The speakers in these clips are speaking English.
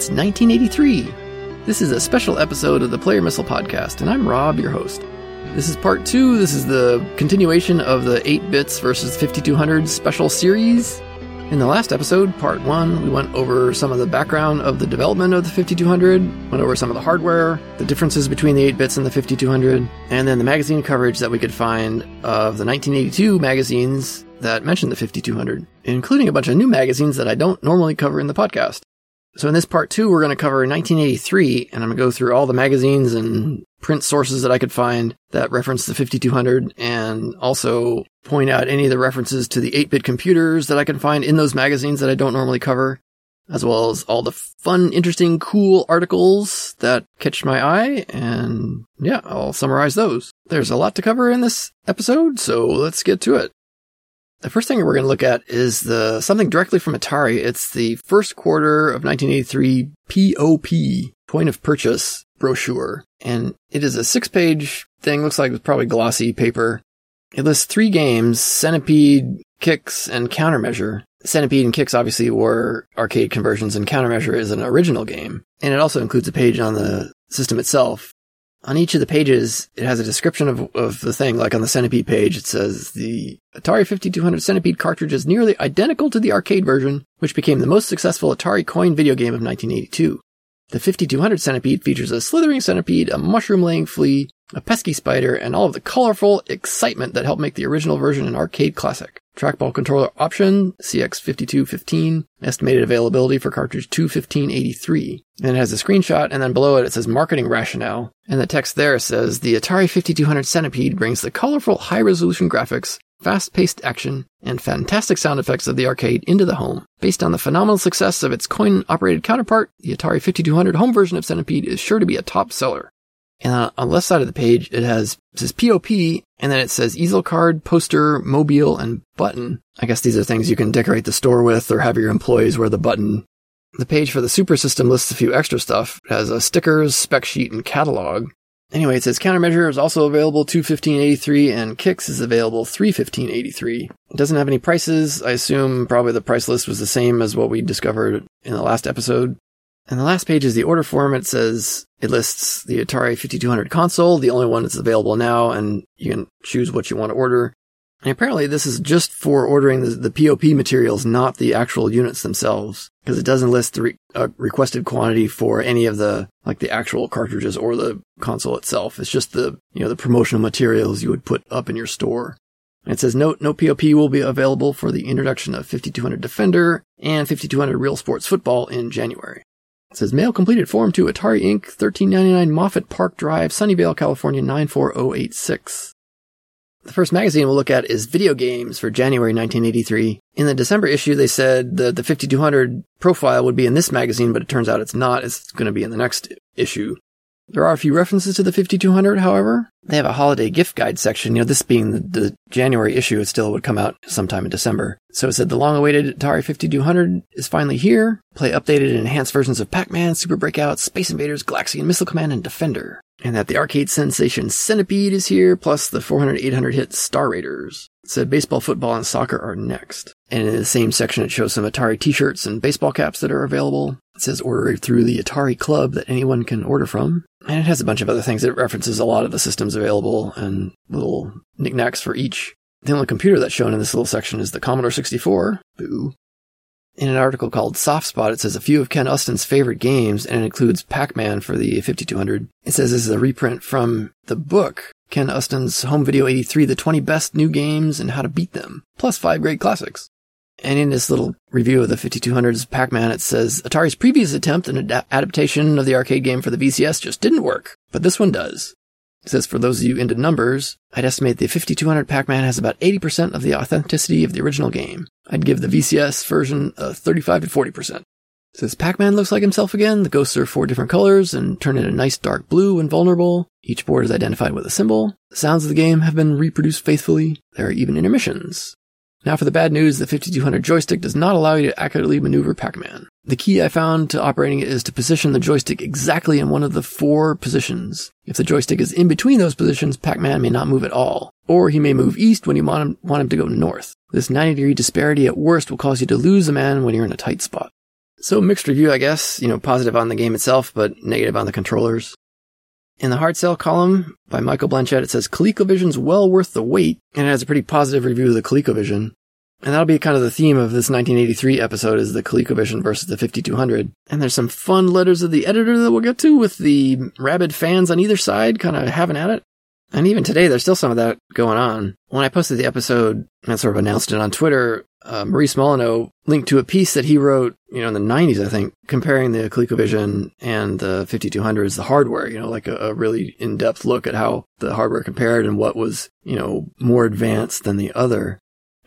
It's 1983. This is a special episode of the Player Missile Podcast, and I'm Rob, your host. This is part two. This is the continuation of the 8 bits versus 5200 special series. In the last episode, part one, we went over some of the background of the development of the 5200, went over some of the hardware, the differences between the 8 bits and the 5200, and then the magazine coverage that we could find of the 1982 magazines that mentioned the 5200, including a bunch of new magazines that I don't normally cover in the podcast. So in this part two, we're going to cover 1983, and I'm going to go through all the magazines and print sources that I could find that reference the 5200, and also point out any of the references to the 8-bit computers that I can find in those magazines that I don't normally cover, as well as all the fun, interesting, cool articles that catch my eye, and yeah, I'll summarize those. There's a lot to cover in this episode, so let's get to it. The first thing we're going to look at is the something directly from Atari. It's the first quarter of 1983 POP, point of purchase brochure. And it is a six page thing. Looks like it's probably glossy paper. It lists three games, Centipede, Qix, and Countermeasure. Centipede and Qix obviously were arcade conversions and Countermeasure is an original game. And it also includes a page on the system itself on each of the pages, it has a description of, of the thing. Like on the Centipede page, it says the Atari 5200 Centipede cartridge is nearly identical to the arcade version, which became the most successful Atari coin video game of 1982. The 5200 Centipede features a slithering centipede, a mushroom laying flea, a pesky spider, and all of the colorful excitement that helped make the original version an arcade classic. Trackball controller option, CX5215, estimated availability for cartridge 21583. And it has a screenshot, and then below it it says marketing rationale. And the text there says the Atari 5200 Centipede brings the colorful high resolution graphics, fast paced action, and fantastic sound effects of the arcade into the home. Based on the phenomenal success of its coin operated counterpart, the Atari 5200 home version of Centipede is sure to be a top seller. And on the left side of the page, it has it says POP, and then it says easel card, poster, mobile, and button. I guess these are things you can decorate the store with or have your employees wear the button. The page for the super system lists a few extra stuff. It has a stickers, spec sheet, and catalog. Anyway, it says countermeasure is also available 21583 and Qix is available 31583. It doesn't have any prices. I assume probably the price list was the same as what we discovered in the last episode. And the last page is the order form. It says it lists the Atari 5200 console, the only one that's available now, and you can choose what you want to order. And apparently this is just for ordering the, the POP materials, not the actual units themselves, because it doesn't list the re- uh, requested quantity for any of the, like the actual cartridges or the console itself. It's just the, you know, the promotional materials you would put up in your store. And it says note, no POP will be available for the introduction of 5200 Defender and 5200 Real Sports Football in January. It says mail completed form to Atari Inc. 1399 Moffett Park Drive, Sunnyvale, California 94086. The first magazine we'll look at is Video Games for January 1983. In the December issue, they said that the 5200 profile would be in this magazine, but it turns out it's not. It's going to be in the next issue. There are a few references to the 5200, however. They have a holiday gift guide section. You know, this being the, the, January issue, it still would come out sometime in December. So it said the long awaited Atari 5200 is finally here. Play updated and enhanced versions of Pac-Man, Super Breakout, Space Invaders, Galaxian Missile Command, and Defender. And that the arcade sensation Centipede is here, plus the 400 800 hit Star Raiders. It said baseball, football, and soccer are next. And in the same section, it shows some Atari t-shirts and baseball caps that are available. It says order through the Atari Club that anyone can order from. And it has a bunch of other things. It references a lot of the systems available and little knickknacks for each. The only computer that's shown in this little section is the Commodore 64. Boo. In an article called Soft Spot, it says a few of Ken Uston's favorite games, and it includes Pac-Man for the 5200. It says this is a reprint from the book, Ken Uston's Home Video 83, the 20 best new games and how to beat them, plus five great classics. And in this little review of the 5200's Pac-Man, it says Atari's previous attempt at an ad- adaptation of the arcade game for the VCS just didn't work, but this one does. It says for those of you into numbers, I'd estimate the 5200 Pac-Man has about 80% of the authenticity of the original game. I'd give the VCS version a 35 to 40%. It says Pac-Man looks like himself again. The ghosts are four different colors and turn into nice dark blue and vulnerable. Each board is identified with a symbol. The sounds of the game have been reproduced faithfully. There are even intermissions. Now for the bad news, the 5200 joystick does not allow you to accurately maneuver Pac-Man. The key I found to operating it is to position the joystick exactly in one of the four positions. If the joystick is in between those positions, Pac-Man may not move at all. Or he may move east when you want him, want him to go north. This 90 degree disparity at worst will cause you to lose a man when you're in a tight spot. So mixed review, I guess. You know, positive on the game itself, but negative on the controllers. In the hard sell column by Michael Blanchet, it says ColecoVision's well worth the wait, and it has a pretty positive review of the ColecoVision. And that'll be kind of the theme of this 1983 episode is the ColecoVision versus the 5200. And there's some fun letters of the editor that we'll get to with the rabid fans on either side kind of having at it. And even today, there's still some of that going on. When I posted the episode and sort of announced it on Twitter, uh, Maurice Molyneaux linked to a piece that he wrote, you know, in the 90s, I think, comparing the ColecoVision and the 5200 as the hardware, you know, like a, a really in-depth look at how the hardware compared and what was, you know, more advanced than the other.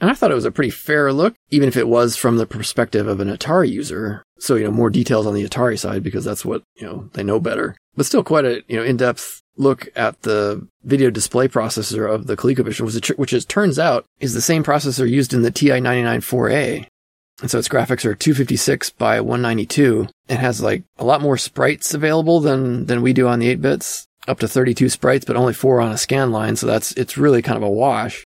And I thought it was a pretty fair look, even if it was from the perspective of an Atari user. So, you know, more details on the Atari side because that's what, you know, they know better. But still quite a, you know, in-depth look at the video display processor of the ColecoVision, which, which turns out is the same processor used in the TI-99 4A. And so its graphics are 256 by 192. It has like a lot more sprites available than, than we do on the 8 bits, up to 32 sprites, but only four on a scan line. So that's, it's really kind of a wash.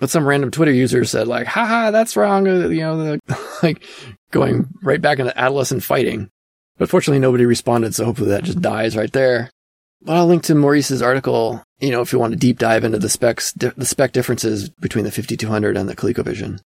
But some random Twitter user said like, haha, that's wrong. Uh, you know, like going right back into adolescent fighting. But fortunately, nobody responded. So hopefully that just dies right there. But I'll link to Maurice's article, you know, if you want to deep dive into the specs, the spec differences between the 5200 and the ColecoVision.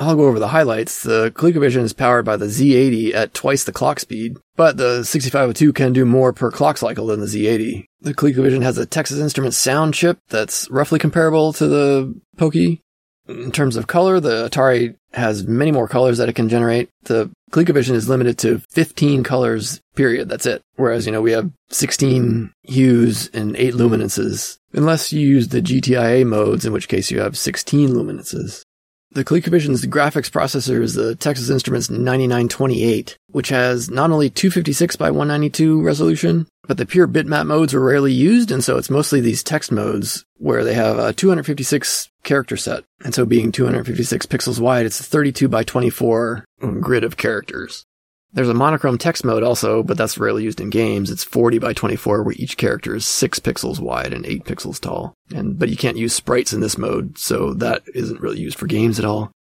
I'll go over the highlights. The ColecoVision is powered by the Z80 at twice the clock speed, but the 6502 can do more per clock cycle than the Z80. The ColecoVision has a Texas Instruments sound chip that's roughly comparable to the Pokey. In terms of color, the Atari has many more colors that it can generate. The ColecoVision is limited to 15 colors, period. That's it. Whereas, you know, we have 16 hues and 8 luminances. Unless you use the GTIA modes, in which case you have 16 luminances. The ColecoVision's graphics processor is the Texas Instruments 9928, which has not only 256 by 192 resolution, but the pure bitmap modes are rarely used, and so it's mostly these text modes where they have a 256 character set. And so being 256 pixels wide, it's a 32 by 24 grid of characters. There's a monochrome text mode also, but that's rarely used in games. It's 40 by 24 where each character is 6 pixels wide and 8 pixels tall. And, but you can't use sprites in this mode, so that isn't really used for games at all.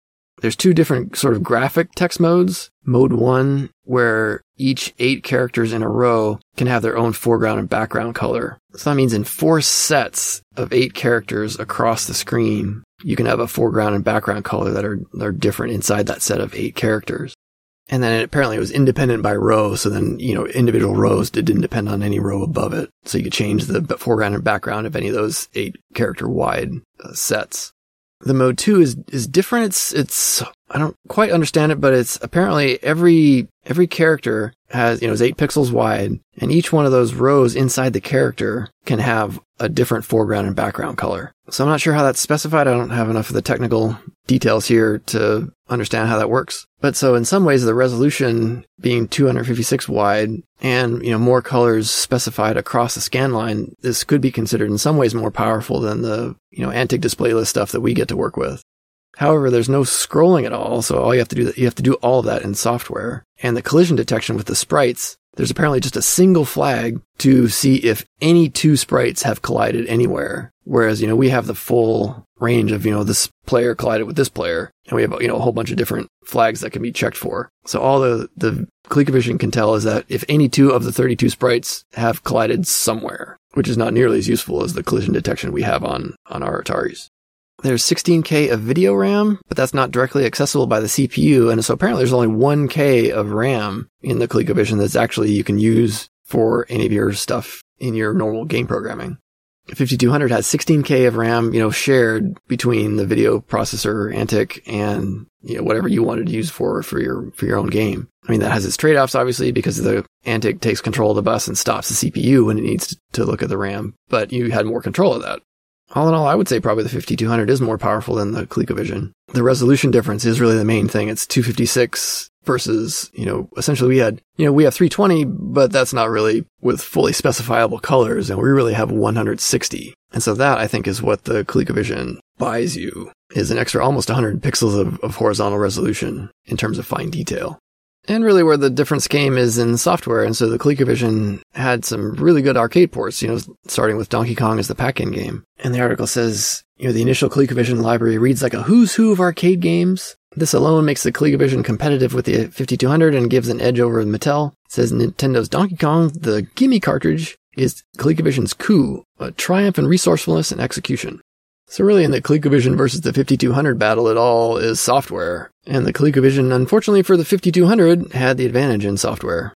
There's two different sort of graphic text modes. Mode 1, where each 8 characters in a row can have their own foreground and background color. So that means in four sets of 8 characters across the screen, you can have a foreground and background color that are, are different inside that set of 8 characters. And then it, apparently it was independent by row. So then, you know, individual rows didn't depend on any row above it. So you could change the foreground and background of any of those eight character wide uh, sets. The mode two is, is different. It's, it's, I don't quite understand it, but it's apparently every, every character has, you know, is eight pixels wide and each one of those rows inside the character can have a different foreground and background color. So I'm not sure how that's specified. I don't have enough of the technical details here to understand how that works. But so in some ways, the resolution being 256 wide and, you know, more colors specified across the scan line, this could be considered in some ways more powerful than the, you know, Antic display list stuff that we get to work with. However, there's no scrolling at all. So all you have to do, you have to do all of that in software and the collision detection with the sprites there's apparently just a single flag to see if any two sprites have collided anywhere. Whereas, you know, we have the full range of, you know, this player collided with this player and we have, you know, a whole bunch of different flags that can be checked for. So all the, the ColecoVision can tell is that if any two of the 32 sprites have collided somewhere, which is not nearly as useful as the collision detection we have on, on our Ataris. There's 16K of video RAM, but that's not directly accessible by the CPU. And so apparently there's only 1K of RAM in the ColecoVision that's actually you can use for any of your stuff in your normal game programming. 5200 has 16K of RAM, you know, shared between the video processor, Antic, and, you know, whatever you wanted to use for, for your, for your own game. I mean, that has its trade-offs, obviously, because the Antic takes control of the bus and stops the CPU when it needs to look at the RAM, but you had more control of that all in all, I would say probably the 5200 is more powerful than the ColecoVision. The resolution difference is really the main thing. It's 256 versus, you know, essentially we had, you know, we have 320, but that's not really with fully specifiable colors and we really have 160. And so that I think is what the ColecoVision buys you is an extra almost 100 pixels of, of horizontal resolution in terms of fine detail. And really where the difference came is in software. And so the ColecoVision had some really good arcade ports, you know, starting with Donkey Kong as the pack-in game. And the article says, you know, the initial ColecoVision library reads like a who's who of arcade games. This alone makes the ColecoVision competitive with the 5200 and gives an edge over Mattel. It says Nintendo's Donkey Kong, the Gimme cartridge, is ColecoVision's coup, a triumph in resourcefulness and execution. So really in the ColecoVision versus the 5200 battle, it all is software. And the ColecoVision, unfortunately for the 5200, had the advantage in software.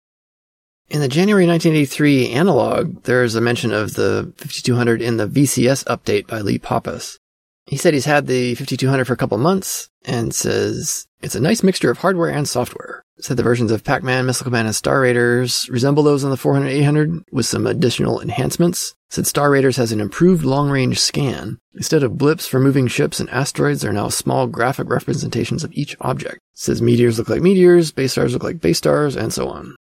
In the January 1983 analog, there's a mention of the 5200 in the VCS update by Lee Pappas. He said he's had the 5200 for a couple months and says it's a nice mixture of hardware and software. Said the versions of Pac-Man, Missile Command, and Star Raiders resemble those on the 400 800 with some additional enhancements. Said Star Raiders has an improved long-range scan. Instead of blips for moving ships and asteroids, there are now small graphic representations of each object. Says meteors look like meteors, base stars look like base stars, and so on.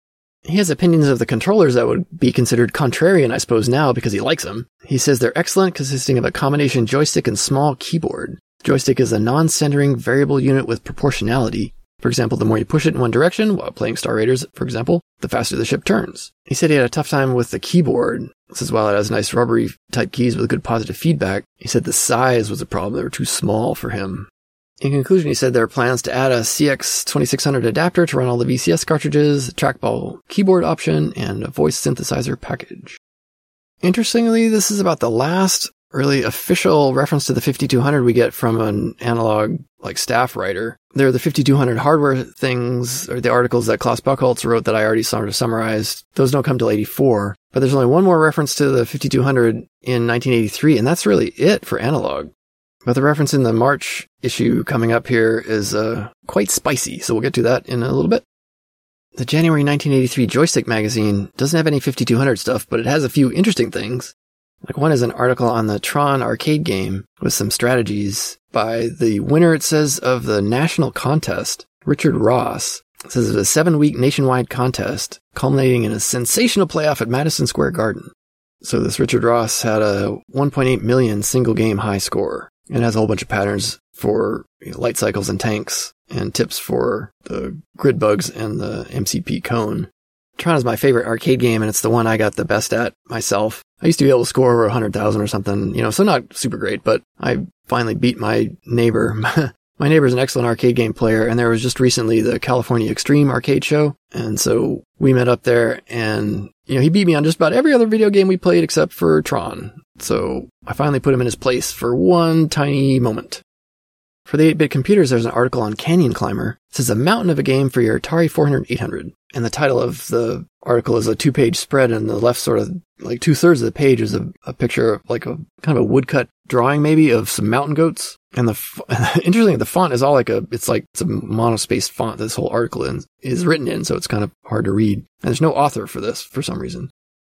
He has opinions of the controllers that would be considered contrarian, I suppose, now because he likes them. He says they're excellent, consisting of a combination joystick and small keyboard. Joystick is a non-centering variable unit with proportionality. For example, the more you push it in one direction, while playing Star Raiders, for example, the faster the ship turns. He said he had a tough time with the keyboard. Is while it has nice rubbery type keys with good positive feedback. He said the size was a problem. They were too small for him. In conclusion, he said there are plans to add a CX2600 adapter to run all the VCS cartridges, trackball keyboard option, and a voice synthesizer package. Interestingly, this is about the last really official reference to the 5200 we get from an analog like staff writer. There are the 5200 hardware things or the articles that Klaus Buchholz wrote that I already sort of summarized. Those don't come till 84, but there's only one more reference to the 5200 in 1983, and that's really it for analog. But the reference in the March issue coming up here is uh, quite spicy, so we'll get to that in a little bit. The January 1983 Joystick magazine doesn't have any 5200 stuff, but it has a few interesting things. Like one is an article on the Tron arcade game with some strategies by the winner, it says, of the national contest, Richard Ross. It says it's a seven week nationwide contest culminating in a sensational playoff at Madison Square Garden. So this Richard Ross had a 1.8 million single game high score and has a whole bunch of patterns for light cycles and tanks and tips for the grid bugs and the MCP cone. Tron is my favorite arcade game, and it's the one I got the best at myself. I used to be able to score over 100,000 or something, you know, so not super great, but I finally beat my neighbor. my neighbor is an excellent arcade game player, and there was just recently the California Extreme arcade show, and so we met up there, and, you know, he beat me on just about every other video game we played except for Tron. So I finally put him in his place for one tiny moment. For the 8-bit computers, there's an article on Canyon Climber. It says a mountain of a game for your Atari 400 800. And the title of the article is a two-page spread, and the left sort of like two-thirds of the page is a, a picture of like a kind of a woodcut drawing maybe of some mountain goats. And the interestingly, the font is all like a it's like it's a monospaced font. This whole article in, is written in, so it's kind of hard to read. And there's no author for this for some reason.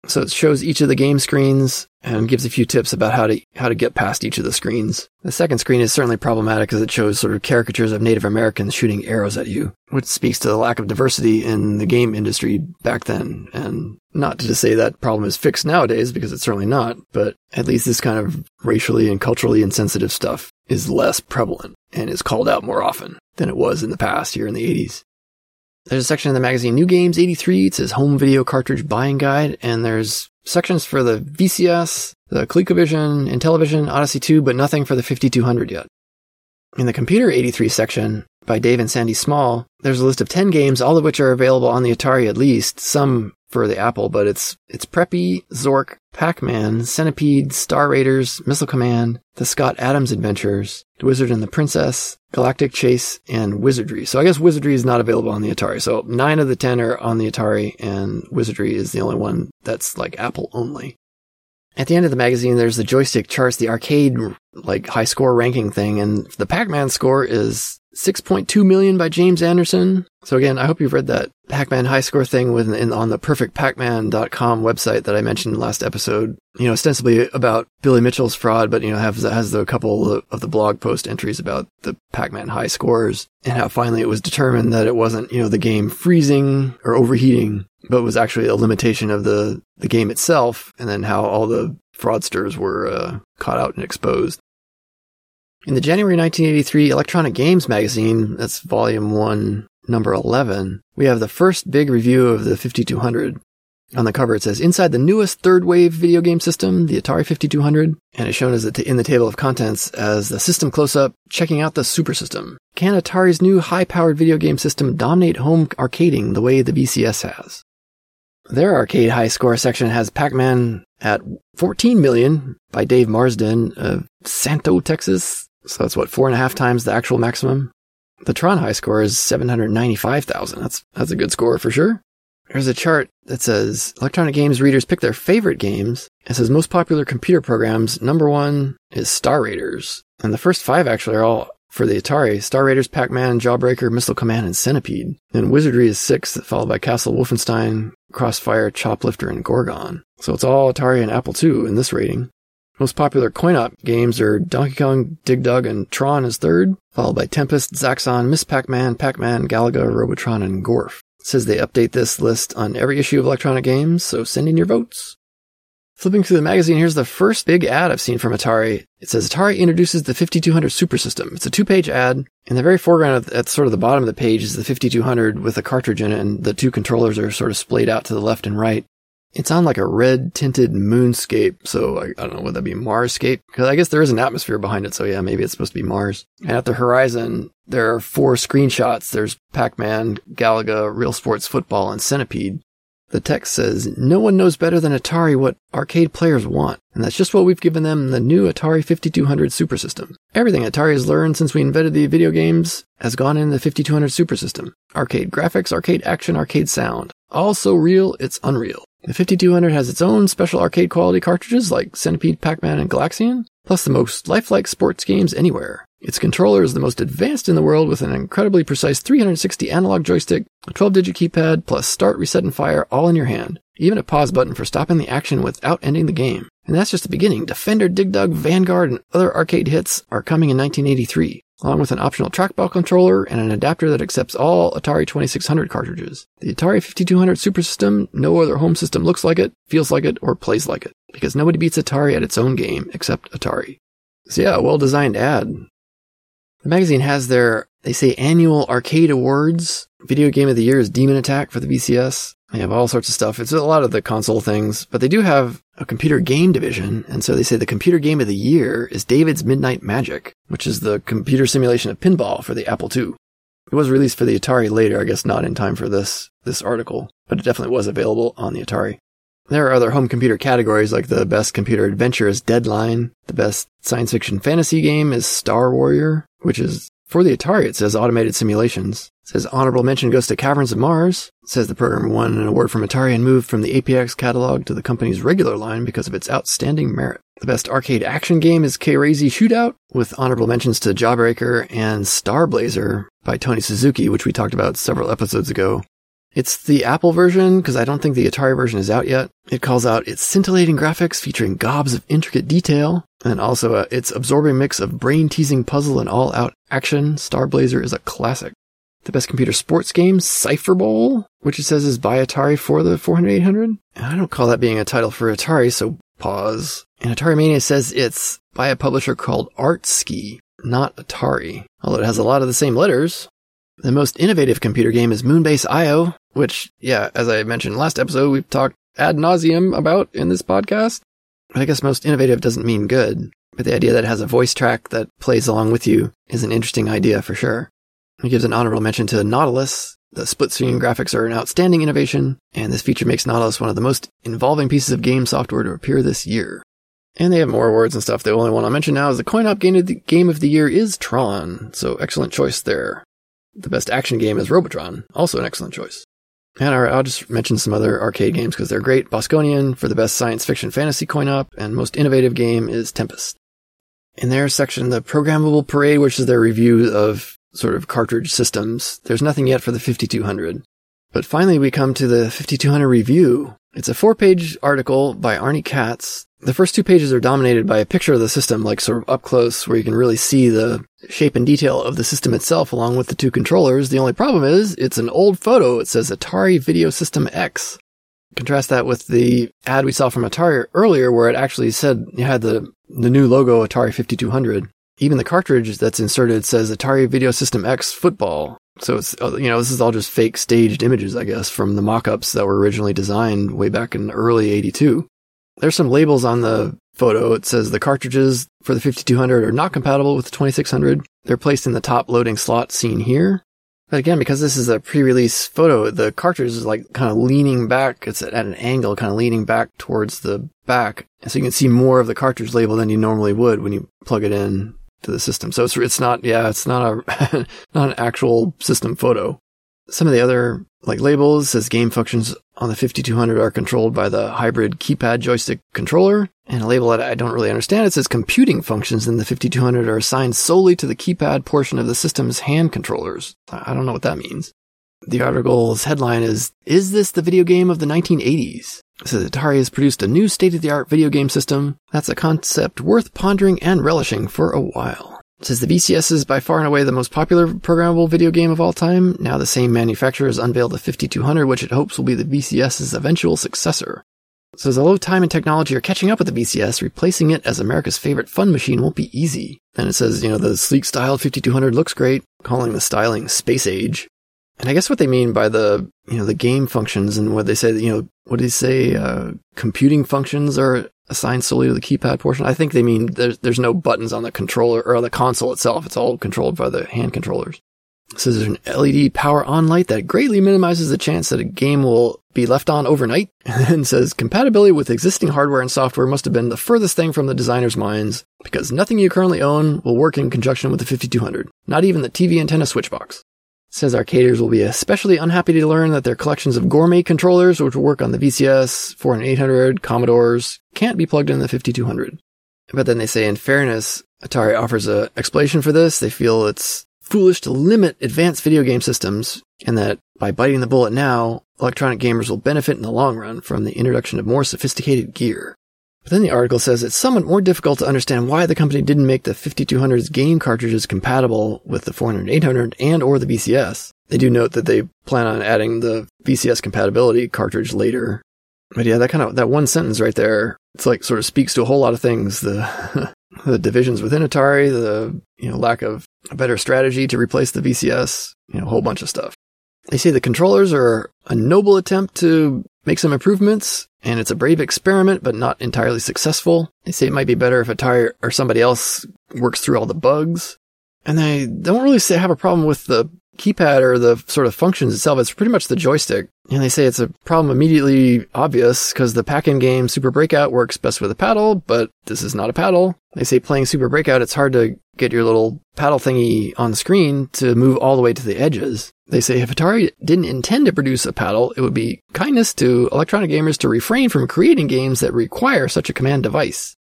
So it shows each of the game screens and gives a few tips about how to how to get past each of the screens. The second screen is certainly problematic because it shows sort of caricatures of Native Americans shooting arrows at you, which speaks to the lack of diversity in the game industry back then. And not to say that problem is fixed nowadays because it's certainly not, but at least this kind of racially and culturally insensitive stuff is less prevalent and is called out more often than it was in the past here in the 80s. There's a section in the magazine New Games 83. It says Home Video Cartridge Buying Guide, and there's sections for the VCS, the ColecoVision, Intellivision, Odyssey 2, but nothing for the 5200 yet. In the Computer 83 section by Dave and Sandy Small, there's a list of 10 games, all of which are available on the Atari at least, some for the Apple, but it's it's Preppy, Zork, Pac-Man, Centipede, Star Raiders, Missile Command, The Scott Adams Adventures, The Wizard and the Princess, Galactic Chase, and Wizardry. So I guess Wizardry is not available on the Atari. So nine of the ten are on the Atari, and Wizardry is the only one that's like Apple only. At the end of the magazine, there's the joystick charts, the arcade like high score ranking thing, and the Pac-Man score is 6.2 million by James Anderson. So again, I hope you've read that Pac-Man high score thing with in, on the perfectpacman.com website that I mentioned last episode. You know, ostensibly about Billy Mitchell's fraud, but you know, has has the couple of the blog post entries about the Pac-Man high scores and how finally it was determined that it wasn't, you know, the game freezing or overheating, but was actually a limitation of the the game itself and then how all the fraudsters were uh, caught out and exposed. In the January 1983 Electronic Games magazine, that's volume one, number 11, we have the first big review of the 5200. On the cover, it says, inside the newest third wave video game system, the Atari 5200, and it's shown as in the table of contents as the system close-up, checking out the super system. Can Atari's new high-powered video game system dominate home arcading the way the VCS has? Their arcade high score section has Pac-Man at 14 million by Dave Marsden of Santo, Texas. So that's what, four and a half times the actual maximum. The Tron high score is 795,000. That's, that's a good score for sure. There's a chart that says electronic games readers pick their favorite games. It says most popular computer programs. Number one is Star Raiders. And the first five actually are all for the Atari. Star Raiders, Pac-Man, Jawbreaker, Missile Command, and Centipede. Then Wizardry is sixth, followed by Castle Wolfenstein, Crossfire, Choplifter, and Gorgon. So it's all Atari and Apple II in this rating. Most popular coin-op games are Donkey Kong, Dig Dug, and Tron is third, followed by Tempest, Zaxxon, Miss Pac-Man, Pac-Man, Galaga, Robotron, and Gorf. It says they update this list on every issue of Electronic Games, so send in your votes. Flipping through the magazine, here's the first big ad I've seen from Atari. It says Atari introduces the 5200 Super System. It's a two-page ad. In the very foreground, at sort of the bottom of the page, is the 5200 with a cartridge in it, and the two controllers are sort of splayed out to the left and right. It's on like a red tinted moonscape. So I, I don't know, would that be Marscape? Because I guess there is an atmosphere behind it. So yeah, maybe it's supposed to be Mars. And at the horizon, there are four screenshots. There's Pac-Man, Galaga, Real Sports Football, and Centipede. The text says, no one knows better than Atari what arcade players want. And that's just what we've given them the new Atari 5200 Super System. Everything Atari has learned since we invented the video games has gone in the 5200 Super System. Arcade graphics, arcade action, arcade sound. All so real, it's unreal. The 5200 has its own special arcade quality cartridges like Centipede, Pac-Man, and Galaxian, plus the most lifelike sports games anywhere. Its controller is the most advanced in the world with an incredibly precise 360 analog joystick, a 12-digit keypad, plus start, reset, and fire all in your hand. Even a pause button for stopping the action without ending the game. And that's just the beginning. Defender, Dig Dug, Vanguard, and other arcade hits are coming in 1983 along with an optional trackball controller and an adapter that accepts all Atari 2600 cartridges. The Atari 5200 Super System, no other home system looks like it, feels like it, or plays like it, because nobody beats Atari at its own game except Atari. So yeah, well designed ad. The magazine has their, they say annual arcade awards. Video game of the year is Demon Attack for the VCS. They have all sorts of stuff. It's a lot of the console things, but they do have a computer game division. And so they say the computer game of the year is David's Midnight Magic, which is the computer simulation of pinball for the Apple II. It was released for the Atari later, I guess not in time for this, this article, but it definitely was available on the Atari. There are other home computer categories like the best computer adventure is Deadline. The best science fiction fantasy game is Star Warrior, which is for the Atari, it says automated simulations. Says honorable mention goes to Caverns of Mars. Says the program won an award from Atari and moved from the APX catalog to the company's regular line because of its outstanding merit. The best arcade action game is K-Razy Shootout, with honorable mentions to Jawbreaker and Star Blazer by Tony Suzuki, which we talked about several episodes ago. It's the Apple version because I don't think the Atari version is out yet. It calls out its scintillating graphics featuring gobs of intricate detail and also uh, its absorbing mix of brain teasing puzzle and all out action. Star Blazer is a classic. The best computer sports game, Cypher Bowl, which it says is by Atari for the 400 800 I don't call that being a title for Atari, so pause. And Atari Mania says it's by a publisher called ArtSci, not Atari, although it has a lot of the same letters. The most innovative computer game is Moonbase Io, which, yeah, as I mentioned last episode, we've talked ad nauseum about in this podcast. I guess most innovative doesn't mean good, but the idea that it has a voice track that plays along with you is an interesting idea for sure. It gives an honorable mention to Nautilus. The split screen graphics are an outstanding innovation, and this feature makes Nautilus one of the most involving pieces of game software to appear this year. And they have more awards and stuff. The only one I'll mention now is the coin op game of the, game of the year is Tron, so excellent choice there. The best action game is Robotron, also an excellent choice. And I'll just mention some other arcade games because they're great. Bosconian for the best science fiction fantasy coin op, and most innovative game is Tempest. In their section, the Programmable Parade, which is their review of sort of cartridge systems, there's nothing yet for the 5200. But finally, we come to the 5200 review. It's a four page article by Arnie Katz the first two pages are dominated by a picture of the system, like sort of up close, where you can really see the shape and detail of the system itself along with the two controllers. The only problem is it's an old photo. It says Atari Video System X. Contrast that with the ad we saw from Atari earlier, where it actually said you had the, the new logo Atari 5200. Even the cartridge that's inserted says Atari Video System X Football. So it's, uh, you know, this is all just fake staged images, I guess, from the mock-ups that were originally designed way back in early 82. There's some labels on the photo. It says the cartridges for the 5200 are not compatible with the 2600. They're placed in the top loading slot seen here. But again, because this is a pre-release photo, the cartridge is like kind of leaning back. It's at an angle, kind of leaning back towards the back. So you can see more of the cartridge label than you normally would when you plug it in to the system. So it's, it's not, yeah, it's not a, not an actual system photo. Some of the other like labels says game functions on the 5200 are controlled by the hybrid keypad joystick controller. And a label that I don't really understand, it says computing functions in the 5200 are assigned solely to the keypad portion of the system's hand controllers. I don't know what that means. The article's headline is, Is this the video game of the 1980s? It says Atari has produced a new state-of-the-art video game system. That's a concept worth pondering and relishing for a while. It says the VCS is by far and away the most popular programmable video game of all time. Now the same manufacturer has unveiled the 5200, which it hopes will be the VCS's eventual successor. It says although time and technology are catching up with the VCS, replacing it as America's favorite fun machine won't be easy. And it says, you know, the sleek styled 5200 looks great, calling the styling space age. And I guess what they mean by the, you know, the game functions and what they say, you know, what do they say, uh, computing functions are assigned solely to the keypad portion. I think they mean there's, there's no buttons on the controller or on the console itself. It's all controlled by the hand controllers. So there's an LED power on light that greatly minimizes the chance that a game will be left on overnight. And says compatibility with existing hardware and software must have been the furthest thing from the designer's minds because nothing you currently own will work in conjunction with the 5200. Not even the TV antenna switch box says arcaders will be especially unhappy to learn that their collections of gourmet controllers, which work on the VCS, 4800, Commodores, can't be plugged in the 5200. But then they say, in fairness, Atari offers a explanation for this. They feel it's foolish to limit advanced video game systems, and that by biting the bullet now, electronic gamers will benefit in the long run from the introduction of more sophisticated gear. But then the article says it's somewhat more difficult to understand why the company didn't make the 5200's game cartridges compatible with the 400 800 and or the VCS. They do note that they plan on adding the VCS compatibility cartridge later. But yeah, that kind of, that one sentence right there, it's like sort of speaks to a whole lot of things. The, the divisions within Atari, the, you know, lack of a better strategy to replace the VCS, you know, a whole bunch of stuff. They say the controllers are a noble attempt to make some improvements, and it's a brave experiment, but not entirely successful. They say it might be better if Atari or somebody else works through all the bugs. And they don't really say have a problem with the keypad or the sort of functions itself. It's pretty much the joystick. And they say it's a problem immediately obvious because the pack-in game Super Breakout works best with a paddle, but this is not a paddle. They say playing Super Breakout, it's hard to get your little paddle thingy on the screen to move all the way to the edges. They say if Atari didn't intend to produce a paddle, it would be kindness to electronic gamers to refrain from creating games that require such a command device.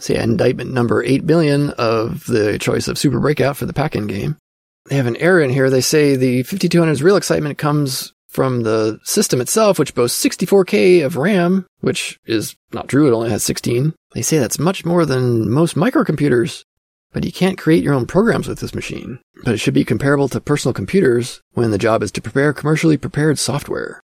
Say indictment number 8 billion of the choice of Super Breakout for the pack-in game. They have an error in here. They say the 5200's real excitement comes from the system itself, which boasts 64K of RAM, which is not true. It only has 16. They say that's much more than most microcomputers. But you can't create your own programs with this machine. But it should be comparable to personal computers when the job is to prepare commercially prepared software.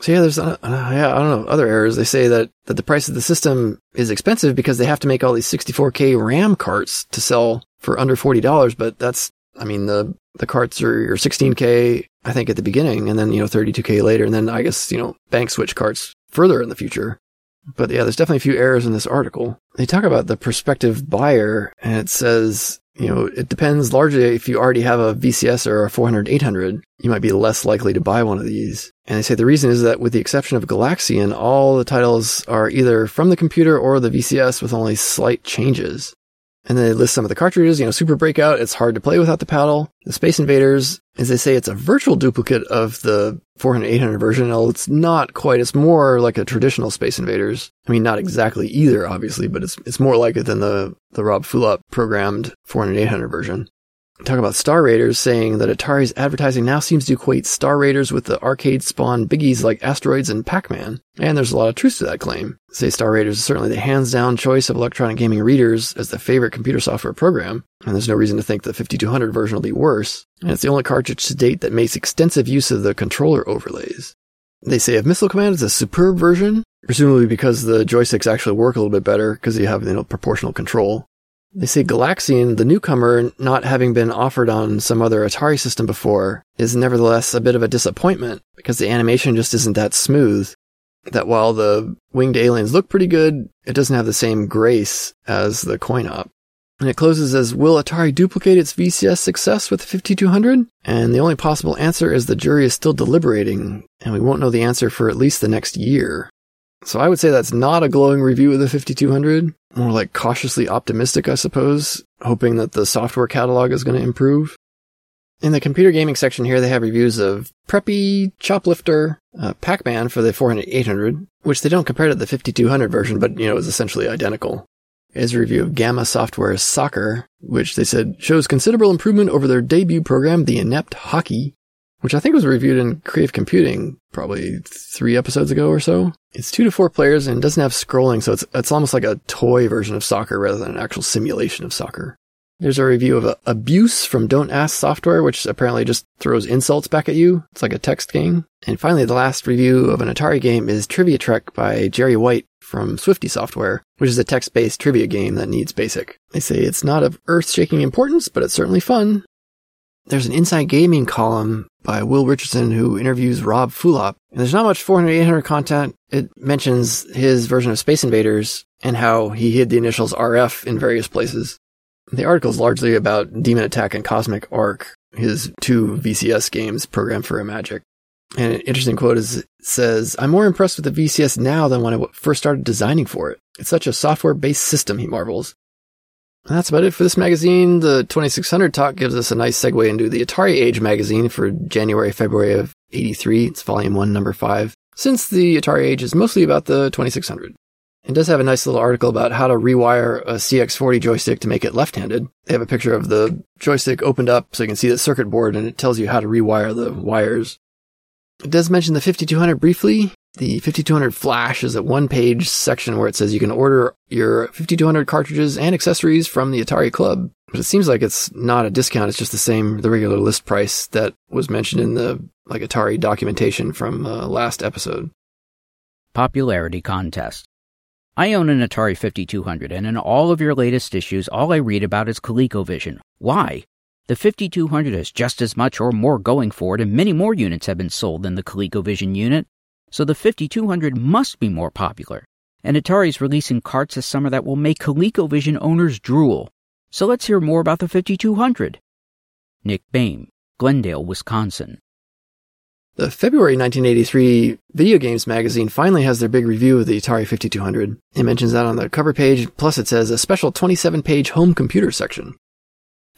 So yeah, there's, uh, uh, yeah, I don't know, other errors. They say that, that the price of the system is expensive because they have to make all these 64K RAM carts to sell for under $40. But that's, I mean, the, the carts are your 16K, I think at the beginning and then, you know, 32K later. And then I guess, you know, bank switch carts further in the future. But yeah, there's definitely a few errors in this article. They talk about the prospective buyer and it says, you know, it depends largely if you already have a VCS or a 400 800, you might be less likely to buy one of these. And they say the reason is that with the exception of Galaxian, all the titles are either from the computer or the VCS with only slight changes. And then they list some of the cartridges, you know, Super Breakout, it's hard to play without the paddle. The Space Invaders, as they say, it's a virtual duplicate of the 400, 800 version. Well, it's not quite, it's more like a traditional Space Invaders. I mean, not exactly either, obviously, but it's, it's more like it than the, the Rob Fulop programmed 400, 800 version talk about Star Raiders, saying that Atari's advertising now seems to equate Star Raiders with the arcade spawn biggies like Asteroids and Pac-Man. And there's a lot of truth to that claim. Say Star Raiders is certainly the hands-down choice of electronic gaming readers as the favorite computer software program, and there's no reason to think the 5200 version will be worse. And it's the only cartridge to date that makes extensive use of the controller overlays. They say if Missile Command is a superb version, presumably because the joysticks actually work a little bit better because you have, you know, proportional control. They say Galaxian, the newcomer, not having been offered on some other Atari system before, is nevertheless a bit of a disappointment because the animation just isn't that smooth. That while the winged aliens look pretty good, it doesn't have the same grace as the coin op. And it closes as Will Atari duplicate its VCS success with the 5200? And the only possible answer is the jury is still deliberating, and we won't know the answer for at least the next year. So I would say that's not a glowing review of the 5200, more like cautiously optimistic, I suppose, hoping that the software catalog is going to improve. In the computer gaming section here, they have reviews of Preppy, Choplifter, uh, Pac-Man for the 400 800, which they don't compare to the 5200 version, but you know is essentially identical. Is a review of Gamma Software's Soccer, which they said shows considerable improvement over their debut program, The Inept Hockey, which I think was reviewed in Creative Computing probably three episodes ago or so. It's two to four players and doesn't have scrolling, so it's, it's almost like a toy version of soccer rather than an actual simulation of soccer. There's a review of Abuse from Don't Ask Software, which apparently just throws insults back at you. It's like a text game. And finally, the last review of an Atari game is Trivia Trek by Jerry White from Swifty Software, which is a text-based trivia game that needs basic. They say it's not of earth-shaking importance, but it's certainly fun. There's an Inside Gaming column by Will Richardson who interviews Rob Fulop. And there's not much 400 800 content. It mentions his version of Space Invaders and how he hid the initials RF in various places. The article is largely about Demon Attack and Cosmic Arc, his two VCS games programmed for Imagic. And an interesting quote is says, I'm more impressed with the VCS now than when I first started designing for it. It's such a software based system, he marvels. That's about it for this magazine. The 2600 talk gives us a nice segue into the Atari Age magazine for January, February of 83. It's volume 1, number 5. Since the Atari Age is mostly about the 2600. It does have a nice little article about how to rewire a CX40 joystick to make it left-handed. They have a picture of the joystick opened up so you can see the circuit board and it tells you how to rewire the wires. It does mention the 5200 briefly. The 5200 Flash is a one page section where it says you can order your 5200 cartridges and accessories from the Atari Club. But it seems like it's not a discount. It's just the same, the regular list price that was mentioned in the like Atari documentation from uh, last episode. Popularity contest. I own an Atari 5200, and in all of your latest issues, all I read about is ColecoVision. Why? The 5200 has just as much or more going for it, and many more units have been sold than the ColecoVision unit, so the 5200 must be more popular. And Atari's releasing carts this summer that will make ColecoVision owners drool. So let's hear more about the 5200. Nick Baim, Glendale, Wisconsin. The February 1983 Video Games magazine finally has their big review of the Atari 5200. It mentions that on the cover page, plus it says a special 27 page home computer section.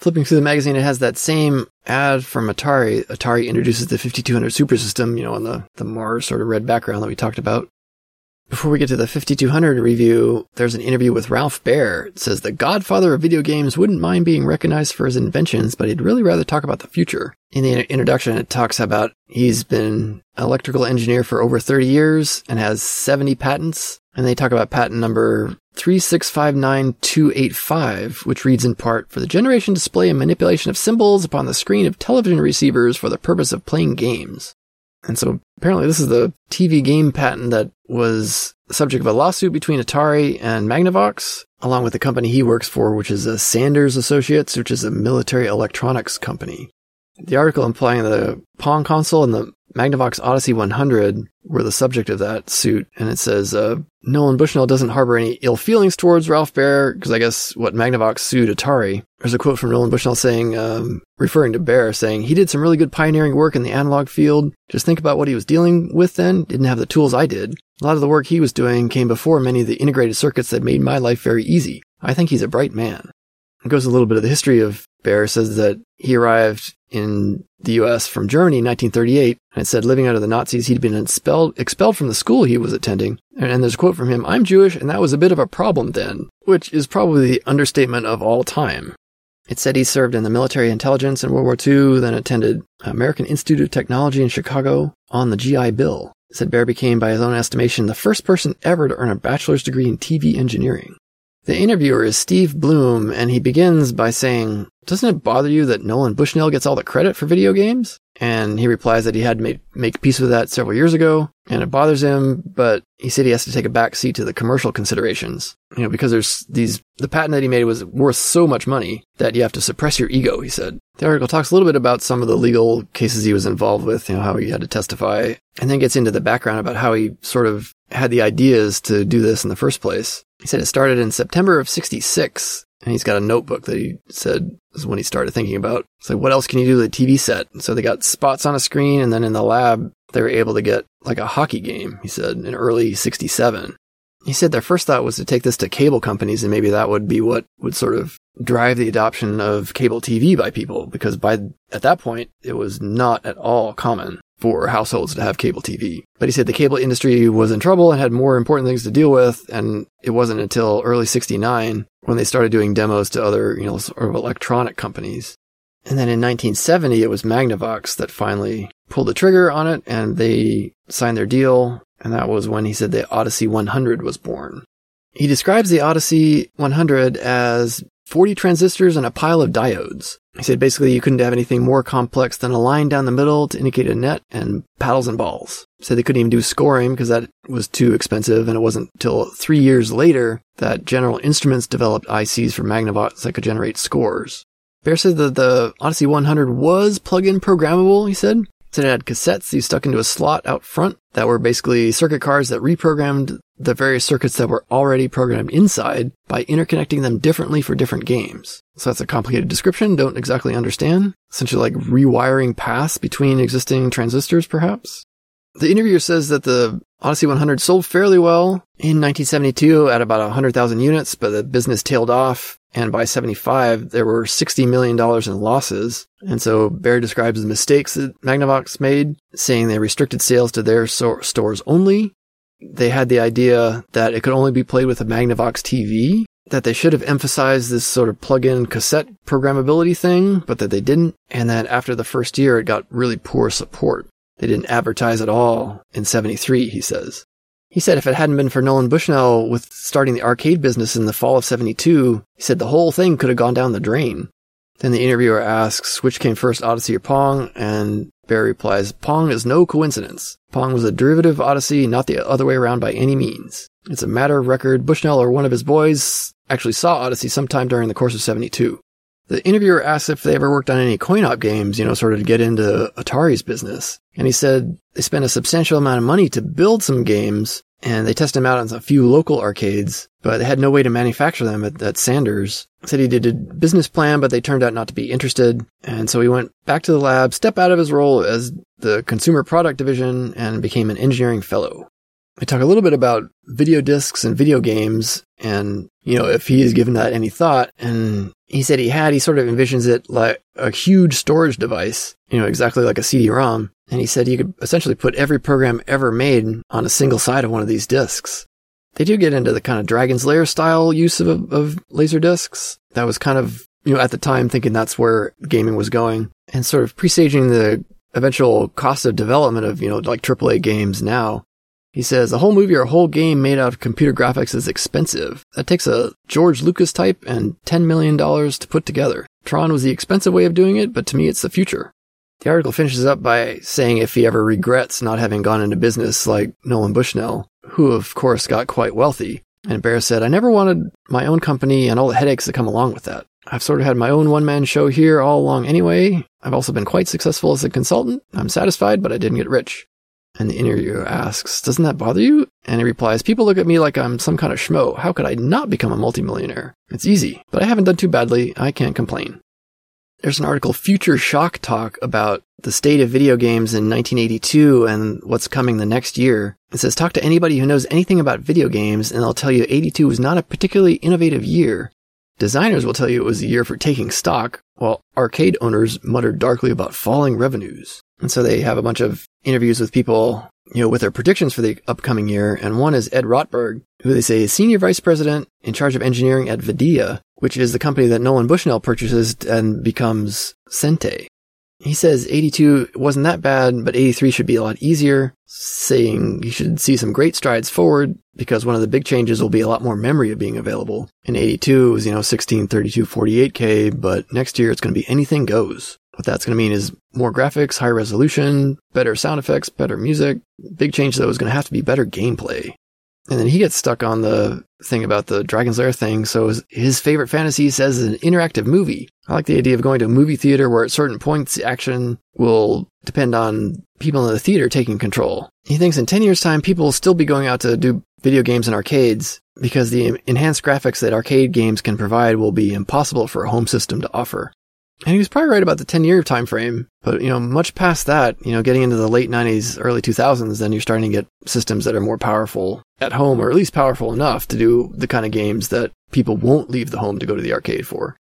Flipping through the magazine, it has that same ad from Atari. Atari introduces the 5200 Super System, you know, on the, the Mars sort of red background that we talked about. Before we get to the 5200 review, there's an interview with Ralph Baer. It says the godfather of video games wouldn't mind being recognized for his inventions, but he'd really rather talk about the future. In the introduction, it talks about he's been electrical engineer for over 30 years and has 70 patents. And they talk about patent number 3659285, which reads in part, for the generation display and manipulation of symbols upon the screen of television receivers for the purpose of playing games. And so apparently this is the TV game patent that was subject of a lawsuit between Atari and Magnavox, along with the company he works for, which is a Sanders Associates, which is a military electronics company. The article implying the Pong console and the Magnavox Odyssey 100 were the subject of that suit, and it says uh, Nolan Bushnell doesn't harbor any ill feelings towards Ralph Baer because I guess what Magnavox sued Atari. There's a quote from Nolan Bushnell saying, um, referring to Baer, saying he did some really good pioneering work in the analog field. Just think about what he was dealing with then. Didn't have the tools I did. A lot of the work he was doing came before many of the integrated circuits that made my life very easy. I think he's a bright man. It goes a little bit of the history of Baer says that he arrived in the US from Germany in 1938 and said living under the Nazis, he'd been expelled, expelled from the school he was attending. And, and there's a quote from him, I'm Jewish and that was a bit of a problem then, which is probably the understatement of all time. It said he served in the military intelligence in World War II, then attended American Institute of Technology in Chicago on the GI Bill. It said Baer became, by his own estimation, the first person ever to earn a bachelor's degree in TV engineering. The interviewer is Steve Bloom, and he begins by saying, Doesn't it bother you that Nolan Bushnell gets all the credit for video games? And he replies that he had to make, make peace with that several years ago, and it bothers him, but he said he has to take a back seat to the commercial considerations. You know, because there's these, the patent that he made was worth so much money that you have to suppress your ego, he said. The article talks a little bit about some of the legal cases he was involved with, you know, how he had to testify, and then gets into the background about how he sort of had the ideas to do this in the first place. He said it started in September of 66, and he's got a notebook that he said is when he started thinking about. So like, what else can you do with a TV set? So they got spots on a screen, and then in the lab, they were able to get like a hockey game, he said, in early 67. He said their first thought was to take this to cable companies, and maybe that would be what would sort of drive the adoption of cable TV by people, because by at that point, it was not at all common for households to have cable TV. But he said the cable industry was in trouble and had more important things to deal with. And it wasn't until early 69 when they started doing demos to other, you know, sort of electronic companies. And then in 1970, it was Magnavox that finally pulled the trigger on it and they signed their deal. And that was when he said the Odyssey 100 was born. He describes the Odyssey 100 as 40 transistors and a pile of diodes. He said basically you couldn't have anything more complex than a line down the middle to indicate a net and paddles and balls. Said they couldn't even do scoring because that was too expensive and it wasn't until three years later that General Instruments developed ICs for Magnavox that could generate scores. Baer said that the Odyssey 100 was plug-in programmable, he said. Said it had cassettes you stuck into a slot out front that were basically circuit cards that reprogrammed the various circuits that were already programmed inside by interconnecting them differently for different games. So that's a complicated description. Don't exactly understand. Essentially like rewiring paths between existing transistors, perhaps. The interviewer says that the Odyssey 100 sold fairly well in 1972 at about 100,000 units, but the business tailed off. And by 75, there were $60 million in losses. And so Baer describes the mistakes that Magnavox made, saying they restricted sales to their so- stores only. They had the idea that it could only be played with a Magnavox TV, that they should have emphasized this sort of plug-in cassette programmability thing, but that they didn't. And that after the first year, it got really poor support. They didn't advertise at all in 73, he says. He said if it hadn't been for Nolan Bushnell with starting the arcade business in the fall of 72, he said the whole thing could have gone down the drain. Then the interviewer asks which came first, Odyssey or Pong, and Baer replies, Pong is no coincidence. Pong was a derivative of Odyssey, not the other way around by any means. It's a matter of record. Bushnell or one of his boys actually saw Odyssey sometime during the course of 72. The interviewer asked if they ever worked on any coin-op games, you know, sort of to get into Atari's business. And he said they spent a substantial amount of money to build some games and they tested them out on a few local arcades, but they had no way to manufacture them at, at Sanders. Said he did a business plan, but they turned out not to be interested. And so he went back to the lab, stepped out of his role as the consumer product division and became an engineering fellow. I talk a little bit about video discs and video games and, you know, if he has given that any thought. And he said he had, he sort of envisions it like a huge storage device, you know, exactly like a CD-ROM. And he said you could essentially put every program ever made on a single side of one of these discs. They do get into the kind of Dragon's Lair style use of, of laser discs. That was kind of, you know, at the time thinking that's where gaming was going and sort of presaging the eventual cost of development of, you know, like AAA games now. He says a whole movie or a whole game made out of computer graphics is expensive. That takes a George Lucas type and $10 million to put together. Tron was the expensive way of doing it, but to me it's the future. The article finishes up by saying if he ever regrets not having gone into business like Nolan Bushnell, who of course got quite wealthy. And Baer said, I never wanted my own company and all the headaches that come along with that. I've sort of had my own one man show here all along anyway. I've also been quite successful as a consultant. I'm satisfied, but I didn't get rich. And the interviewer asks, Doesn't that bother you? And he replies, People look at me like I'm some kind of schmo. How could I not become a multimillionaire? It's easy, but I haven't done too badly. I can't complain. There's an article, Future Shock Talk, about the state of video games in 1982 and what's coming the next year. It says, Talk to anybody who knows anything about video games, and they'll tell you 82 was not a particularly innovative year. Designers will tell you it was a year for taking stock, while arcade owners mutter darkly about falling revenues. And so they have a bunch of interviews with people, you know, with their predictions for the upcoming year. And one is Ed Rotberg, who they say is senior vice president in charge of engineering at Videa, which is the company that Nolan Bushnell purchases and becomes Sente. He says 82 wasn't that bad, but 83 should be a lot easier, saying you should see some great strides forward because one of the big changes will be a lot more memory being available. In 82 it was, you know, 16, 32, 48K, but next year it's going to be anything goes. What that's going to mean is more graphics, high resolution, better sound effects, better music. Big change though is going to have to be better gameplay. And then he gets stuck on the thing about the Dragon's Lair thing. So his favorite fantasy says is an interactive movie. I like the idea of going to a movie theater where at certain points action will depend on people in the theater taking control. He thinks in 10 years time, people will still be going out to do video games in arcades because the enhanced graphics that arcade games can provide will be impossible for a home system to offer. And he was probably right about the 10 year time frame, but you know, much past that, you know, getting into the late 90s, early 2000s, then you're starting to get systems that are more powerful at home, or at least powerful enough to do the kind of games that people won't leave the home to go to the arcade for.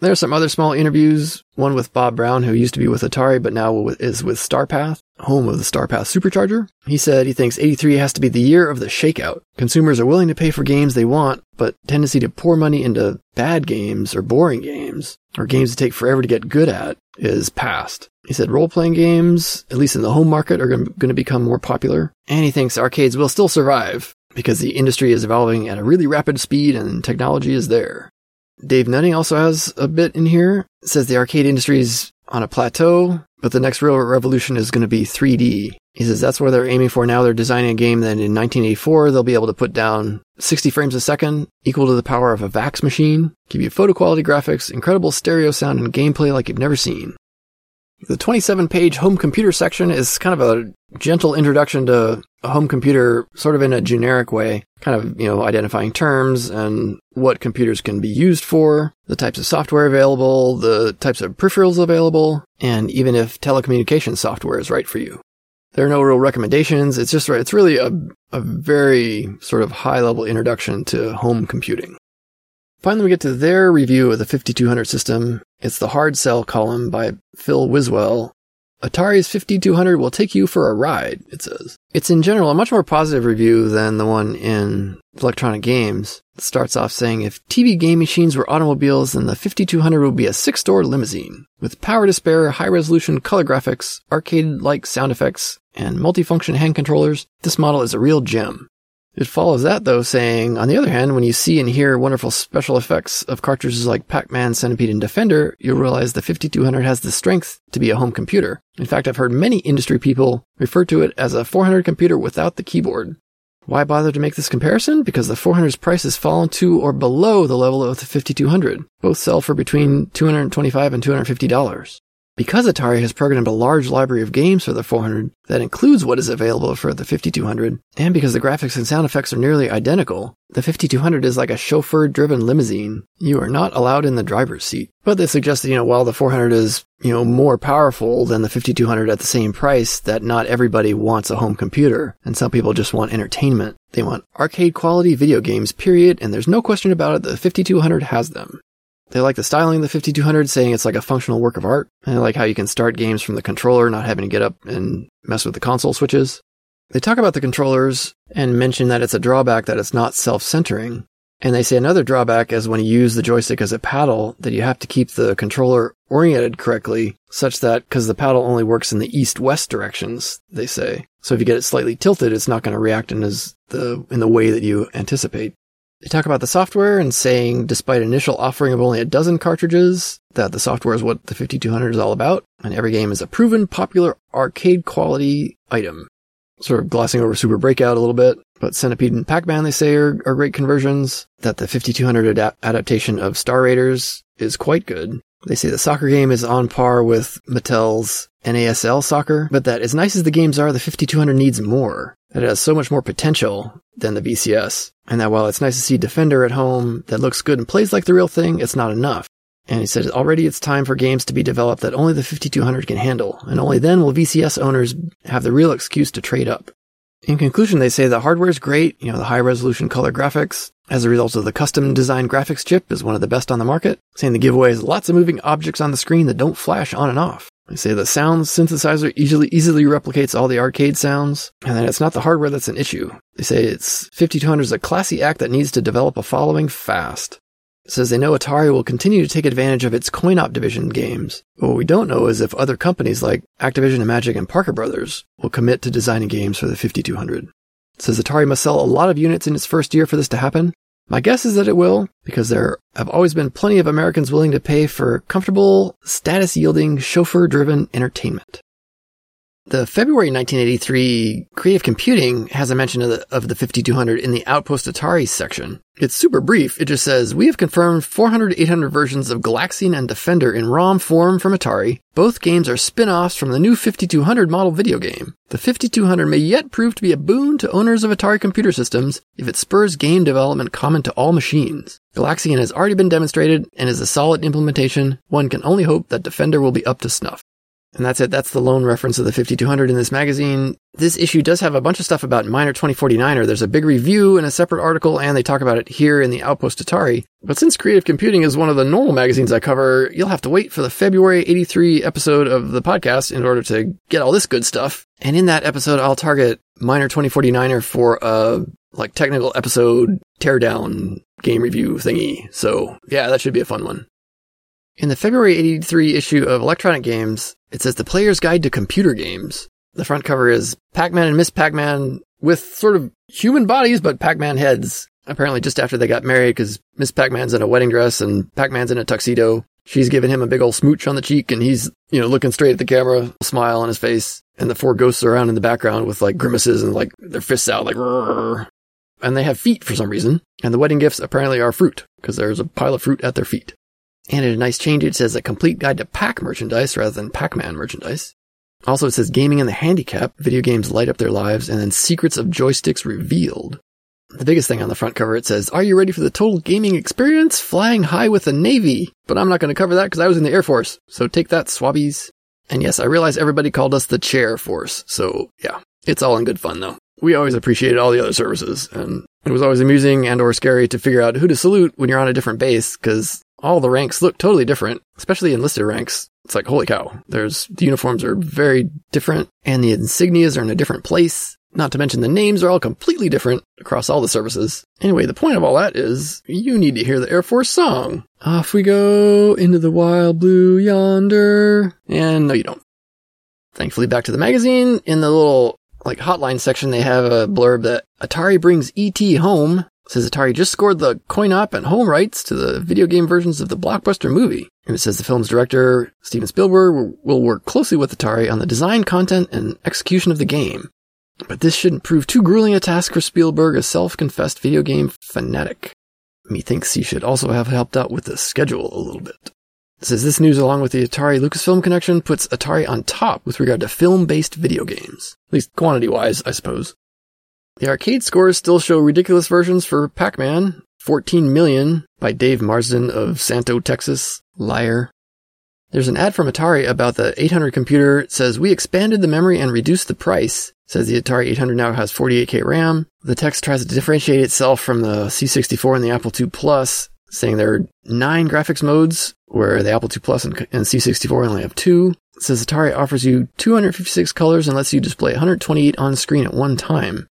There are some other small interviews, one with Bob Brown, who used to be with Atari, but now is with Starpath, home of the Starpath Supercharger. He said he thinks 83 has to be the year of the shakeout. Consumers are willing to pay for games they want, but tendency to pour money into bad games or boring games, or games that take forever to get good at, is past. He said role-playing games, at least in the home market, are going to become more popular, and he thinks arcades will still survive because the industry is evolving at a really rapid speed and technology is there. Dave Nutting also has a bit in here. It says the arcade industry is on a plateau, but the next real revolution is going to be 3D. He says that's where they're aiming for now. They're designing a game that in 1984 they'll be able to put down 60 frames a second, equal to the power of a VAX machine, give you photo quality graphics, incredible stereo sound, and gameplay like you've never seen. The 27 page home computer section is kind of a gentle introduction to a home computer, sort of in a generic way, kind of, you know, identifying terms and what computers can be used for, the types of software available, the types of peripherals available, and even if telecommunication software is right for you. There are no real recommendations. It's just, it's really a, a very sort of high level introduction to home computing. Finally, we get to their review of the 5200 system. It's the hard sell column by Phil Wiswell. Atari's 5200 will take you for a ride, it says. It's in general a much more positive review than the one in Electronic Games. It starts off saying if TV game machines were automobiles, then the 5200 would be a six door limousine. With power to spare, high resolution color graphics, arcade like sound effects, and multifunction hand controllers, this model is a real gem. It follows that though, saying, on the other hand, when you see and hear wonderful special effects of cartridges like Pac-Man, Centipede, and Defender, you'll realize the 5200 has the strength to be a home computer. In fact, I've heard many industry people refer to it as a 400 computer without the keyboard. Why bother to make this comparison? Because the 400's price has fallen to or below the level of the 5200. Both sell for between $225 and $250. Because Atari has programmed a large library of games for the 400 that includes what is available for the 5200, and because the graphics and sound effects are nearly identical, the 5200 is like a chauffeur-driven limousine. You are not allowed in the driver's seat. But they suggest that, you know, while the 400 is, you know, more powerful than the 5200 at the same price, that not everybody wants a home computer, and some people just want entertainment. They want arcade quality video games, period, and there's no question about it, the 5200 has them. They like the styling of the 5200, saying it's like a functional work of art. And they like how you can start games from the controller, not having to get up and mess with the console switches. They talk about the controllers and mention that it's a drawback that it's not self-centering. And they say another drawback is when you use the joystick as a paddle, that you have to keep the controller oriented correctly, such that, because the paddle only works in the east-west directions, they say. So if you get it slightly tilted, it's not going to react in as the, in the way that you anticipate. They talk about the software and saying, despite initial offering of only a dozen cartridges, that the software is what the 5200 is all about, and every game is a proven popular arcade quality item. Sort of glossing over Super Breakout a little bit, but Centipede and Pac-Man they say are, are great conversions, that the 5200 adaptation of Star Raiders is quite good. They say the soccer game is on par with Mattel's NASL soccer, but that as nice as the games are, the 5200 needs more. That it has so much more potential than the VCS. And that while it's nice to see Defender at home that looks good and plays like the real thing, it's not enough. And he said already it's time for games to be developed that only the 5200 can handle, and only then will VCS owners have the real excuse to trade up. In conclusion, they say the hardware is great, you know, the high resolution color graphics, as a result of the custom designed graphics chip is one of the best on the market, saying the giveaway is lots of moving objects on the screen that don't flash on and off. They say the sound synthesizer easily easily replicates all the arcade sounds, and that it's not the hardware that's an issue. They say it's 5200 is a classy act that needs to develop a following fast. It says they know Atari will continue to take advantage of its coin-op division games. But what we don't know is if other companies like Activision and Imagic and Parker Brothers will commit to designing games for the 5200. It says Atari must sell a lot of units in its first year for this to happen. My guess is that it will, because there have always been plenty of Americans willing to pay for comfortable, status-yielding, chauffeur-driven entertainment. The February 1983 Creative Computing has a mention of the, of the 5200 in the Outpost Atari section. It's super brief. It just says, we have confirmed 400 800 versions of Galaxian and Defender in ROM form from Atari. Both games are spin-offs from the new 5200 model video game. The 5200 may yet prove to be a boon to owners of Atari computer systems if it spurs game development common to all machines. Galaxian has already been demonstrated and is a solid implementation. One can only hope that Defender will be up to snuff. And that's it. That's the lone reference of the 5200 in this magazine. This issue does have a bunch of stuff about Miner 2049er. There's a big review in a separate article, and they talk about it here in the Outpost Atari. But since Creative Computing is one of the normal magazines I cover, you'll have to wait for the February 83 episode of the podcast in order to get all this good stuff. And in that episode, I'll target Miner 2049er for a like technical episode teardown game review thingy. So yeah, that should be a fun one. In the February 83 issue of Electronic Games, it says The Player's Guide to Computer Games. The front cover is Pac-Man and Miss Pac-Man with sort of human bodies, but Pac-Man heads. Apparently just after they got married, because Miss Pac-Man's in a wedding dress and Pac-Man's in a tuxedo. She's giving him a big old smooch on the cheek and he's, you know, looking straight at the camera, a smile on his face. And the four ghosts are around in the background with like grimaces and like their fists out like, Rrr. and they have feet for some reason. And the wedding gifts apparently are fruit because there's a pile of fruit at their feet. And in a nice change, it says a complete guide to Pac merchandise rather than Pac-Man merchandise. Also, it says gaming and the handicap, video games light up their lives, and then secrets of joysticks revealed. The biggest thing on the front cover, it says, are you ready for the total gaming experience? Flying high with the Navy. But I'm not going to cover that because I was in the Air Force. So take that, swabbies. And yes, I realize everybody called us the Chair Force. So yeah, it's all in good fun though. We always appreciated all the other services and it was always amusing and or scary to figure out who to salute when you're on a different base because all the ranks look totally different, especially enlisted ranks. It's like, holy cow. There's, the uniforms are very different and the insignias are in a different place. Not to mention the names are all completely different across all the services. Anyway, the point of all that is you need to hear the Air Force song. Off we go into the wild blue yonder. And no, you don't. Thankfully, back to the magazine. In the little like hotline section, they have a blurb that Atari brings ET home says Atari just scored the coin op and home rights to the video game versions of the blockbuster movie. And it says the film's director, Steven Spielberg, will work closely with Atari on the design, content, and execution of the game. But this shouldn't prove too grueling a task for Spielberg, a self-confessed video game fanatic. Methinks he should also have helped out with the schedule a little bit. It says this news, along with the Atari Lucasfilm connection, puts Atari on top with regard to film-based video games. At least quantity-wise, I suppose. The arcade scores still show ridiculous versions for Pac-Man, 14 million by Dave Marsden of Santo, Texas. Liar. There's an ad from Atari about the 800 computer. It says, we expanded the memory and reduced the price. It says the Atari 800 now has 48K RAM. The text tries to differentiate itself from the C64 and the Apple II Plus, saying there are nine graphics modes, where the Apple II Plus and, and C64 only have two. It says Atari offers you 256 colors and lets you display 128 on screen at one time.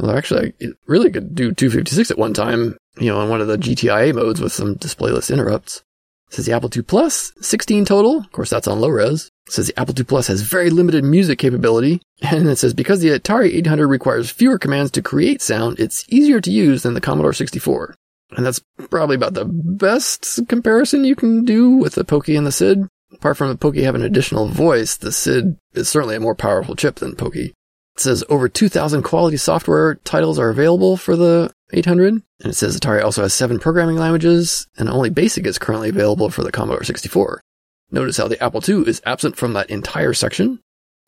Well, actually, I really could do 256 at one time, you know, on one of the GTIA modes with some display list interrupts. It says the Apple II Plus, 16 total. Of course, that's on low res. It says the Apple II Plus has very limited music capability. And it says because the Atari 800 requires fewer commands to create sound, it's easier to use than the Commodore 64. And that's probably about the best comparison you can do with the Pokey and the SID. Apart from the Pokey having an additional voice, the SID is certainly a more powerful chip than Pokey. It says over 2,000 quality software titles are available for the 800. And it says Atari also has seven programming languages, and only BASIC is currently available for the Commodore 64. Notice how the Apple II is absent from that entire section.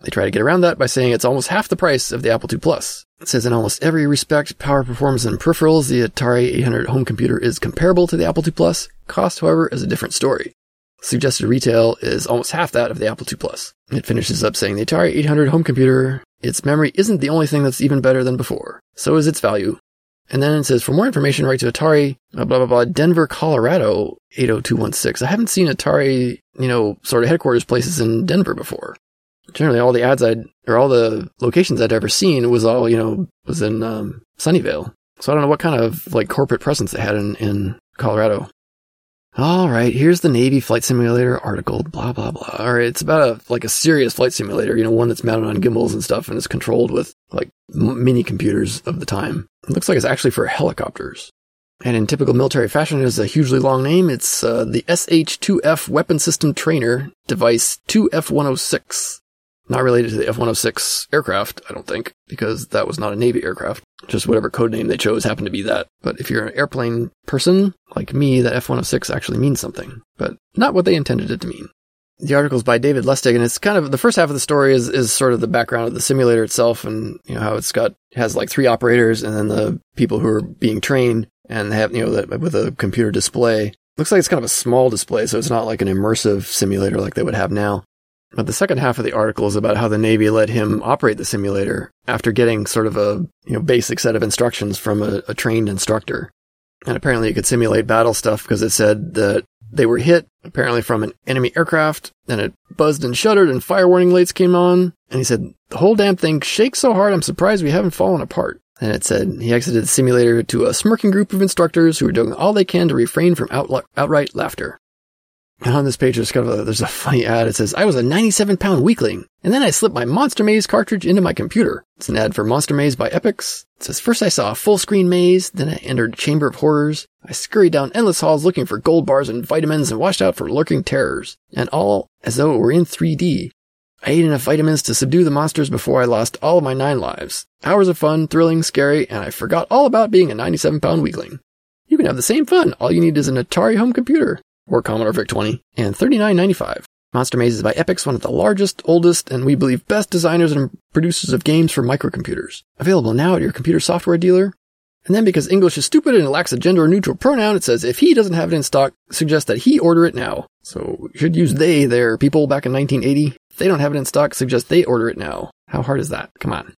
They try to get around that by saying it's almost half the price of the Apple II Plus. It says in almost every respect, power, performance, and peripherals, the Atari 800 home computer is comparable to the Apple II Plus. Cost, however, is a different story. Suggested retail is almost half that of the Apple II Plus. It finishes up saying the Atari 800 home computer its memory isn't the only thing that's even better than before. So is its value. And then it says, for more information, write to Atari, blah, blah, blah, Denver, Colorado, 80216. I haven't seen Atari, you know, sort of headquarters places in Denver before. Generally, all the ads I'd, or all the locations I'd ever seen was all, you know, was in, um, Sunnyvale. So I don't know what kind of, like, corporate presence they had in, in Colorado. All right, here's the Navy flight simulator article, blah, blah, blah. All right, it's about a, like a serious flight simulator, you know, one that's mounted on gimbals and stuff and is controlled with like mini computers of the time. It looks like it's actually for helicopters. And in typical military fashion, it has a hugely long name. It's uh, the SH-2F Weapon System Trainer Device 2F-106. Not related to the F-106 aircraft, I don't think, because that was not a Navy aircraft. Just whatever code name they chose happened to be that. But if you're an airplane person, like me, that F-106 actually means something, but not what they intended it to mean. The article is by David Lustig, and it's kind of the first half of the story is, is sort of the background of the simulator itself, and you know how it's got has like three operators, and then the people who are being trained, and they have you know the, with a computer display. Looks like it's kind of a small display, so it's not like an immersive simulator like they would have now. But the second half of the article is about how the Navy let him operate the simulator after getting sort of a you know basic set of instructions from a, a trained instructor. And apparently it could simulate battle stuff because it said that they were hit apparently from an enemy aircraft, and it buzzed and shuddered and fire warning lights came on. And he said, the whole damn thing shakes so hard I'm surprised we haven't fallen apart. And it said he exited the simulator to a smirking group of instructors who were doing all they can to refrain from out- outright laughter. And on this page, of a, there's a funny ad. It says, I was a 97 pound weakling, and then I slipped my Monster Maze cartridge into my computer. It's an ad for Monster Maze by Epyx. It says, first I saw a full screen maze, then I entered a chamber of horrors. I scurried down endless halls looking for gold bars and vitamins and watched out for lurking terrors, and all as though it were in 3D. I ate enough vitamins to subdue the monsters before I lost all of my nine lives. Hours of fun, thrilling, scary, and I forgot all about being a 97 pound weakling. You can have the same fun. All you need is an Atari home computer or Commodore VIC-20, and $39.95. Monster Maze is by Epyx, one of the largest, oldest, and we believe best designers and producers of games for microcomputers. Available now at your computer software dealer. And then because English is stupid and it lacks a gender neutral pronoun, it says if he doesn't have it in stock, suggest that he order it now. So should use they there, people back in 1980. If they don't have it in stock, suggest they order it now. How hard is that? Come on.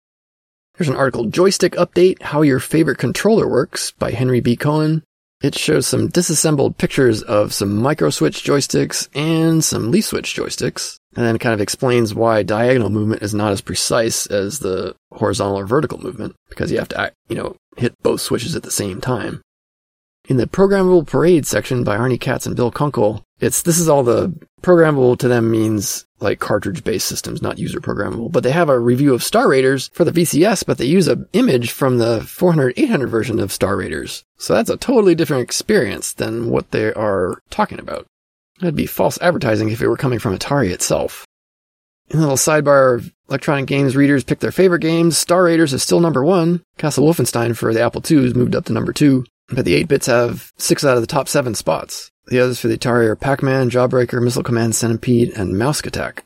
Here's an article, Joystick Update, How Your Favorite Controller Works by Henry B. Cohen. It shows some disassembled pictures of some micro switch joysticks and some leaf switch joysticks, and then kind of explains why diagonal movement is not as precise as the horizontal or vertical movement, because you have to, you know, hit both switches at the same time. In the programmable parade section by Arnie Katz and Bill Kunkel, it's this is all the programmable to them means like cartridge based systems, not user programmable. But they have a review of Star Raiders for the VCS, but they use an image from the 400 800 version of Star Raiders. So that's a totally different experience than what they are talking about. That'd be false advertising if it were coming from Atari itself. In the little sidebar electronic games readers pick their favorite games, Star Raiders is still number one. Castle Wolfenstein for the Apple II has moved up to number two. But the 8 bits have six out of the top seven spots. The others for the Atari are Pac-Man, Jawbreaker, Missile Command, Centipede, and Mouse Attack.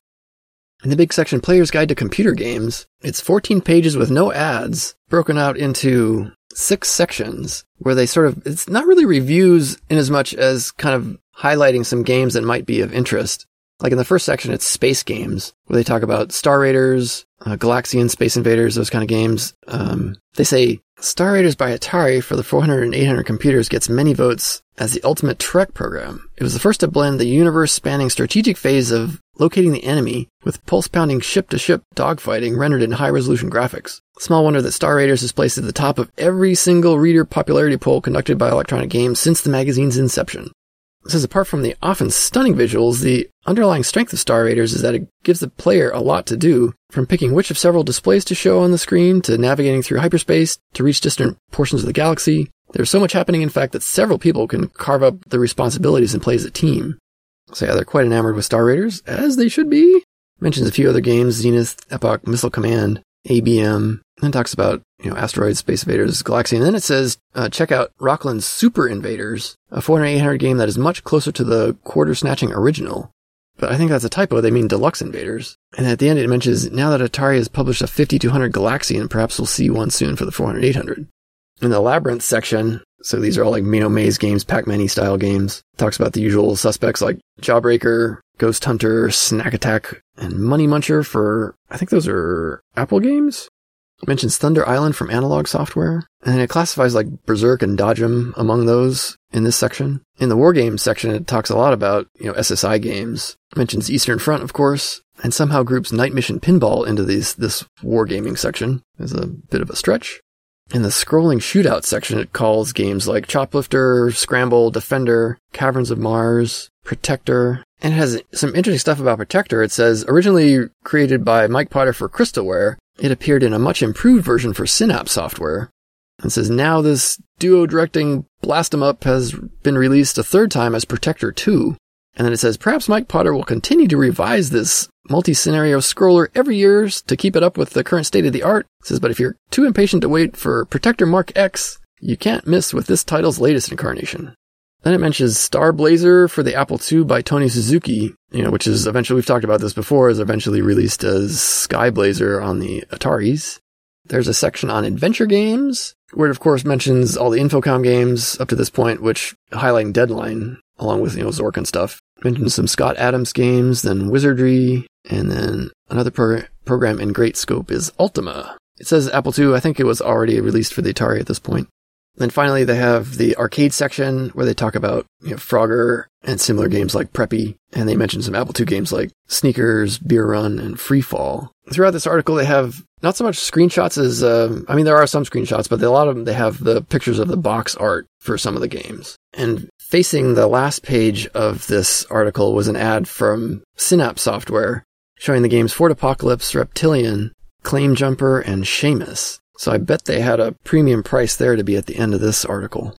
In the big section Player's Guide to Computer Games, it's 14 pages with no ads, broken out into six sections where they sort of, it's not really reviews in as much as kind of highlighting some games that might be of interest. Like in the first section, it's space games where they talk about Star Raiders, uh, Galaxian, Space Invaders, those kind of games. Um, they say Star Raiders by Atari for the 400 and 800 computers gets many votes as the ultimate Trek program. It was the first to blend the universe spanning strategic phase of locating the enemy with pulse pounding ship to ship dogfighting rendered in high resolution graphics. Small wonder that Star Raiders is placed at the top of every single reader popularity poll conducted by Electronic Games since the magazine's inception says apart from the often stunning visuals, the underlying strength of Star Raiders is that it gives the player a lot to do, from picking which of several displays to show on the screen, to navigating through hyperspace, to reach distant portions of the galaxy. There's so much happening, in fact, that several people can carve up the responsibilities and play as a team. So yeah, they're quite enamored with Star Raiders, as they should be. Mentions a few other games, Zenith, Epoch, Missile Command, ABM, and talks about, you know, asteroids, space invaders, galaxy. And then it says, uh, check out Roklan's Super Invaders, a 400 game that is much closer to the quarter snatching original. But I think that's a typo. They mean deluxe invaders. And at the end, it mentions now that Atari has published a 5200 Galaxian, perhaps we'll see one soon for the 400 800. In the Labyrinth section, so these are all like, Mino maze games, Pac-Man style games, talks about the usual suspects like Jawbreaker, Ghost Hunter, Snack Attack, and Money Muncher for, I think those are Apple games? It mentions Thunder Island from Analog Software, and then it classifies like Berserk and Dodgem among those in this section. In the War Games section, it talks a lot about, you know, SSI games. It mentions Eastern Front, of course, and somehow groups Night Mission Pinball into these, this wargaming section. Is a bit of a stretch. In the scrolling shootout section, it calls games like Choplifter, Scramble, Defender, Caverns of Mars, Protector, and it has some interesting stuff about Protector. It says, originally created by Mike Potter for Crystalware, it appeared in a much improved version for Synapse software. It says now this duo directing blast 'em up has been released a third time as Protector 2. And then it says perhaps Mike Potter will continue to revise this multi-scenario scroller every year to keep it up with the current state of the art. It says, but if you're too impatient to wait for Protector Mark X, you can't miss with this title's latest incarnation. Then it mentions Star Blazer for the Apple II by Tony Suzuki, you know, which is eventually, we've talked about this before, is eventually released as Sky Blazer on the Ataris. There's a section on adventure games, where it of course mentions all the Infocom games up to this point, which highlighting Deadline, along with, you know, Zork and stuff. Mentions some Scott Adams games, then Wizardry, and then another pro- program in great scope is Ultima. It says Apple II, I think it was already released for the Atari at this point. Then finally, they have the arcade section where they talk about you know, Frogger and similar games like Preppy, and they mention some Apple II games like Sneakers, Beer Run, and Free Fall. Throughout this article, they have not so much screenshots as, uh, I mean, there are some screenshots, but a lot of them, they have the pictures of the box art for some of the games. And facing the last page of this article was an ad from Synapse Software showing the games Fort Apocalypse, Reptilian, Claim Jumper, and Seamus. So I bet they had a premium price there to be at the end of this article.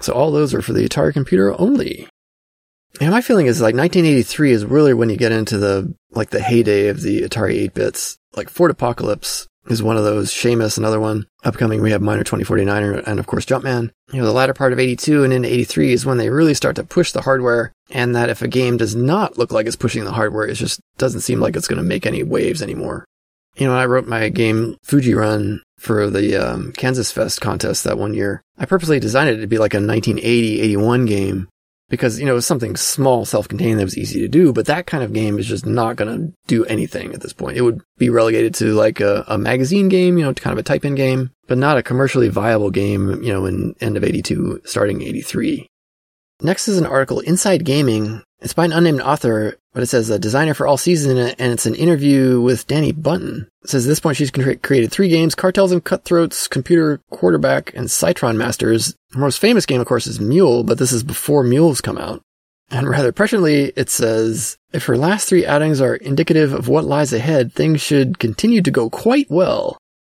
So all those are for the Atari computer only. And my feeling is like 1983 is really when you get into the, like the heyday of the Atari 8 bits. Like Fort Apocalypse is one of those. Seamus, another one. Upcoming, we have Miner 2049 and of course Jumpman. You know, the latter part of 82 and into 83 is when they really start to push the hardware and that if a game does not look like it's pushing the hardware, it just doesn't seem like it's going to make any waves anymore. You know, I wrote my game Fuji Run for the um, Kansas Fest contest that one year. I purposely designed it to be like a 1980, 81 game because, you know, it was something small, self-contained that was easy to do, but that kind of game is just not going to do anything at this point. It would be relegated to like a, a magazine game, you know, kind of a type-in game, but not a commercially viable game, you know, in end of 82, starting 83. Next is an article, Inside Gaming. It's by an unnamed author, but it says a designer for all season, and it's an interview with Dani Bunten. It says at this point she's created three games, Cartels and Cutthroats, Computer Quarterback, and Cytron Masters. Her most famous game, of course, is Mule, but this is before Mules come out. And rather presciently, it says, if her last three outings are indicative of what lies ahead, things should continue to go quite well.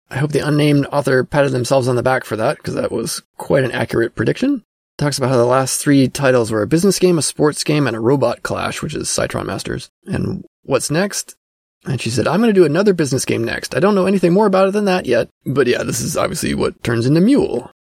I hope the unnamed author patted themselves on the back for that, because that was quite an accurate prediction talks about how the last three titles were a business game, a sports game, and a robot clash, which is Cytron Masters. And what's next? And she said, I'm going to do another business game next. I don't know anything more about it than that yet. But yeah, this is obviously what turns into Mule.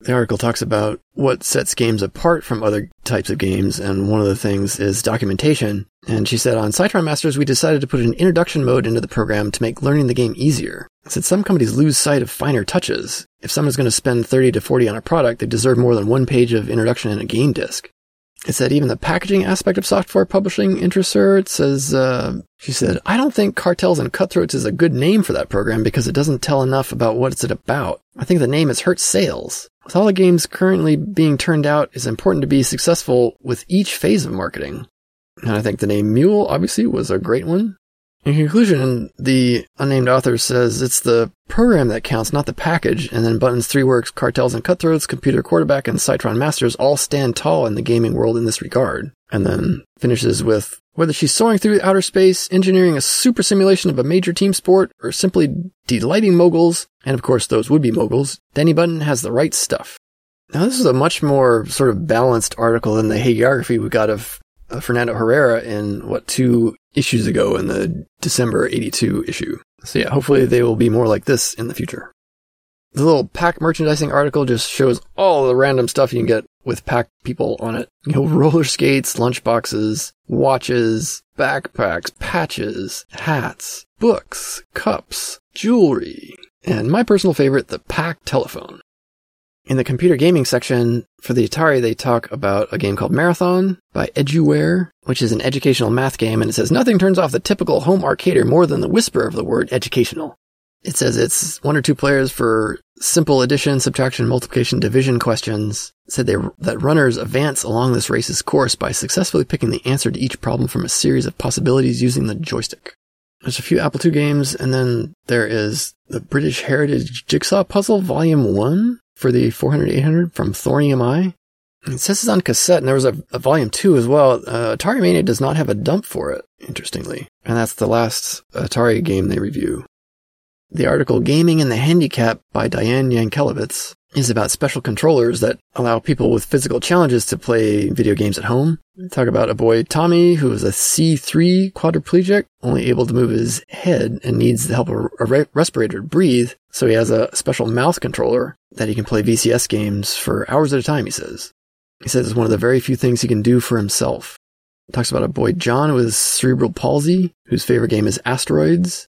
The article talks about what sets games apart from other types of games, and one of the things is documentation. And she said, on Cytron Masters, we decided to put an introduction mode into the program to make learning the game easier. I said some companies lose sight of finer touches. If someone's going to spend 30 to 40 on a product, they deserve more than one page of introduction in a game disc. It said even the packaging aspect of software publishing interests her. It says, uh, she said, I don't think Cartels and Cutthroats is a good name for that program because it doesn't tell enough about what it's about. I think the name has hurt sales. With all the games currently being turned out, it's important to be successful with each phase of marketing. And I think the name Mule obviously was a great one. In conclusion, the unnamed author says it's the program that counts, not the package, and then Bunten's three works, Cartels and Cutthroats, Computer Quarterback, and Cytron Masters all stand tall in the gaming world in this regard. And then finishes with whether she's soaring through outer space, engineering a super simulation of a major team sport, or simply delighting moguls, and of course those would be moguls, Dani Bunten has the right stuff. Now this is a much more sort of balanced article than the hagiography we got of uh, Fernando Herrera in what two issues ago in the December 82 issue. So yeah, hopefully they will be more like this in the future. The little Pac merchandising article just shows all the random stuff you can get with Pac people on it. You know, roller skates, lunchboxes, watches, backpacks, patches, hats, books, cups, jewelry, and my personal favorite, the Pac telephone. In the computer gaming section for the Atari, they talk about a game called Marathon by Eduware, which is an educational math game, and it says nothing turns off the typical home arcader more than the whisper of the word educational. It says it's one or two players for simple addition, subtraction, multiplication, division questions. It said they, that runners advance along this race's course by successfully picking the answer to each problem from a series of possibilities using the joystick. There's a few Apple II games, and then there is the British Heritage Jigsaw Puzzle Volume 1 for the 400 800 from Thorn EMI. It says it's on cassette, and there was a, a volume two as well. Uh, Atari Mania does not have a dump for it, interestingly. And that's the last Atari game they review. The article Gaming and the Handicap by Diane Yankelevitz is about special controllers that allow people with physical challenges to play video games at home. talk about a boy, Tommy, who is a C3 quadriplegic, only able to move his head and needs the help of a re- respirator to breathe. So he has a special mouth controller that he can play VCS games for hours at a time, he says. He says it's one of the very few things he can do for himself. Talks about a boy, John, with cerebral palsy, whose favorite game is Asteroids.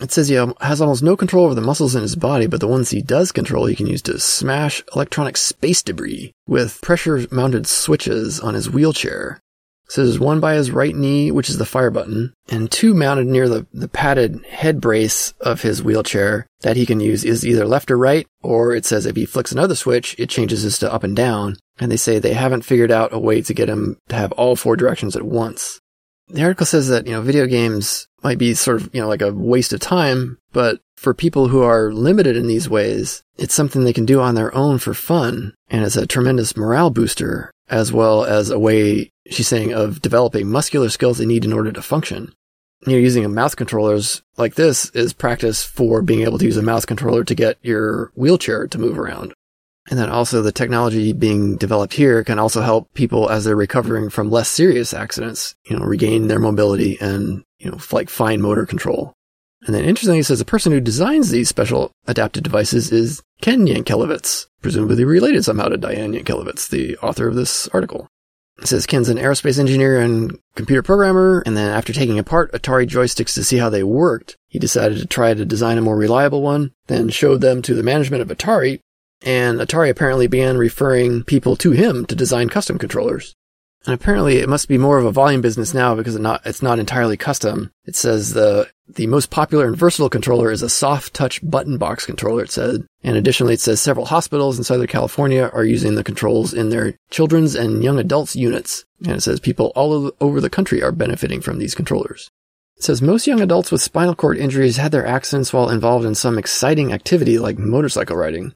It says he has almost no control over the muscles in his body, but the ones he does control he can use to smash electronic space debris with pressure mounted switches on his wheelchair. So there's one by his right knee, which is the fire button, and two mounted near the, the padded head brace of his wheelchair that he can use is either left or right, or it says if he flicks another switch, it changes this to up and down. And they say they haven't figured out a way to get him to have all four directions at once. The article says that, you know, video games might be sort of, you know, like a waste of time, but for people who are limited in these ways, it's something they can do on their own for fun. And it's a tremendous morale booster as well as a way she's saying, of developing muscular skills they need in order to function. You know, using a mouse controllers like this is practice for being able to use a mouse controller to get your wheelchair to move around. And then also the technology being developed here can also help people as they're recovering from less serious accidents, you know, regain their mobility and, you know, like fine motor control. And then interestingly, it says the person who designs these special adapted devices is Ken Yankelevitz, presumably related somehow to Diane Yankelevitz, the author of this article. It says Ken's an aerospace engineer and computer programmer, and then after taking apart Atari joysticks to see how they worked, he decided to try to design a more reliable one, then showed them to the management of Atari, and Atari apparently began referring people to him to design custom controllers. And apparently it must be more of a volume business now because it's not, it's not entirely custom. It says the, the most popular and versatile controller is a soft touch button box controller, it said. And additionally, it says several hospitals in Southern California are using the controls in their children's and young adults units. And it says people all over the country are benefiting from these controllers. It says most young adults with spinal cord injuries had their accidents while involved in some exciting activity like motorcycle riding.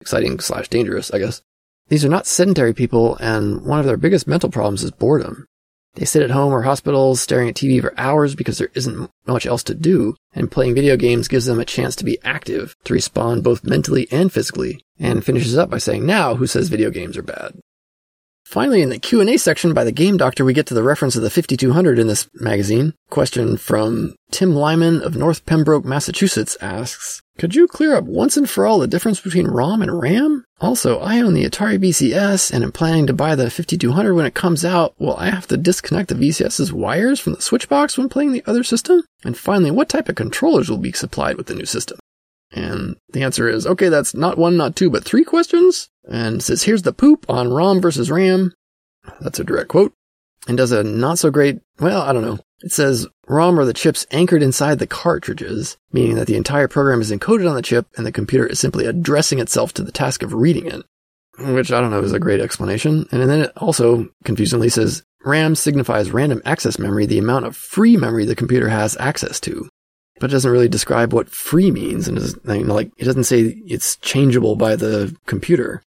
Exciting slash dangerous, I guess. These are not sedentary people, and one of their biggest mental problems is boredom. They sit at home or hospitals staring at TV for hours because there isn't much else to do, and playing video games gives them a chance to be active, to respond both mentally and physically, and finishes up by saying, now who says video games are bad? Finally, in the Q&A section by the Game Doctor, we get to the reference of the 5200 in this magazine. Question from Tim Lyman of North Pembroke, Massachusetts asks, Could you clear up once and for all the difference between ROM and RAM? Also, I own the Atari VCS and am planning to buy the 5200 when it comes out. Will I have to disconnect the VCS's wires from the switch box when playing the other system? And finally, what type of controllers will be supplied with the new system? And the answer is, okay, that's not one, not two, but three questions. And says, here's the poop on ROM versus RAM. That's a direct quote. And does a not so great, well, I don't know. It says ROM are the chips anchored inside the cartridges, meaning that the entire program is encoded on the chip and the computer is simply addressing itself to the task of reading it. Which I don't know is a great explanation. And then it also confusingly says RAM signifies random access memory, the amount of free memory the computer has access to but it doesn't really describe what free means. And I mean, like, it doesn't say it's changeable by the computer.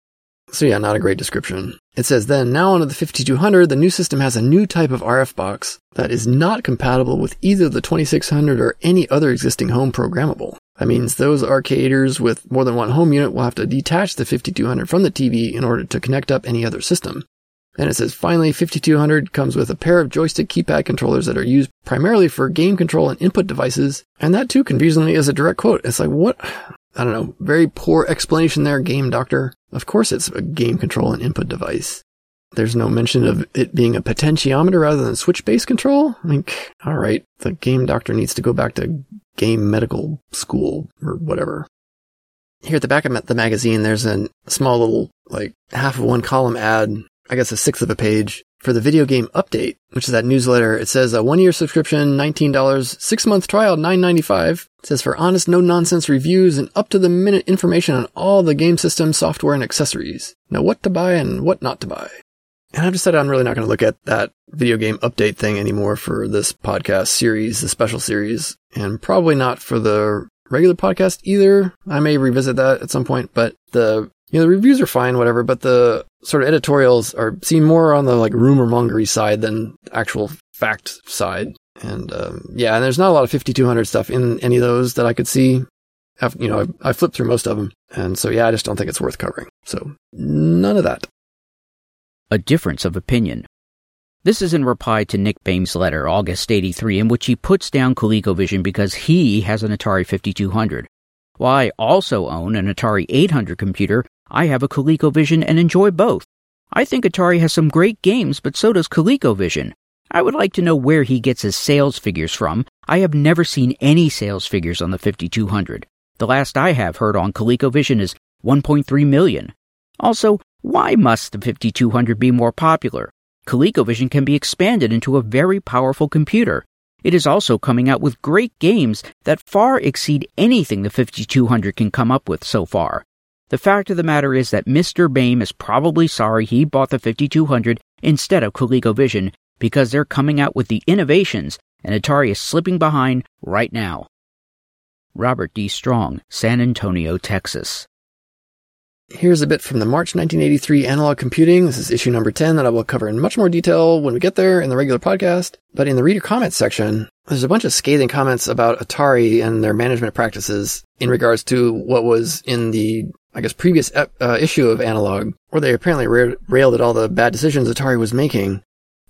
So yeah, not a great description. It says then, now onto the 5200, the new system has a new type of RF box that is not compatible with either the 2600 or any other existing home programmable. That means those arcaders with more than one home unit will have to detach the 5200 from the TV in order to connect up any other system. And it says, finally, 5200 comes with a pair of joystick keypad controllers that are used primarily for game control and input devices. And that too, confusingly, is a direct quote. It's like, what? I don't know. Very poor explanation there, game doctor. Of course it's a game control and input device. There's no mention of it being a potentiometer rather than switch-based control. I mean, alright, the game doctor needs to go back to game medical school or whatever. Here at the back of the magazine, there's a small little, like, half of one column ad I guess a sixth of a page for the video game update, which is that newsletter. It says a one year subscription, $19, six month trial, $9.95. It says for honest, no nonsense reviews and up to the minute information on all the game system, software, and accessories. Now what to buy and what not to buy. And I've decided I'm really not going to look at that video game update thing anymore for this podcast series, the special series, and probably not for the regular podcast either. I may revisit that at some point, but the you know the reviews are fine, whatever. But the sort of editorials are seen more on the like rumor mongery side than actual fact side. And um, yeah, and there's not a lot of 5200 stuff in any of those that I could see. I've, you know, I, I flipped through most of them, and so yeah, I just don't think it's worth covering. So none of that. A difference of opinion. This is in reply to Nick Bame's letter, August 83, in which he puts down ColecoVision because he has an Atari 5200. While I also own an Atari 800 computer, I have a ColecoVision and enjoy both. I think Atari has some great games, but so does ColecoVision. I would like to know where he gets his sales figures from. I have never seen any sales figures on the 5200. The last I have heard on ColecoVision is 1.3 million. Also, why must the 5200 be more popular? ColecoVision can be expanded into a very powerful computer. It is also coming out with great games that far exceed anything the 5200 can come up with so far. The fact of the matter is that Mr. Bame is probably sorry he bought the 5200 instead of ColecoVision because they're coming out with the innovations and Atari is slipping behind right now. Robert D. Strong, San Antonio, Texas. Here's a bit from the March 1983 Analog Computing. This is issue number 10 that I will cover in much more detail when we get there in the regular podcast. But in the reader comments section, there's a bunch of scathing comments about Atari and their management practices in regards to what was in the, I guess, previous uh, issue of Analog, where they apparently railed at all the bad decisions Atari was making.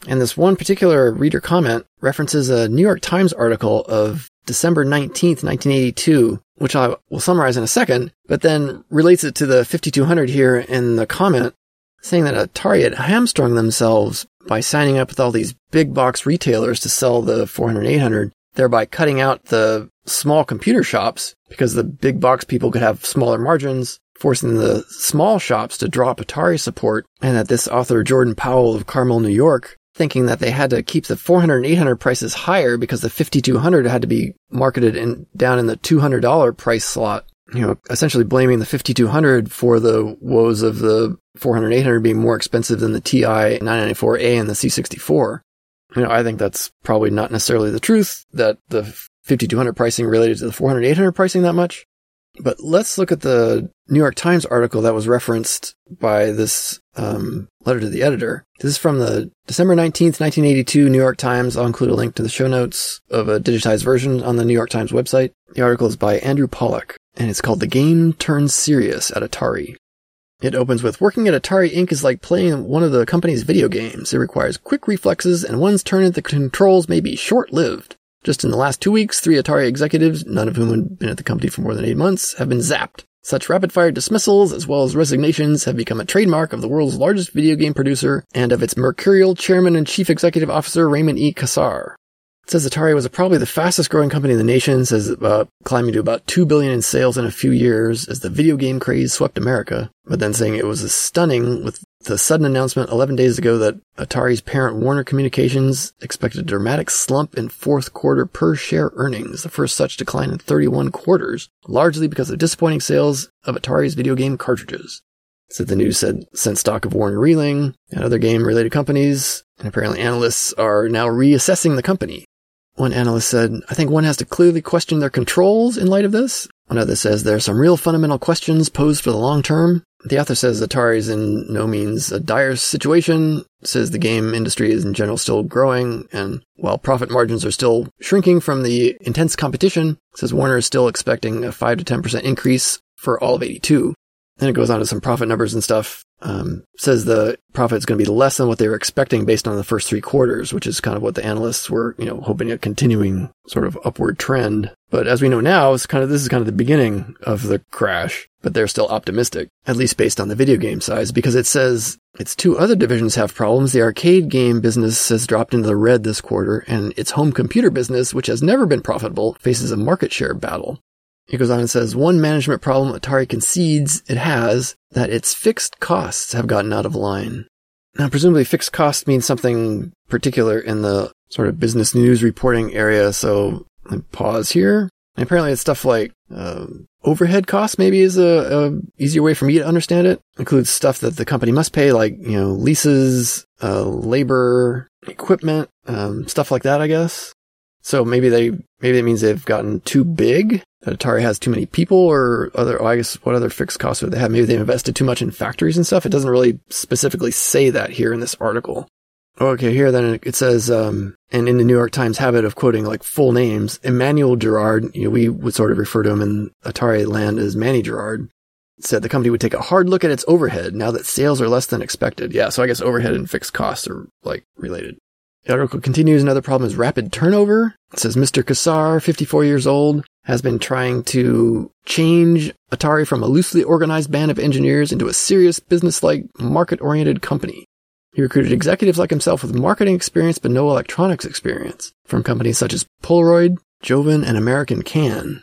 And this one particular reader comment references a New York Times article of December 19th, 1982, which I will summarize in a second, but then relates it to the 5200 here in the comment saying that Atari had hamstrung themselves by signing up with all these big box retailers to sell the 400 800, thereby cutting out the small computer shops because the big box people could have smaller margins, forcing the small shops to drop Atari support, and that this author Jordan Powell of Carmel, New York, thinking that they had to keep the 400 and 800 prices higher because the 5200 had to be marketed in down in the $200 price slot. You know, essentially blaming the 5200 for the woes of the 400 800 being more expensive than the TI 994A and the C64. You know, I think that's probably not necessarily the truth that the 5200 pricing related to the 400 800 pricing that much. But let's look at the New York Times article that was referenced by this um, letter to the editor. This is from the December 19th, 1982 New York Times. I'll include a link to the show notes of a digitized version on the New York Times website. The article is by Andrew Pollack, and it's called The Game Turns Serious at Atari. It opens with working at Atari Inc. is like playing one of the company's video games. It requires quick reflexes, and one's turn at the controls may be short lived. Just in the last two weeks, three Atari executives, none of whom had been at the company for more than eight months, have been zapped. Such rapid fire dismissals as well as resignations have become a trademark of the world's largest video game producer and of its mercurial chairman and chief executive officer Raymond E. Kassar. It says Atari was probably the fastest growing company in the nation, says about climbing to about 2 billion in sales in a few years as the video game craze swept America, but then saying it was stunning with the sudden announcement 11 days ago that Atari's parent Warner Communications expected a dramatic slump in fourth quarter per share earnings, the first such decline in 31 quarters, largely because of disappointing sales of Atari's video game cartridges. So the news said sent stock of Warner reeling and other game related companies, and apparently analysts are now reassessing the company. One analyst said, I think one has to clearly question their controls in light of this. Another says there are some real fundamental questions posed for the long term. The author says Atari is in no means a dire situation, says the game industry is in general still growing, and while profit margins are still shrinking from the intense competition, says Warner is still expecting a 5 to 10% increase for all of 82. Then it goes on to some profit numbers and stuff. Um, says the profit is going to be less than what they were expecting based on the first three quarters, which is kind of what the analysts were, you know, hoping a continuing sort of upward trend. But as we know now, it's kind of, this is kind of the beginning of the crash, but they're still optimistic, at least based on the video game size, because it says its two other divisions have problems. The arcade game business has dropped into the red this quarter, and its home computer business, which has never been profitable, faces a market share battle. He goes on and says, one management problem Atari concedes it has that its fixed costs have gotten out of line. Now, presumably fixed costs means something particular in the sort of business news reporting area. So pause here. And apparently it's stuff like um, overhead costs maybe is a, a, easier way for me to understand it. Includes stuff that the company must pay, like, you know, leases, uh, labor, equipment, um, stuff like that, I guess. So maybe they, maybe it means they've gotten too big, that Atari has too many people or other, oh, I guess what other fixed costs would they have? Maybe they've invested too much in factories and stuff. It doesn't really specifically say that here in this article. Okay, here then it says, um, and in the New York Times habit of quoting like full names, Emmanuel Gerard, you know, we would sort of refer to him in Atari land as Manny Gerard, said the company would take a hard look at its overhead now that sales are less than expected. Yeah, so I guess overhead and fixed costs are like related. The article continues. Another problem is rapid turnover. It says Mr. Kassar, 54 years old, has been trying to change Atari from a loosely organized band of engineers into a serious business-like market-oriented company. He recruited executives like himself with marketing experience but no electronics experience from companies such as Polaroid, Jovan, and American Can.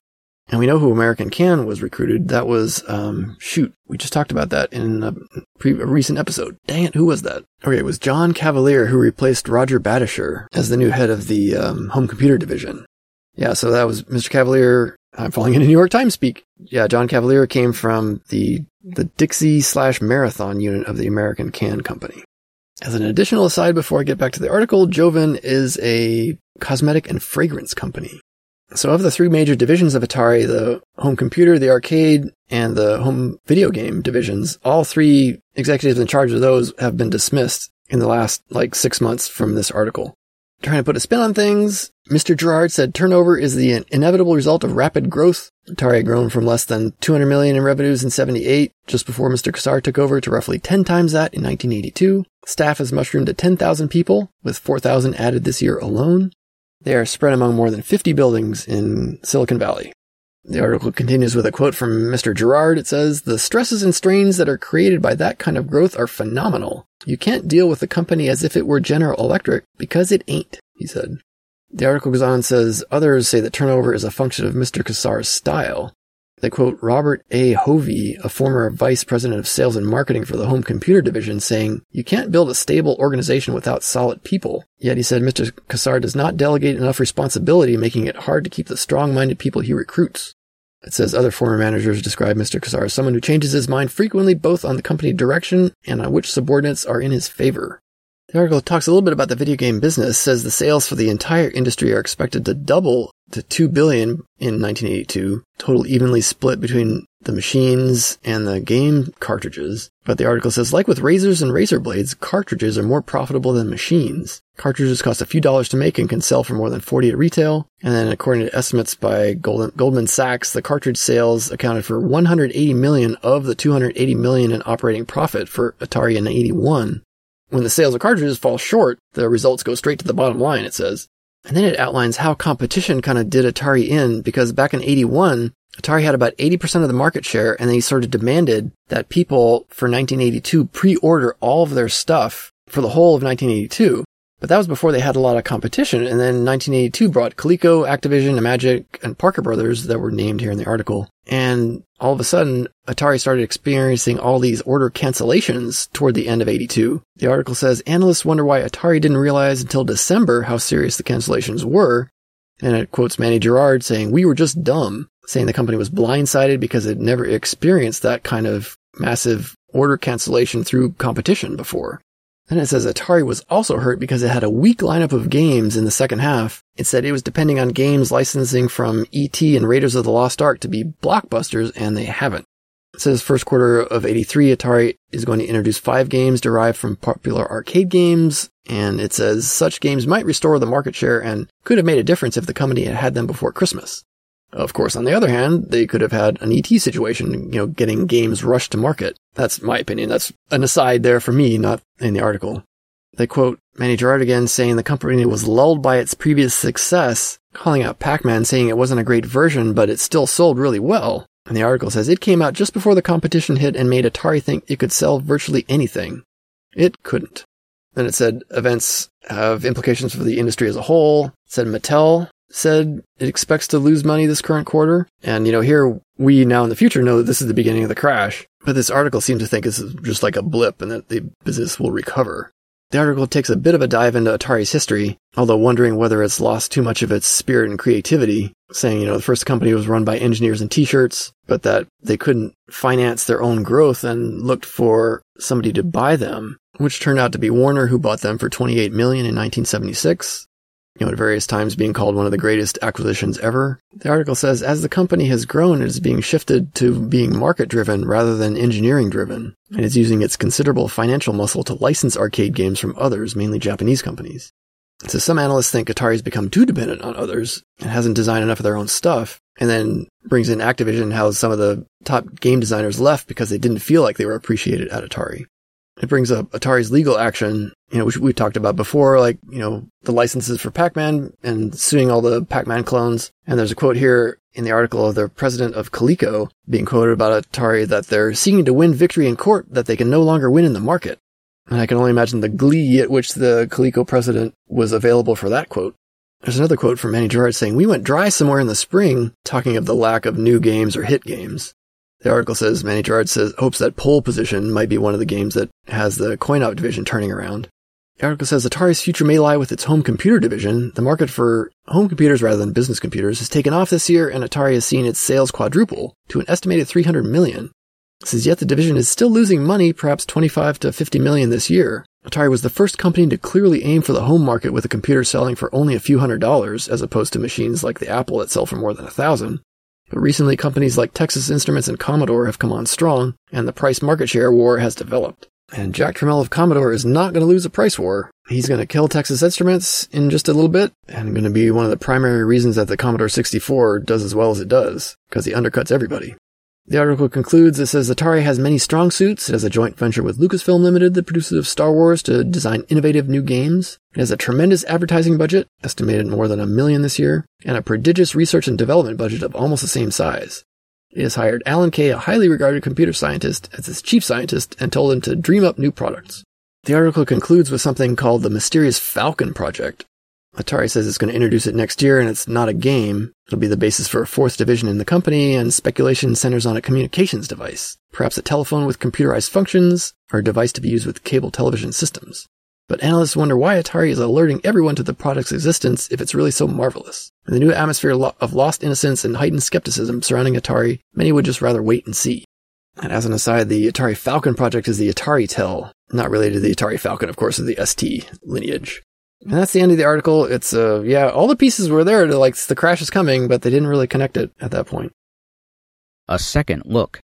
And we know who American Can was recruited. That was, um, shoot, we just talked about that in a, pre- a recent episode. Dang it, who was that? Okay, it was John Cavalier who replaced Roger Badertscher as the new head of the um, home computer division. Yeah, so that was Mr. Cavalier. I'm falling into New York Times speak. Yeah, John Cavalier came from the the Dixie slash Marathon unit of the American Can Company. As an additional aside before I get back to the article, Jovan is a cosmetic and fragrance company. So of the three major divisions of Atari, the home computer, the arcade, and the home video game divisions, all three executives in charge of those have been dismissed in the last like six months from this article. Trying to put a spin on things, Mr. Gerard said turnover is the inevitable result of rapid growth. Atari had grown from less than 200 million in revenues in 78, just before Mr. Kassar took over, to roughly 10 times that in 1982. Staff has mushroomed to 10,000 people, with 4,000 added this year alone. They are spread among more than 50 buildings in Silicon Valley. The article continues with a quote from Mr. Gerard. It says, The stresses and strains that are created by that kind of growth are phenomenal. You can't deal with the company as if it were General Electric because it ain't, he said. The article goes on and says, Others say that turnover is a function of Mr. Kassar's style. They quote Robert A. Hovey, a former vice president of sales and marketing for the home computer division, saying, You can't build a stable organization without solid people. Yet he said Mr. Kassar does not delegate enough responsibility, making it hard to keep the strong minded people he recruits. It says other former managers describe Mr. Kassar as someone who changes his mind frequently both on the company direction and on which subordinates are in his favor. The article talks a little bit about the video game business, says the sales for the entire industry are expected to double to 2 billion in 1982, total evenly split between the machines and the game cartridges. But the article says, like with razors and razor blades, cartridges are more profitable than machines. Cartridges cost a few dollars to make and can sell for more than 40 at retail. And then according to estimates by Goldman Sachs, the cartridge sales accounted for 180 million of the 280 million in operating profit for Atari in 81. When the sales of cartridges fall short, the results go straight to the bottom line, it says. And then it outlines how competition kind of did Atari in because back in 81, Atari had about 80% of the market share and they sort of demanded that people for 1982 pre-order all of their stuff for the whole of 1982. But that was before they had a lot of competition. And then 1982 brought Coleco, Activision, Imagic, and Parker Brothers that were named here in the article. And all of a sudden, Atari started experiencing all these order cancellations toward the end of 82. The article says analysts wonder why Atari didn't realize until December how serious the cancellations were. And it quotes Manny Gerard saying, we were just dumb, saying the company was blindsided because it never experienced that kind of massive order cancellation through competition before. Then it says Atari was also hurt because it had a weak lineup of games in the second half. It said it was depending on games licensing from E.T. and Raiders of the Lost Ark to be blockbusters, and they haven't. It says first quarter of 83, Atari is going to introduce five games derived from popular arcade games, and it says such games might restore the market share and could have made a difference if the company had had them before Christmas. Of course, on the other hand, they could have had an ET situation, you know, getting games rushed to market. That's my opinion. That's an aside there for me, not in the article. They quote Manny Gerard again saying the company was lulled by its previous success, calling out Pac-Man saying it wasn't a great version, but it still sold really well. And the article says it came out just before the competition hit and made Atari think it could sell virtually anything. It couldn't. Then it said events have implications for the industry as a whole. It said Mattel said it expects to lose money this current quarter. And, you know, here we now in the future know that this is the beginning of the crash. But this article seems to think is just like a blip and that the business will recover. The article takes a bit of a dive into Atari's history, although wondering whether it's lost too much of its spirit and creativity. saying, you know, the first company was run by engineers in t-shirts, but that they couldn't finance their own growth and looked for somebody to buy them, which turned out to be Warner, who bought them for 28 million in 1976 you know, at various times being called one of the greatest acquisitions ever. The article says, as the company has grown, it is being shifted to being market driven rather than engineering driven, and is using its considerable financial muscle to license arcade games from others, mainly Japanese companies. So some analysts think Atari's become too dependent on others and hasn't designed enough of their own stuff, and then brings in Activision how some of the top game designers left because they didn't feel like they were appreciated at Atari. It brings up Atari's legal action, you know, which we talked about before, like, you know, the licenses for Pac-Man and suing all the Pac-Man clones. And there's a quote here in the article of the president of Coleco being quoted about Atari that they're seeking to win victory in court that they can no longer win in the market. And I can only imagine the glee at which the Coleco president was available for that quote. There's another quote from Manny Gerard saying, We went dry somewhere in the spring, talking of the lack of new games or hit games. The article says Manny Gerard says hopes that pole position might be one of the games that has the coin op division turning around. The article says Atari's future may lie with its home computer division. The market for home computers rather than business computers has taken off this year and Atari has seen its sales quadruple to an estimated 300 million. Says yet the division is still losing money, perhaps 25 to 50 million this year. Atari was the first company to clearly aim for the home market with a computer selling for only a few hundred dollars as opposed to machines like the Apple that sell for more than a thousand. But recently companies like Texas Instruments and Commodore have come on strong, and the price market share war has developed. And Jack Tramiel of Commodore is not going to lose a price war. He's going to kill Texas Instruments in just a little bit, and going to be one of the primary reasons that the Commodore 64 does as well as it does, because he undercuts everybody. The article concludes it says Atari has many strong suits. It has a joint venture with Lucasfilm Limited, the producer of Star Wars, to design innovative new games. It has a tremendous advertising budget, estimated more than a million this year, and a prodigious research and development budget of almost the same size. It has hired Alan Kay, a highly regarded computer scientist, as its chief scientist and told him to dream up new products. The article concludes with something called the Mysterious Falcon Project, Atari says it's going to introduce it next year and it's not a game. It'll be the basis for a fourth division in the company and speculation centers on a communications device, perhaps a telephone with computerized functions or a device to be used with cable television systems. But analysts wonder why Atari is alerting everyone to the product's existence if it's really so marvelous. In the new atmosphere of lost innocence and heightened skepticism surrounding Atari, many would just rather wait and see. And as an aside, the Atari Falcon project is the Atari Tel, not related to the Atari Falcon, of course, of the ST lineage. And that's the end of the article. It's, uh, yeah, all the pieces were there to like, the crash is coming, but they didn't really connect it at that point. A second look.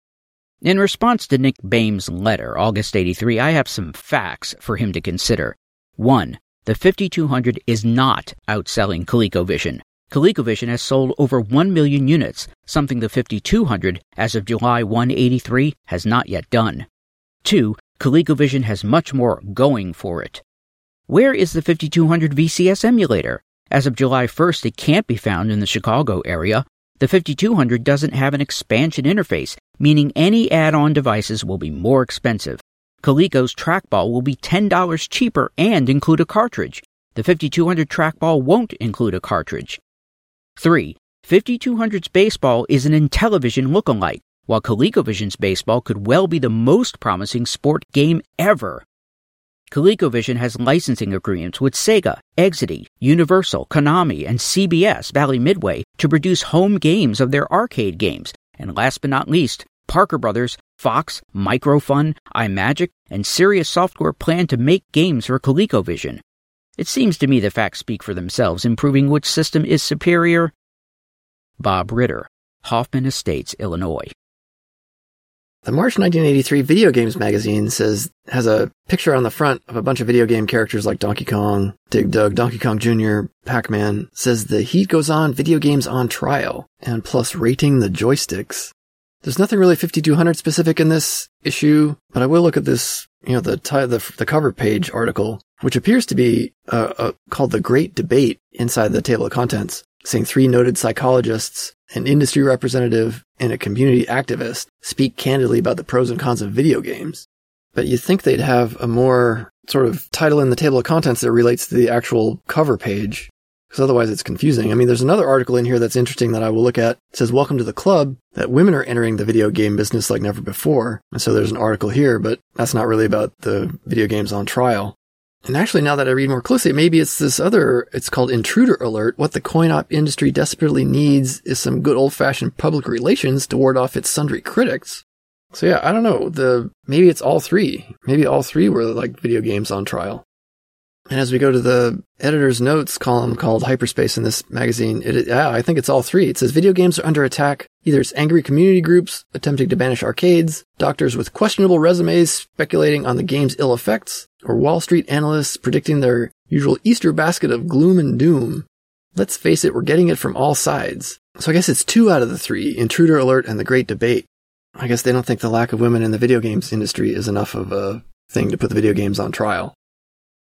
In response to Nick Baim's letter, August 83, I have some facts for him to consider. 1. The 5200 is not outselling ColecoVision. ColecoVision has sold over 1 million units, something the 5200, as of July 183, has not yet done. 2. ColecoVision has much more going for it. Where is the 5200 VCS emulator? As of July 1st, it can't be found in the Chicago area. The 5200 doesn't have an expansion interface, meaning any add on devices will be more expensive. Coleco's trackball will be $10 cheaper and include a cartridge. The 5200 trackball won't include a cartridge. 3. 5200's baseball is an Intellivision look-alike, while ColecoVision's baseball could well be the most promising sport game ever. ColecoVision has licensing agreements with Sega, Exidy, Universal, Konami, and CBS Bally Midway to produce home games of their arcade games. And last but not least, Parker Brothers, Fox, Microfun, Imagic, and Sirius Software plan to make games for ColecoVision. It seems to me the facts speak for themselves in proving which system is superior. Bob Ritter, Hoffman Estates, Illinois. The March 1983 Video Games magazine says has a picture on the front of a bunch of video game characters like Donkey Kong, Dig Dug, Donkey Kong Jr., Pac-Man. Says the heat goes on, video games on trial, and plus rating the joysticks. There's nothing really 5200 specific in this issue, but I will look at this, you know, the t- the, the cover page article, which appears to be uh, uh, called the Great Debate inside the table of contents, saying three noted psychologists an industry representative, and a community activist speak candidly about the pros and cons of video games. But you'd think they'd have a more sort of title in the table of contents that relates to the actual cover page. Because otherwise it's confusing. I mean, there's another article in here that's interesting that I will look at. It says, welcome to the club, that women are entering the video game business like never before. And so there's an article here, but that's not really about the video games on trial. And actually, now that I read more closely, maybe it's this other, it's called Intruder Alert. What the coin op industry desperately needs is some good old fashioned public relations to ward off its sundry critics. So yeah, I don't know. The, maybe it's all three. Maybe all three were like video games on trial. And as we go to the editor's notes column called Hyperspace in this magazine, it, yeah, I think it's all three. It says video games are under attack. Either it's angry community groups attempting to banish arcades, doctors with questionable resumes speculating on the game's ill effects, or Wall Street analysts predicting their usual Easter basket of gloom and doom. Let's face it, we're getting it from all sides. So I guess it's two out of the three, Intruder Alert and The Great Debate. I guess they don't think the lack of women in the video games industry is enough of a thing to put the video games on trial.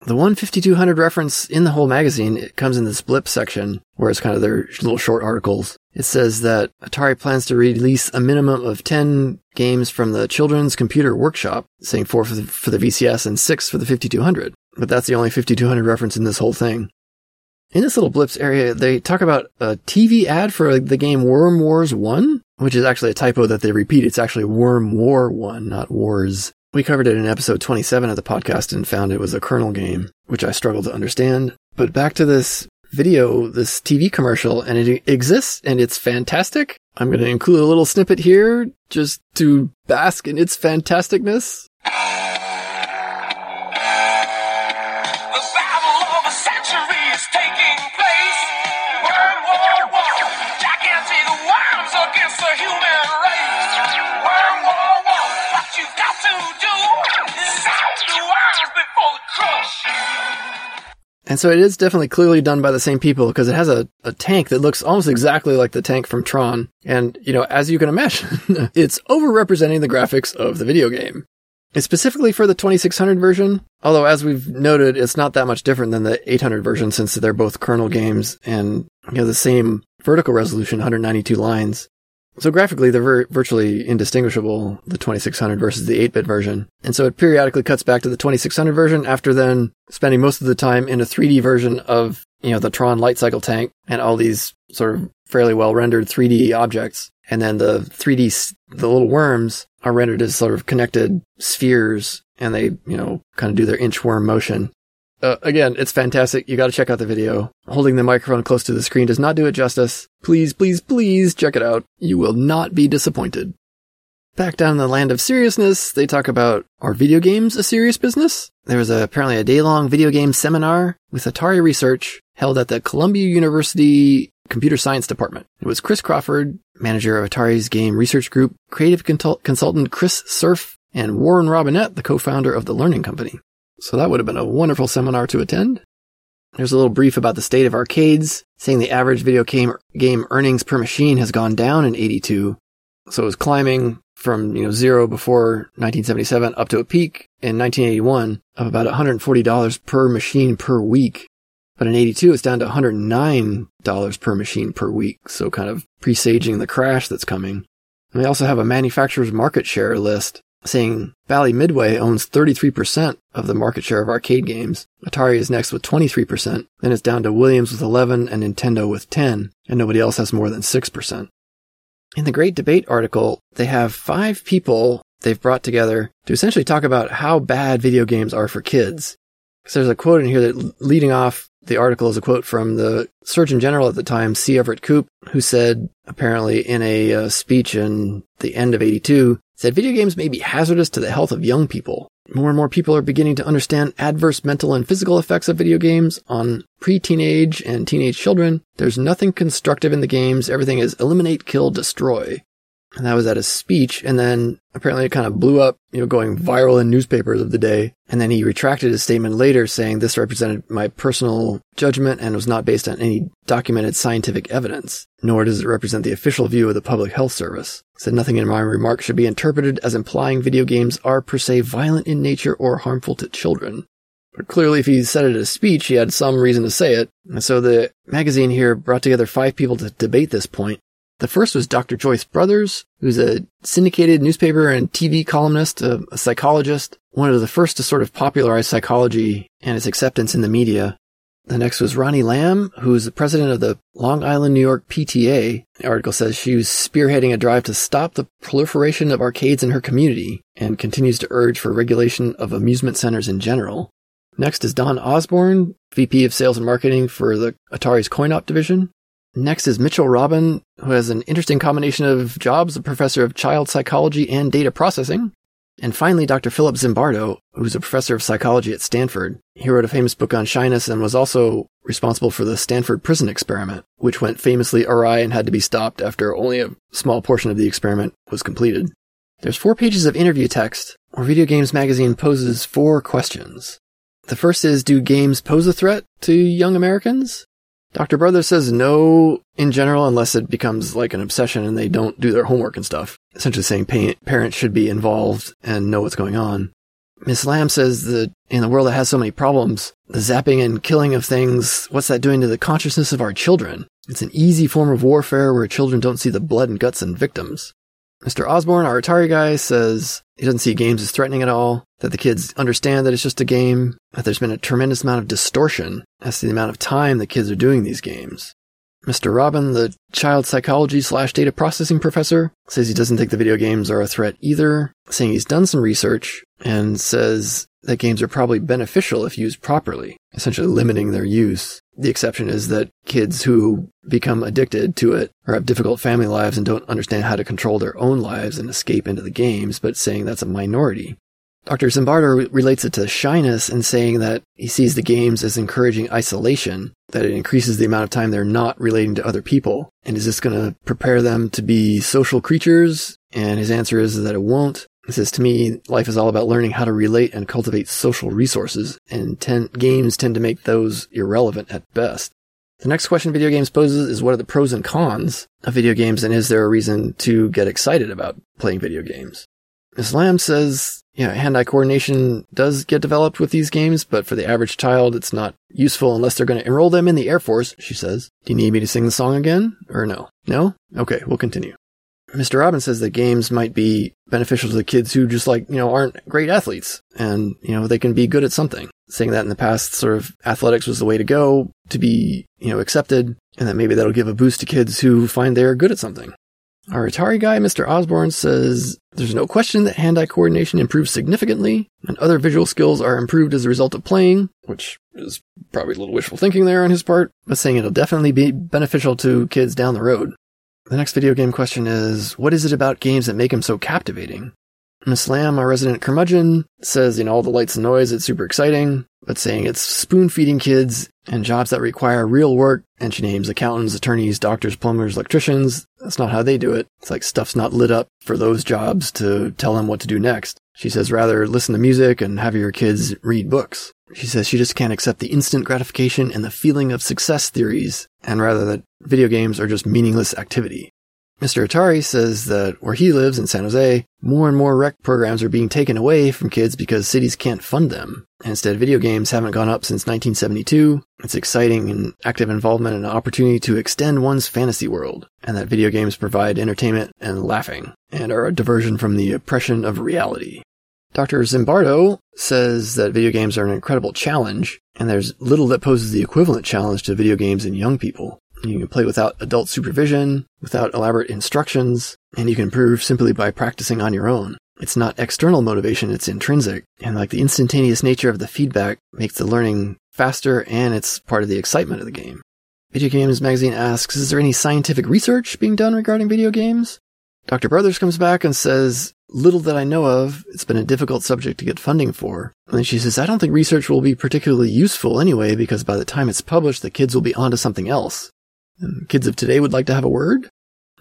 The 15200 reference in the whole magazine, it comes in this blip section where it's kind of their little short articles. It says that Atari plans to release a minimum of 10 games from the Children's Computer Workshop, saying four for the, for the VCS and six for the 5200. But that's the only 5200 reference in this whole thing. In this little blips area, they talk about a TV ad for the game Worm Wars 1, which is actually a typo that they repeat. It's actually Worm War 1, not Wars. We covered it in episode 27 of the podcast and found it was a kernel game, which I struggled to understand. But back to this video, this TV commercial, and it exists and it's fantastic. I'm going to include a little snippet here just to bask in its fantasticness. And so it is definitely clearly done by the same people because it has a, a tank that looks almost exactly like the tank from Tron. And, you know, as you can imagine, it's overrepresenting the graphics of the video game. It's specifically for the 2600 version, although as we've noted, it's not that much different than the 800 version since they're both kernel games and, you know, the same vertical resolution, 192 lines. So graphically, they're vir- virtually indistinguishable, the 2600 versus the 8-bit version. And so it periodically cuts back to the 2600 version after then spending most of the time in a 3D version of, you know, the Tron light cycle tank and all these sort of fairly well rendered 3D objects. And then the 3D, s- the little worms are rendered as sort of connected spheres and they, you know, kind of do their inchworm motion. Uh, again, it's fantastic. You got to check out the video. Holding the microphone close to the screen does not do it justice. Please, please, please check it out. You will not be disappointed. Back down in the land of seriousness, they talk about are video games a serious business? There was a, apparently a day-long video game seminar with Atari research held at the Columbia University Computer Science Department. It was Chris Crawford, manager of Atari's game research group, creative contul- consultant Chris Cerf, and Warren Robinett, the co-founder of the Learning Company. So that would have been a wonderful seminar to attend. There's a little brief about the state of arcades, saying the average video game, game earnings per machine has gone down in 82. So it was climbing from, you know, zero before 1977 up to a peak in 1981 of about $140 per machine per week. But in 82, it's down to $109 per machine per week. So kind of presaging the crash that's coming. And they also have a manufacturer's market share list saying Bally Midway owns 33% of the market share of arcade games. Atari is next with 23%. Then it's down to Williams with 11 and Nintendo with 10, and nobody else has more than 6%. In the Great Debate article, they have five people they've brought together to essentially talk about how bad video games are for kids. So there's a quote in here that leading off the article is a quote from the Surgeon General at the time, C. Everett Koop, who said, apparently in a uh, speech in the end of 82, said video games may be hazardous to the health of young people. More and more people are beginning to understand adverse mental and physical effects of video games on pre-teenage and teenage children. There's nothing constructive in the games. Everything is eliminate, kill, destroy. And that was at a speech. And then apparently it kind of blew up, you know, going viral in newspapers of the day. And then he retracted his statement later saying this represented my personal judgment and was not based on any documented scientific evidence, nor does it represent the official view of the Public Health Service. Said nothing in my remarks should be interpreted as implying video games are per se violent in nature or harmful to children. But clearly, if he said it at a speech, he had some reason to say it. And so the magazine here brought together five people to debate this point. The first was Dr. Joyce Brothers, who's a syndicated newspaper and TV columnist, a, a psychologist, one of the first to sort of popularize psychology and its acceptance in the media. The next was Ronnie Lamb, who's the president of the Long Island, New York PTA. The article says she was spearheading a drive to stop the proliferation of arcades in her community and continues to urge for regulation of amusement centers in general. Next is Don Osborne, VP of Sales and Marketing for the Atari's CoinOp division. Next is Mitchell Robin, who has an interesting combination of jobs, a professor of child psychology and data processing. And finally, Dr. Philip Zimbardo, who's a professor of psychology at Stanford. He wrote a famous book on shyness and was also responsible for the Stanford prison experiment, which went famously awry and had to be stopped after only a small portion of the experiment was completed. There's four pages of interview text where Video Games Magazine poses four questions. The first is, do games pose a threat to young Americans? Dr. Brother says no in general unless it becomes like an obsession and they don't do their homework and stuff. Essentially saying pa- parents should be involved and know what's going on. Miss Lamb says that in a world that has so many problems, the zapping and killing of things, what's that doing to the consciousness of our children? It's an easy form of warfare where children don't see the blood and guts and victims. Mr. Osborne, our Atari guy, says he doesn't see games as threatening at all, that the kids understand that it's just a game, that there's been a tremendous amount of distortion as to the amount of time the kids are doing these games. Mr. Robin, the child psychology slash data processing professor, says he doesn't think the video games are a threat either, saying he's done some research and says that games are probably beneficial if used properly, essentially limiting their use. The exception is that kids who become addicted to it or have difficult family lives and don't understand how to control their own lives and escape into the games, but saying that's a minority. Dr. Zimbardo re- relates it to shyness and saying that he sees the games as encouraging isolation, that it increases the amount of time they're not relating to other people. And is this going to prepare them to be social creatures? And his answer is that it won't. He says, to me, life is all about learning how to relate and cultivate social resources, and ten- games tend to make those irrelevant at best. The next question video games poses is what are the pros and cons of video games, and is there a reason to get excited about playing video games? Ms. Lamb says, yeah, hand-eye coordination does get developed with these games, but for the average child, it's not useful unless they're going to enroll them in the Air Force, she says. Do you need me to sing the song again? Or no? No? Okay, we'll continue. Mr. Robbins says that games might be beneficial to the kids who just like, you know, aren't great athletes and, you know, they can be good at something. Saying that in the past, sort of athletics was the way to go to be, you know, accepted and that maybe that'll give a boost to kids who find they're good at something. Our Atari guy, Mr. Osborne, says there's no question that hand-eye coordination improves significantly and other visual skills are improved as a result of playing, which is probably a little wishful thinking there on his part, but saying it'll definitely be beneficial to kids down the road. The next video game question is, what is it about games that make them so captivating? Miss Lamb, our resident curmudgeon, says, you know, all the lights and noise, it's super exciting, but saying it's spoon feeding kids and jobs that require real work, and she names accountants, attorneys, doctors, plumbers, electricians. That's not how they do it. It's like stuff's not lit up for those jobs to tell them what to do next. She says rather listen to music and have your kids read books. She says she just can't accept the instant gratification and the feeling of success theories, and rather that video games are just meaningless activity. Mr. Atari says that where he lives in San Jose, more and more rec programs are being taken away from kids because cities can't fund them. Instead, video games haven't gone up since 1972. It's exciting and active involvement and an opportunity to extend one's fantasy world. And that video games provide entertainment and laughing and are a diversion from the oppression of reality. Dr. Zimbardo says that video games are an incredible challenge, and there's little that poses the equivalent challenge to video games in young people. You can play without adult supervision, without elaborate instructions, and you can improve simply by practicing on your own. It's not external motivation, it's intrinsic. And like the instantaneous nature of the feedback makes the learning faster and it's part of the excitement of the game. Video Games Magazine asks, is there any scientific research being done regarding video games? Dr. Brothers comes back and says, little that I know of, it's been a difficult subject to get funding for. And then she says, I don't think research will be particularly useful anyway, because by the time it's published, the kids will be onto something else. Kids of today would like to have a word.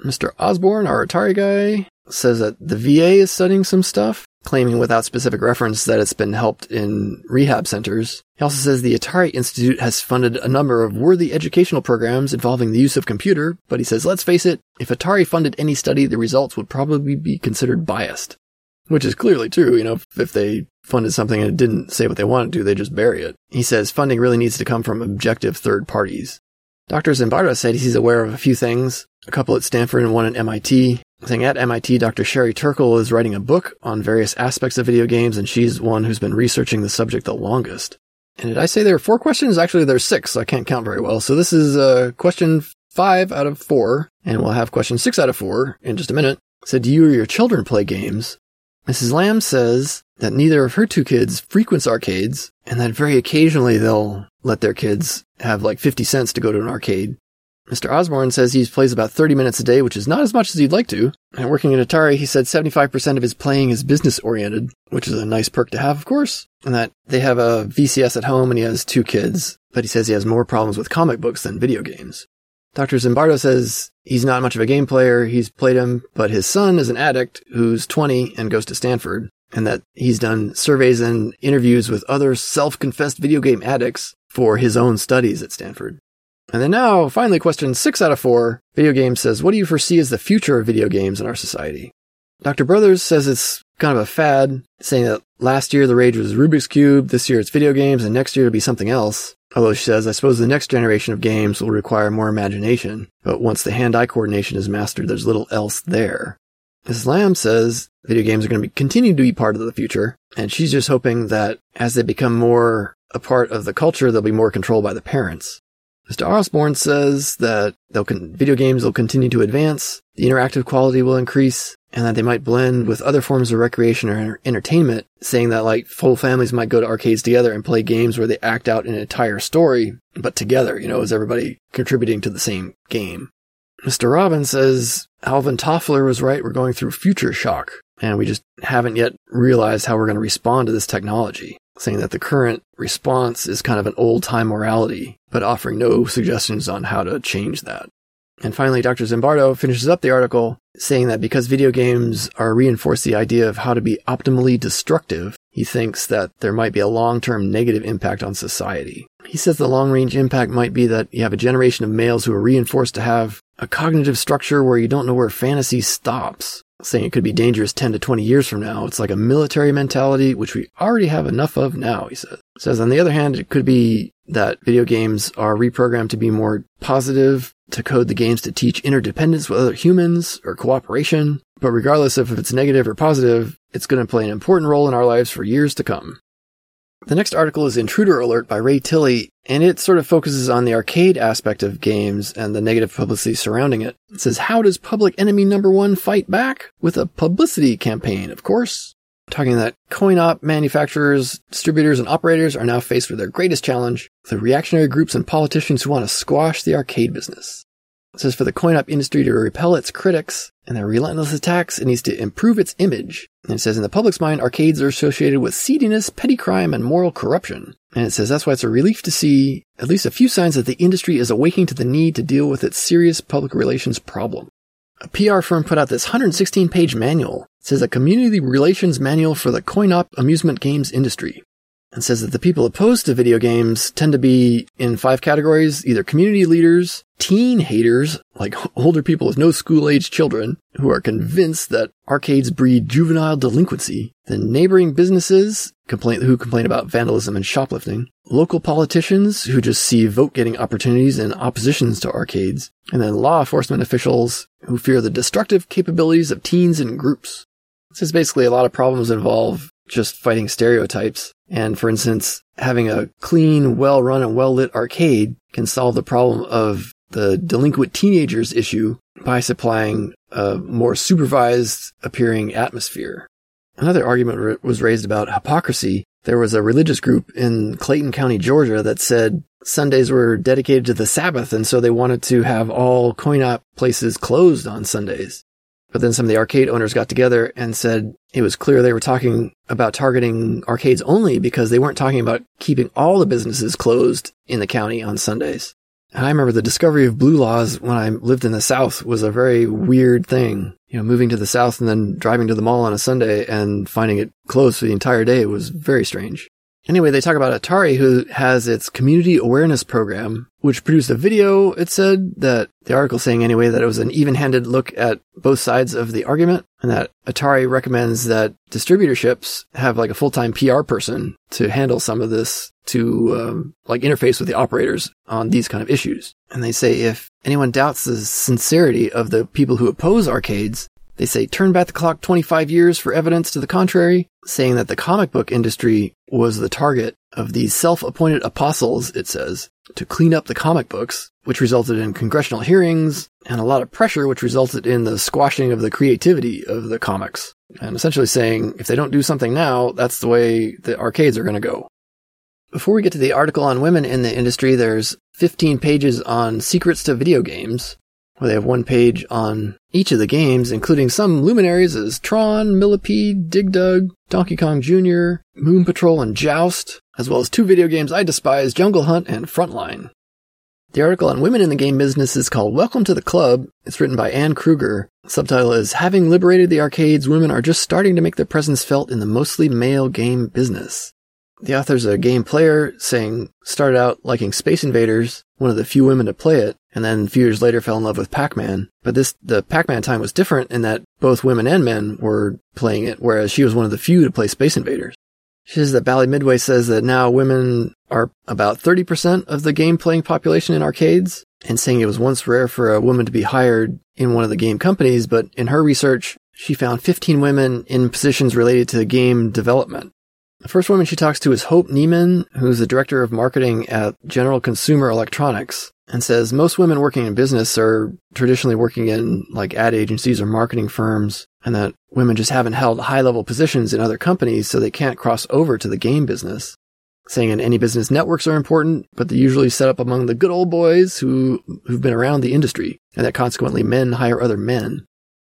Mr. Osborne, our Atari guy, says that the VA is studying some stuff, claiming without specific reference that it's been helped in rehab centers. He also says the Atari Institute has funded a number of worthy educational programs involving the use of computer, but he says, let's face it, if Atari funded any study, the results would probably be considered biased. Which is clearly true, you know, if they funded something and it didn't say what they wanted to, they just bury it. He says funding really needs to come from objective third parties. Dr. Zimbardo said he's aware of a few things, a couple at Stanford and one at MIT. Saying at MIT, Dr. Sherry Turkle is writing a book on various aspects of video games, and she's one who's been researching the subject the longest. And did I say there are four questions? Actually, there's six, so I can't count very well. So this is uh, question five out of four, and we'll have question six out of four in just a minute. Said, do you or your children play games? Mrs. Lamb says that neither of her two kids frequents arcades and that very occasionally they'll let their kids have like 50 cents to go to an arcade. Mr. Osborne says he plays about 30 minutes a day, which is not as much as he'd like to. And working at Atari, he said 75% of his playing is business oriented, which is a nice perk to have, of course. And that they have a VCS at home and he has two kids, but he says he has more problems with comic books than video games. Dr. Zimbardo says he's not much of a game player. He's played him, but his son is an addict who's 20 and goes to Stanford and that he's done surveys and interviews with other self-confessed video game addicts for his own studies at Stanford. And then now, finally, question six out of four. Video games says, what do you foresee as the future of video games in our society? Dr. Brothers says it's kind of a fad, saying that last year the rage was Rubik's Cube, this year it's video games, and next year it'll be something else. Although she says, I suppose the next generation of games will require more imagination, but once the hand-eye coordination is mastered, there's little else there. Mrs. Lamb says video games are going to be, continue to be part of the future, and she's just hoping that as they become more a part of the culture, they'll be more controlled by the parents. Mr. Osborne says that con- video games will continue to advance, the interactive quality will increase, and that they might blend with other forms of recreation or entertainment, saying that like full families might go to arcades together and play games where they act out an entire story, but together, you know, is everybody contributing to the same game. Mr. Robbins says Alvin Toffler was right, we're going through future shock, and we just haven't yet realized how we're going to respond to this technology saying that the current response is kind of an old time morality, but offering no suggestions on how to change that. And finally, Dr. Zimbardo finishes up the article saying that because video games are reinforce the idea of how to be optimally destructive, he thinks that there might be a long-term negative impact on society. He says the long-range impact might be that you have a generation of males who are reinforced to have a cognitive structure where you don't know where fantasy stops saying it could be dangerous 10 to 20 years from now. It's like a military mentality, which we already have enough of now, he says. Says on the other hand, it could be that video games are reprogrammed to be more positive, to code the games to teach interdependence with other humans or cooperation. But regardless of if it's negative or positive, it's going to play an important role in our lives for years to come. The next article is Intruder Alert by Ray Tilley, and it sort of focuses on the arcade aspect of games and the negative publicity surrounding it. It says, How does public enemy number one fight back? With a publicity campaign, of course. Talking that coin op manufacturers, distributors, and operators are now faced with their greatest challenge the reactionary groups and politicians who want to squash the arcade business. It says for the coin op industry to repel its critics and their relentless attacks, it needs to improve its image. And it says in the public's mind, arcades are associated with seediness, petty crime, and moral corruption. And it says that's why it's a relief to see at least a few signs that the industry is awaking to the need to deal with its serious public relations problem. A PR firm put out this 116 page manual. It says a community relations manual for the coin op amusement games industry and says that the people opposed to video games tend to be in five categories, either community leaders, teen haters, like older people with no school age children who are convinced that arcades breed juvenile delinquency, then neighboring businesses complain, who complain about vandalism and shoplifting, local politicians who just see vote getting opportunities in oppositions to arcades, and then law enforcement officials who fear the destructive capabilities of teens and groups. This is basically a lot of problems involve just fighting stereotypes. And for instance, having a clean, well run and well lit arcade can solve the problem of the delinquent teenagers issue by supplying a more supervised appearing atmosphere. Another argument was raised about hypocrisy. There was a religious group in Clayton County, Georgia that said Sundays were dedicated to the Sabbath, and so they wanted to have all coin op places closed on Sundays. But then some of the arcade owners got together and said it was clear they were talking about targeting arcades only because they weren't talking about keeping all the businesses closed in the county on Sundays. And I remember the discovery of blue laws when I lived in the South was a very weird thing. You know, moving to the South and then driving to the mall on a Sunday and finding it closed for the entire day was very strange. Anyway, they talk about Atari, who has its community awareness program, which produced a video. It said that the article saying anyway that it was an even-handed look at both sides of the argument and that Atari recommends that distributorships have like a full-time PR person to handle some of this to um, like interface with the operators on these kind of issues. And they say if anyone doubts the sincerity of the people who oppose arcades, they say turn back the clock 25 years for evidence to the contrary, saying that the comic book industry was the target of these self-appointed apostles, it says, to clean up the comic books, which resulted in congressional hearings and a lot of pressure, which resulted in the squashing of the creativity of the comics. And essentially saying, if they don't do something now, that's the way the arcades are going to go. Before we get to the article on women in the industry, there's 15 pages on secrets to video games, where they have one page on each of the games, including some luminaries as Tron, Millipede, Dig Dug, Donkey Kong Jr., Moon Patrol, and Joust, as well as two video games I despise, Jungle Hunt and Frontline. The article on women in the game business is called Welcome to the Club. It's written by Anne Kruger. Subtitle is Having Liberated the Arcades, Women Are Just Starting to Make Their Presence Felt in the Mostly Male Game Business. The author's a game player saying started out liking Space Invaders, one of the few women to play it, and then a few years later fell in love with Pac-Man. But this, the Pac-Man time was different in that both women and men were playing it, whereas she was one of the few to play Space Invaders. She says that Bally Midway says that now women are about 30% of the game playing population in arcades, and saying it was once rare for a woman to be hired in one of the game companies, but in her research, she found 15 women in positions related to game development. The first woman she talks to is Hope Neiman, who's the director of marketing at General Consumer Electronics, and says most women working in business are traditionally working in like ad agencies or marketing firms, and that women just haven't held high level positions in other companies, so they can't cross over to the game business. Saying in any business networks are important, but they're usually set up among the good old boys who, who've been around the industry, and that consequently men hire other men.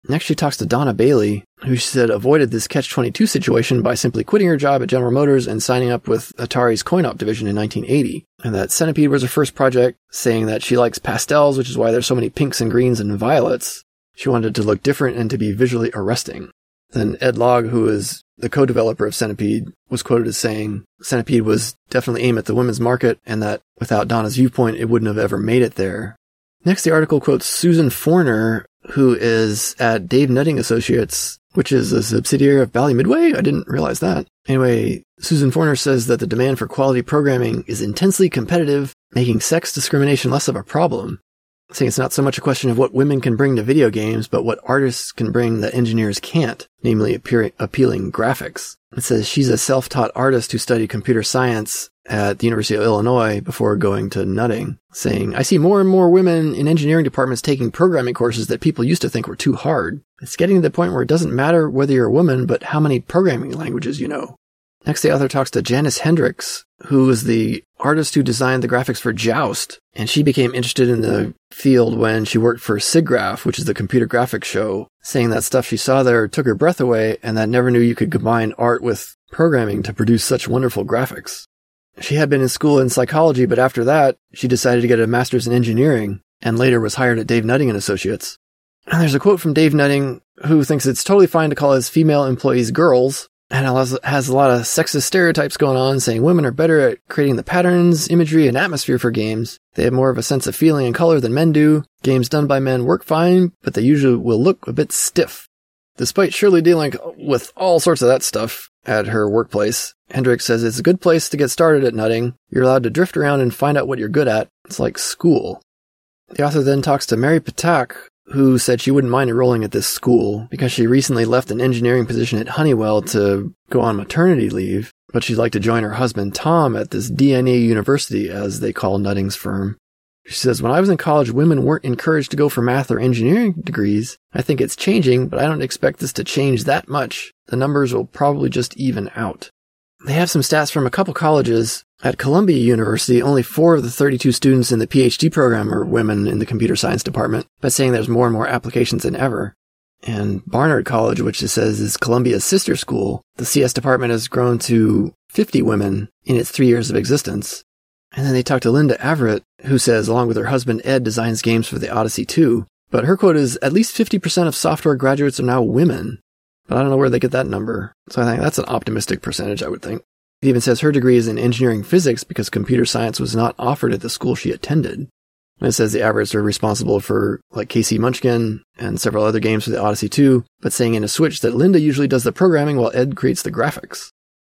Next, she talks to Donna Bailey, who she said avoided this catch 22 situation by simply quitting her job at General Motors and signing up with Atari's coin op division in 1980. And that Centipede was her first project, saying that she likes pastels, which is why there's so many pinks and greens and violets. She wanted to look different and to be visually arresting. Then Ed Logg, who is the co-developer of Centipede, was quoted as saying, Centipede was definitely aimed at the women's market and that without Donna's viewpoint, it wouldn't have ever made it there. Next, the article quotes Susan Forner, who is at Dave Nutting Associates, which is a subsidiary of Bally Midway. I didn't realize that. Anyway, Susan Forner says that the demand for quality programming is intensely competitive, making sex discrimination less of a problem. Saying it's not so much a question of what women can bring to video games, but what artists can bring that engineers can't, namely appealing graphics. It says she's a self-taught artist who studied computer science at the University of Illinois before going to nutting, saying, I see more and more women in engineering departments taking programming courses that people used to think were too hard. It's getting to the point where it doesn't matter whether you're a woman, but how many programming languages you know. Next, the author talks to Janice Hendricks, who is the artist who designed the graphics for Joust, and she became interested in the field when she worked for SIGGRAPH, which is the computer graphics show, saying that stuff she saw there took her breath away and that never knew you could combine art with programming to produce such wonderful graphics. She had been in school in psychology, but after that, she decided to get a master's in engineering and later was hired at Dave Nutting and Associates. And there's a quote from Dave Nutting who thinks it's totally fine to call his female employees girls and has a lot of sexist stereotypes going on saying women are better at creating the patterns, imagery, and atmosphere for games. They have more of a sense of feeling and color than men do. Games done by men work fine, but they usually will look a bit stiff. Despite Shirley dealing with all sorts of that stuff at her workplace, Hendricks says it's a good place to get started at nutting. You're allowed to drift around and find out what you're good at. It's like school. The author then talks to Mary Patak, who said she wouldn't mind enrolling at this school because she recently left an engineering position at Honeywell to go on maternity leave, but she'd like to join her husband Tom at this DNA University, as they call Nutting's firm. She says, When I was in college, women weren't encouraged to go for math or engineering degrees. I think it's changing, but I don't expect this to change that much. The numbers will probably just even out. They have some stats from a couple colleges. At Columbia University, only four of the 32 students in the PhD program are women in the computer science department, but saying there's more and more applications than ever. And Barnard College, which it says is Columbia's sister school, the CS department has grown to 50 women in its three years of existence. And then they talked to Linda Averett, who says, along with her husband Ed, designs games for the Odyssey 2. But her quote is, at least 50% of software graduates are now women. But I don't know where they get that number. So I think that's an optimistic percentage, I would think. It even says her degree is in engineering physics because computer science was not offered at the school she attended. And it says the Averetts are responsible for like KC Munchkin and several other games for the Odyssey 2, but saying in a switch that Linda usually does the programming while Ed creates the graphics.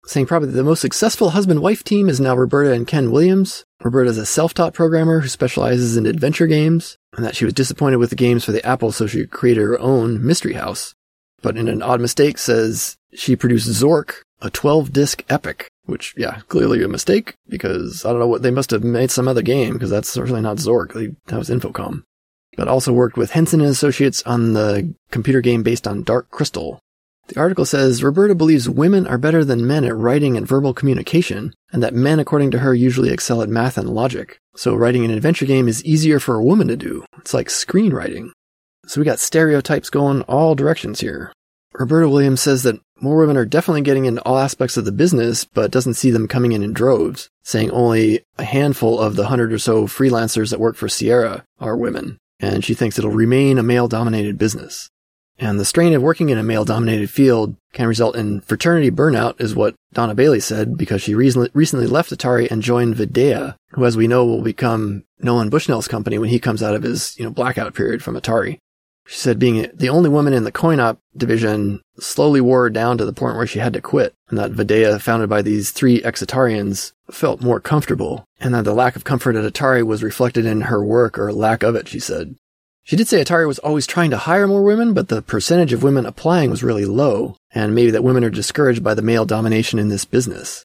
Saying probably the most successful husband-wife team is now Roberta and Ken Williams. Roberta is a self-taught programmer who specializes in adventure games, and that she was disappointed with the games for the Apple, so she created her own Mystery House but in an odd mistake says she produced Zork, a 12 disc epic, which, yeah, clearly a mistake because I don't know what they must have made some other game because that's certainly not Zork. They, that was Infocom. but also worked with Henson and Associates on the computer game based on Dark Crystal. The article says Roberta believes women are better than men at writing and verbal communication, and that men, according to her, usually excel at math and logic. So writing an adventure game is easier for a woman to do. It's like screenwriting. So we got stereotypes going all directions here. Roberta Williams says that more women are definitely getting into all aspects of the business, but doesn't see them coming in in droves, saying only a handful of the hundred or so freelancers that work for Sierra are women, and she thinks it'll remain a male dominated business. And the strain of working in a male dominated field can result in fraternity burnout, is what Donna Bailey said, because she recently left Atari and joined Videa, who, as we know, will become Nolan Bushnell's company when he comes out of his, you know, blackout period from Atari. She said being the only woman in the coin op division slowly wore her down to the point where she had to quit, and that Videa, founded by these three ex-Atarians, felt more comfortable, and that the lack of comfort at Atari was reflected in her work or lack of it, she said. She did say Atari was always trying to hire more women, but the percentage of women applying was really low, and maybe that women are discouraged by the male domination in this business.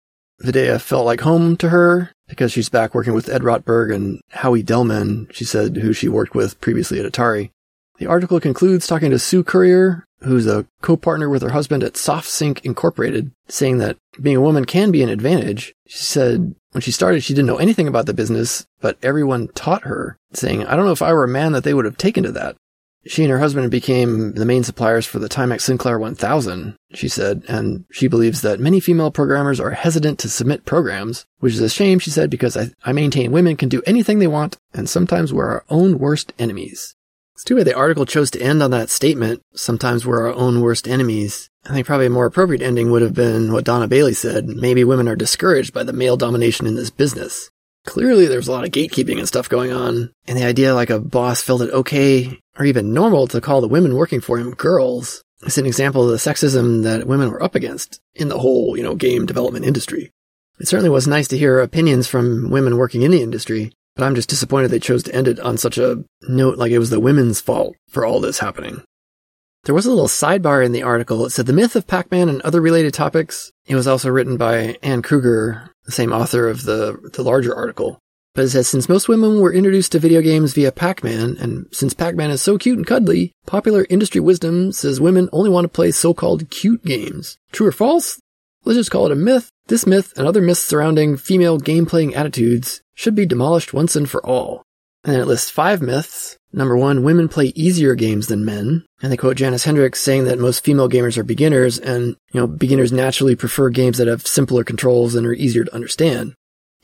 Videa felt like home to her because she's back working with Ed Rotberg and Howie Delman, she said, who she worked with previously at Atari. The article concludes talking to Sue Currier, who's a co-partner with her husband at SoftSync Incorporated, saying that being a woman can be an advantage. She said when she started, she didn't know anything about the business, but everyone taught her, saying, I don't know if I were a man that they would have taken to that. She and her husband became the main suppliers for the Timex Sinclair 1000, she said, and she believes that many female programmers are hesitant to submit programs, which is a shame, she said, because I, I maintain women can do anything they want, and sometimes we're our own worst enemies. It's too bad the article chose to end on that statement. Sometimes we're our own worst enemies. I think probably a more appropriate ending would have been what Donna Bailey said. Maybe women are discouraged by the male domination in this business. Clearly there's a lot of gatekeeping and stuff going on, and the idea like a boss felt it okay or even normal to call the women working for him girls is an example of the sexism that women were up against in the whole, you know, game development industry. It certainly was nice to hear opinions from women working in the industry, but I'm just disappointed they chose to end it on such a note like it was the women's fault for all this happening. There was a little sidebar in the article. It said the myth of Pac-Man and other related topics. It was also written by Ann Kruger, the same author of the, the larger article. But it says, since most women were introduced to video games via Pac-Man, and since Pac-Man is so cute and cuddly, popular industry wisdom says women only want to play so-called cute games. True or false? Let's just call it a myth. This myth and other myths surrounding female game playing attitudes should be demolished once and for all. And it lists five myths Number one, women play easier games than men. And they quote Janice Hendricks saying that most female gamers are beginners and, you know, beginners naturally prefer games that have simpler controls and are easier to understand.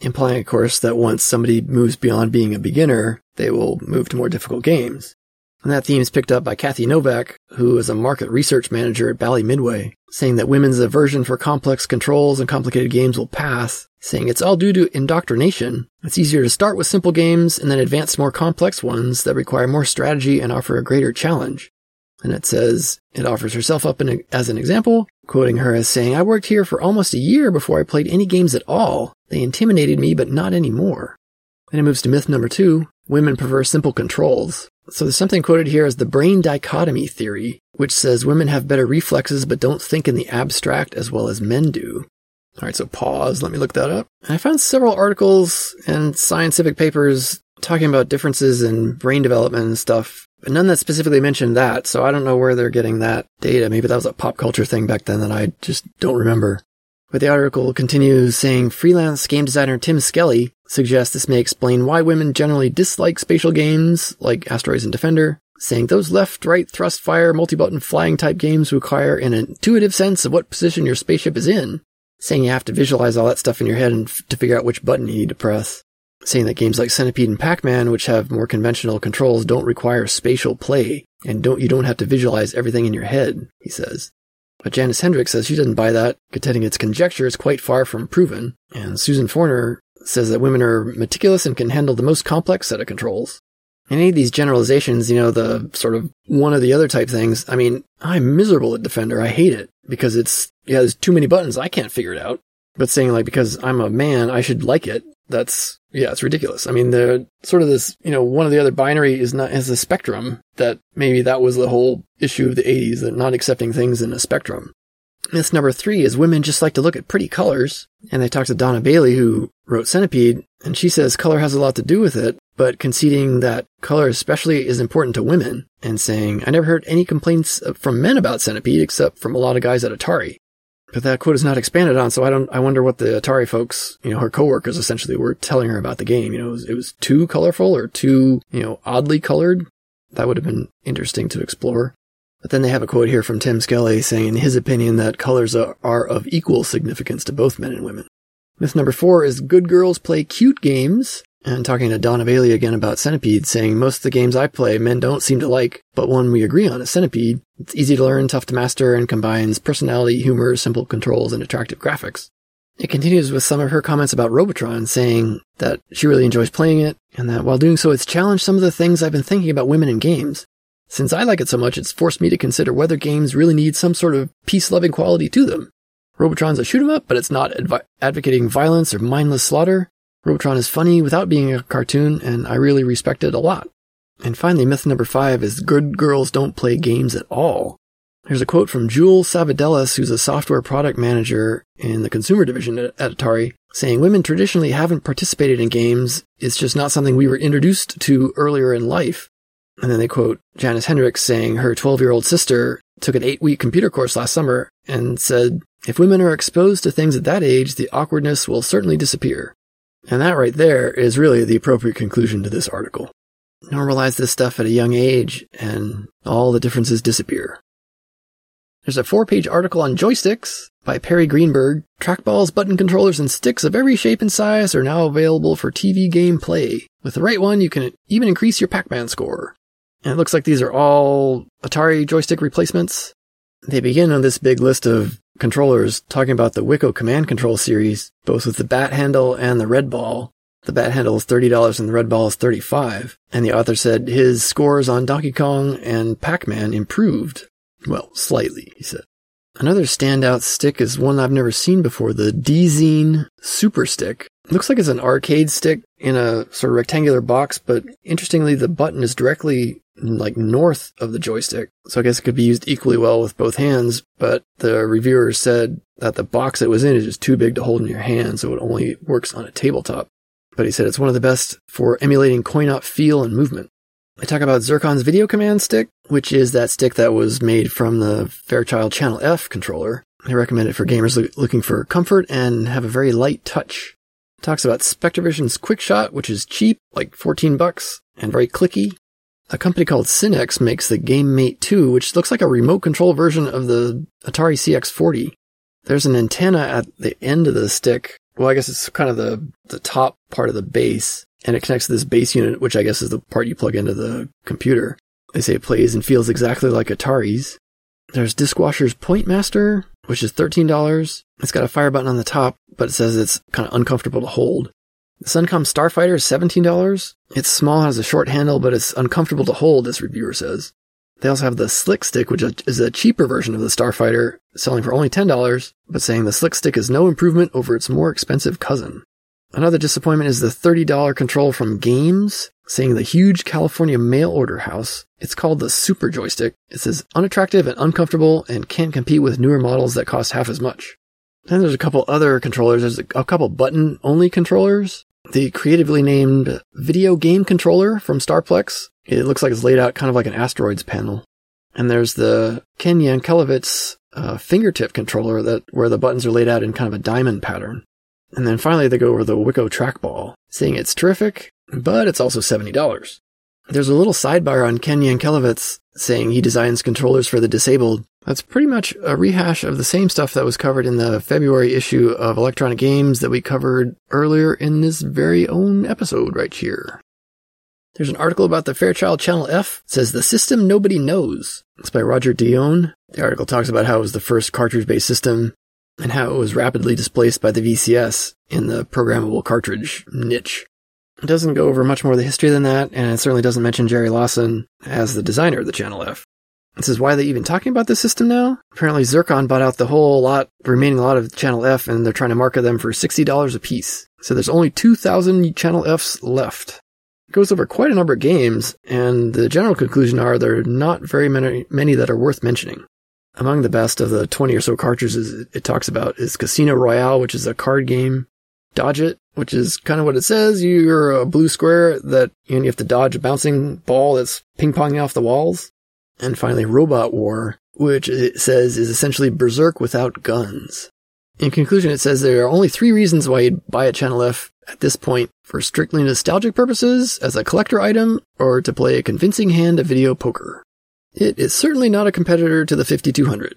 Implying, of course, that once somebody moves beyond being a beginner, they will move to more difficult games. And that theme is picked up by Kathy Novak, who is a market research manager at Bally Midway, saying that women's aversion for complex controls and complicated games will pass, saying it's all due to indoctrination. It's easier to start with simple games and then advance more complex ones that require more strategy and offer a greater challenge. And it says it offers herself up a, as an example, quoting her as saying, I worked here for almost a year before I played any games at all. They intimidated me, but not anymore. And it moves to myth number two. Women prefer simple controls. So there's something quoted here as the brain dichotomy theory, which says women have better reflexes but don't think in the abstract as well as men do. All right, so pause. Let me look that up. I found several articles and scientific papers talking about differences in brain development and stuff, but none that specifically mentioned that. So I don't know where they're getting that data. Maybe that was a pop culture thing back then that I just don't remember. But the article continues saying freelance game designer Tim Skelly suggests this may explain why women generally dislike spatial games like Asteroids and Defender, saying those left, right, thrust, fire, multi-button flying type games require an intuitive sense of what position your spaceship is in, saying you have to visualize all that stuff in your head and f- to figure out which button you need to press. Saying that games like Centipede and Pac-Man, which have more conventional controls, don't require spatial play, and don't you don't have to visualize everything in your head, he says. But Janice Hendricks says she doesn't buy that, contending its conjecture is quite far from proven. And Susan Forner says that women are meticulous and can handle the most complex set of controls. Any of these generalizations, you know, the sort of one or the other type things, I mean, I'm miserable at Defender. I hate it because it's, yeah, there's too many buttons. I can't figure it out. But saying like, because I'm a man, I should like it. That's, yeah, it's ridiculous. I mean, the sort of this, you know, one or the other binary is not, has a spectrum that maybe that was the whole issue of the 80s, that not accepting things in a spectrum. Myth number three is women just like to look at pretty colors. And they talked to Donna Bailey, who wrote Centipede, and she says color has a lot to do with it, but conceding that color especially is important to women and saying, I never heard any complaints from men about Centipede except from a lot of guys at Atari. But that quote is not expanded on, so I don't, I wonder what the Atari folks, you know, her coworkers essentially were telling her about the game. You know, it was, it was too colorful or too, you know, oddly colored. That would have been interesting to explore. But then they have a quote here from Tim Skelly saying, in his opinion, that colors are, are of equal significance to both men and women. Myth number four is good girls play cute games. And talking to Donna Bailey again about Centipede, saying most of the games I play men don't seem to like, but one we agree on is Centipede. It's easy to learn, tough to master, and combines personality, humor, simple controls, and attractive graphics. It continues with some of her comments about Robotron, saying that she really enjoys playing it, and that while doing so, it's challenged some of the things I've been thinking about women in games. Since I like it so much, it's forced me to consider whether games really need some sort of peace-loving quality to them. Robotron's a shoot 'em up, but it's not adv- advocating violence or mindless slaughter. Robotron is funny without being a cartoon, and I really respect it a lot. And finally, myth number five is good girls don't play games at all. Here's a quote from Jewel Savadelis, who's a software product manager in the consumer division at Atari, saying women traditionally haven't participated in games. It's just not something we were introduced to earlier in life. And then they quote Janice Hendricks saying her 12 year old sister took an eight week computer course last summer and said, if women are exposed to things at that age, the awkwardness will certainly disappear. And that right there is really the appropriate conclusion to this article. Normalize this stuff at a young age and all the differences disappear. There's a four page article on joysticks by Perry Greenberg. Trackballs, button controllers, and sticks of every shape and size are now available for TV game play. With the right one, you can even increase your Pac-Man score. And it looks like these are all Atari joystick replacements. They begin on this big list of controllers talking about the Wiko command control series, both with the bat handle and the red ball. The bat handle is $30 and the red ball is 35 And the author said his scores on Donkey Kong and Pac-Man improved. Well, slightly, he said. Another standout stick is one I've never seen before, the D-Zine Super Stick. Looks like it's an arcade stick in a sort of rectangular box, but interestingly, the button is directly like north of the joystick. So I guess it could be used equally well with both hands, but the reviewer said that the box it was in is just too big to hold in your hand, so it only works on a tabletop. But he said it's one of the best for emulating coin-op feel and movement. I talk about Zircon's video command stick, which is that stick that was made from the Fairchild Channel F controller. I recommend it for gamers looking for comfort and have a very light touch. Talks about Spectravision's QuickShot, which is cheap, like 14 bucks, and very clicky. A company called Synex makes the GameMate 2, which looks like a remote control version of the Atari CX40. There's an antenna at the end of the stick. Well, I guess it's kind of the, the top part of the base, and it connects to this base unit, which I guess is the part you plug into the computer. They say it plays and feels exactly like Atari's. There's Discwasher's Point Master, which is $13. It's got a fire button on the top, but it says it's kind of uncomfortable to hold. The Suncom Starfighter is $17. It's small, has a short handle, but it's uncomfortable to hold, this reviewer says. They also have the Slick Stick, which is a cheaper version of the Starfighter, selling for only $10, but saying the Slick Stick is no improvement over its more expensive cousin. Another disappointment is the $30 control from Games, saying the huge California mail order house. It's called the Super Joystick. It says unattractive and uncomfortable and can't compete with newer models that cost half as much. Then there's a couple other controllers. There's a couple button only controllers the creatively named video game controller from Starplex. It looks like it's laid out kind of like an asteroids panel. And there's the Ken Yankelevitz uh, fingertip controller that where the buttons are laid out in kind of a diamond pattern. And then finally they go over the Wiko trackball, saying it's terrific, but it's also $70. There's a little sidebar on Ken Yankelevitz saying he designs controllers for the disabled. That's pretty much a rehash of the same stuff that was covered in the February issue of Electronic Games that we covered earlier in this very own episode right here. There's an article about the Fairchild Channel F. Says the system nobody knows. It's by Roger Dione. The article talks about how it was the first cartridge-based system and how it was rapidly displaced by the VCS in the programmable cartridge niche. It doesn't go over much more of the history than that, and it certainly doesn't mention Jerry Lawson as the designer of the Channel F. This is why they're even talking about this system now. Apparently, Zircon bought out the whole lot, remaining lot of Channel F, and they're trying to market them for $60 a piece. So there's only 2,000 Channel Fs left. It goes over quite a number of games, and the general conclusion are there are not very many, many that are worth mentioning. Among the best of the 20 or so cartridges it talks about is Casino Royale, which is a card game. dodge it, which is kind of what it says. You're a blue square that you, have to dodge a bouncing ball that's ping ponging off the walls. And finally, Robot War, which it says is essentially Berserk without guns. In conclusion, it says there are only three reasons why you'd buy a Channel F at this point for strictly nostalgic purposes, as a collector item, or to play a convincing hand of video poker. It is certainly not a competitor to the 5200.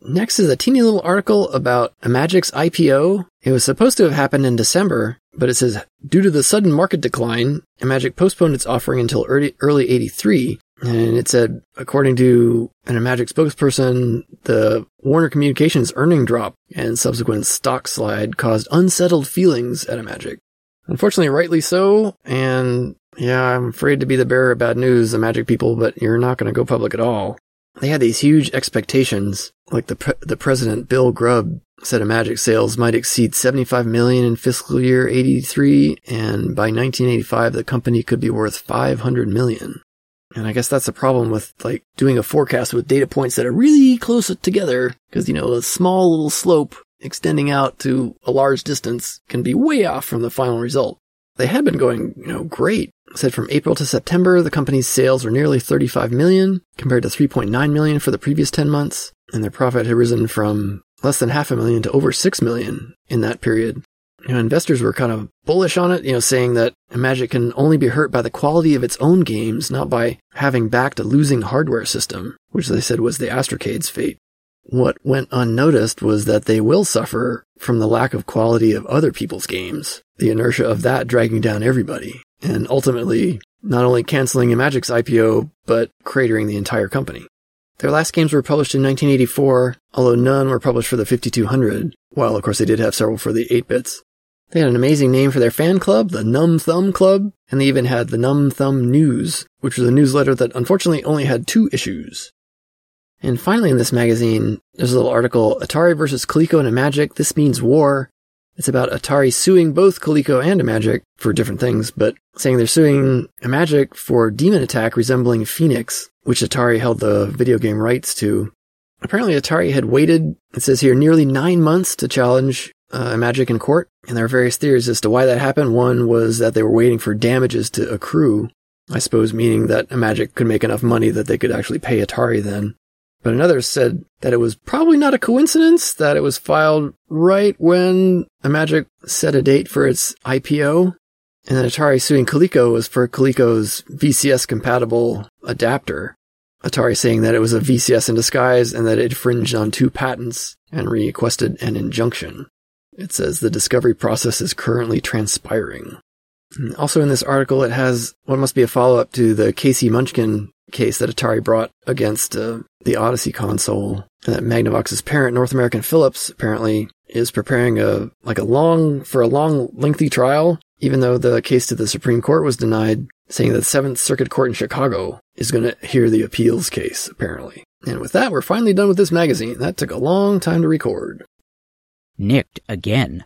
Next is a teeny little article about Imagic's IPO. It was supposed to have happened in December, but it says due to the sudden market decline, Imagic postponed its offering until early, early 83. And it said, according to an Imagic spokesperson, the Warner Communications earning drop and subsequent stock slide caused unsettled feelings at Imagic. Unfortunately, rightly so. And yeah, I'm afraid to be the bearer of bad news, the Imagic people, but you're not going to go public at all. They had these huge expectations, like the pre- the president Bill Grubb said Imagic sales might exceed 75 million in fiscal year 83 and by 1985 the company could be worth 500 million. And I guess that's the problem with like doing a forecast with data points that are really close together because you know a small little slope extending out to a large distance can be way off from the final result. They had been going, you know, great. Said from April to September, the company's sales were nearly 35 million compared to 3.9 million for the previous 10 months, and their profit had risen from less than half a million to over 6 million in that period. You know, investors were kind of bullish on it, you know, saying that Imagic can only be hurt by the quality of its own games, not by having backed a losing hardware system, which they said was the Astrocade's fate. What went unnoticed was that they will suffer from the lack of quality of other people's games, the inertia of that dragging down everybody, and ultimately not only canceling Imagic's IPO, but cratering the entire company. Their last games were published in 1984, although none were published for the 5200, while of course they did have several for the 8-bits. They had an amazing name for their fan club, the Numb Thumb Club, and they even had the Numb Thumb News, which was a newsletter that unfortunately only had two issues. And finally, in this magazine, there's a little article Atari versus Coleco and Imagic. This means war. It's about Atari suing both Coleco and Imagic for different things, but saying they're suing Imagic for Demon Attack resembling Phoenix, which Atari held the video game rights to. Apparently, Atari had waited, it says here, nearly nine months to challenge uh, Imagic in court, and there are various theories as to why that happened. One was that they were waiting for damages to accrue, I suppose meaning that Imagic could make enough money that they could actually pay Atari then. But another said that it was probably not a coincidence that it was filed right when Imagic set a date for its IPO. And then Atari suing Coleco was for Coleco's VCS compatible adapter. Atari saying that it was a VCS in disguise and that it infringed on two patents and requested an injunction. It says the discovery process is currently transpiring. Also in this article, it has what must be a follow-up to the KC Munchkin case that Atari brought against uh, the Odyssey console. And that Magnavox's parent, North American Philips, apparently is preparing a like a long for a long lengthy trial, even though the case to the Supreme Court was denied, saying that the Seventh Circuit Court in Chicago is going to hear the appeals case, apparently. And with that, we're finally done with this magazine. That took a long time to record. Nicked again.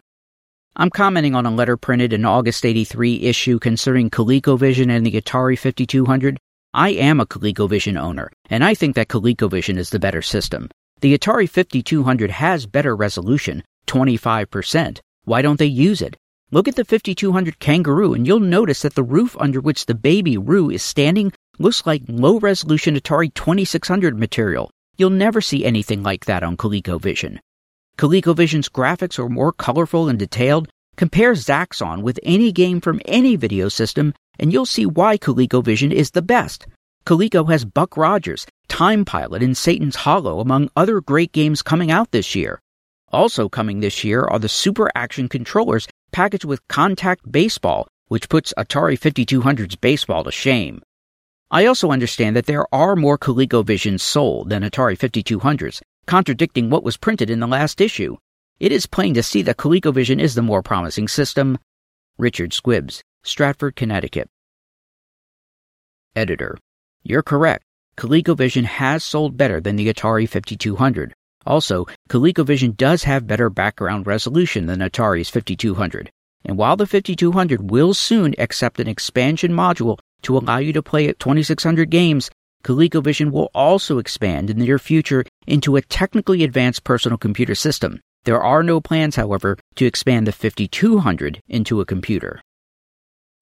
I'm commenting on a letter printed in August 83 issue concerning ColecoVision and the Atari 5200 I am a ColecoVision owner, and I think that ColecoVision is the better system. The Atari 5200 has better resolution, 25%. Why don't they use it? Look at the 5200 Kangaroo, and you'll notice that the roof under which the baby Roo is standing looks like low resolution Atari 2600 material. You'll never see anything like that on ColecoVision. ColecoVision's graphics are more colorful and detailed. Compare Zaxxon with any game from any video system, and you'll see why ColecoVision is the best. Coleco has Buck Rogers, Time Pilot, and Satan's Hollow, among other great games coming out this year. Also coming this year are the Super Action controllers packaged with Contact Baseball, which puts Atari 5200's baseball to shame. I also understand that there are more ColecoVisions sold than Atari 5200s, contradicting what was printed in the last issue. It is plain to see that ColecoVision is the more promising system. Richard Squibbs. Stratford, Connecticut. Editor. You're correct. ColecoVision has sold better than the Atari 5200. Also, ColecoVision does have better background resolution than Atari's 5200. And while the 5200 will soon accept an expansion module to allow you to play at 2600 games, ColecoVision will also expand in the near future into a technically advanced personal computer system. There are no plans, however, to expand the 5200 into a computer.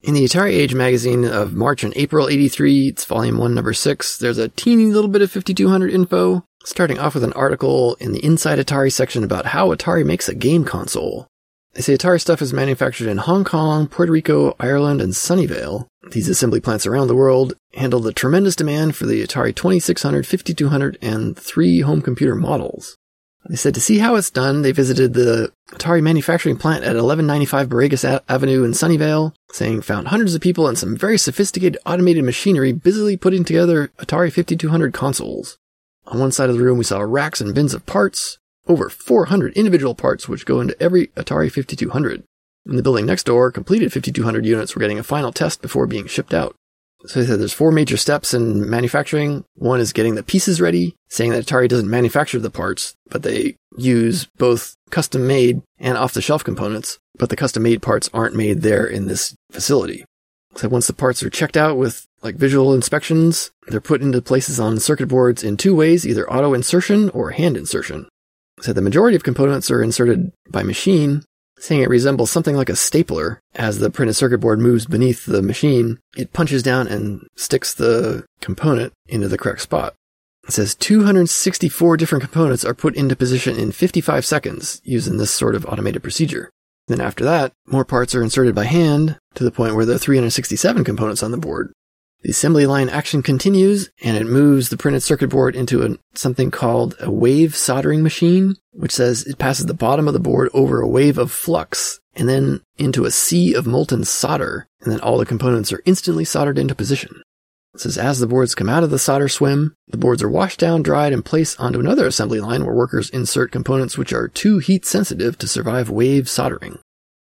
In the Atari Age magazine of March and April 83, it's volume 1, number 6, there's a teeny little bit of 5200 info, starting off with an article in the Inside Atari section about how Atari makes a game console. They say Atari stuff is manufactured in Hong Kong, Puerto Rico, Ireland, and Sunnyvale. These assembly plants around the world handle the tremendous demand for the Atari 2600, 5200, and three home computer models. They said to see how it's done, they visited the Atari manufacturing plant at 1195 Borregas Avenue in Sunnyvale, saying found hundreds of people and some very sophisticated automated machinery busily putting together Atari 5200 consoles. On one side of the room, we saw racks and bins of parts, over 400 individual parts which go into every Atari 5200. In the building next door, completed 5200 units were getting a final test before being shipped out. So he said there's four major steps in manufacturing. One is getting the pieces ready, saying that Atari doesn't manufacture the parts, but they use both custom made and off the shelf components, but the custom made parts aren't made there in this facility. So once the parts are checked out with like visual inspections, they're put into places on circuit boards in two ways, either auto insertion or hand insertion. So the majority of components are inserted by machine, saying it resembles something like a stapler. As the printed circuit board moves beneath the machine, it punches down and sticks the component into the correct spot. It says 264 different components are put into position in 55 seconds using this sort of automated procedure. Then after that, more parts are inserted by hand to the point where there are 367 components on the board. The assembly line action continues and it moves the printed circuit board into a, something called a wave soldering machine, which says it passes the bottom of the board over a wave of flux and then into a sea of molten solder, and then all the components are instantly soldered into position. It says as the boards come out of the solder swim, the boards are washed down, dried, and placed onto another assembly line where workers insert components which are too heat sensitive to survive wave soldering.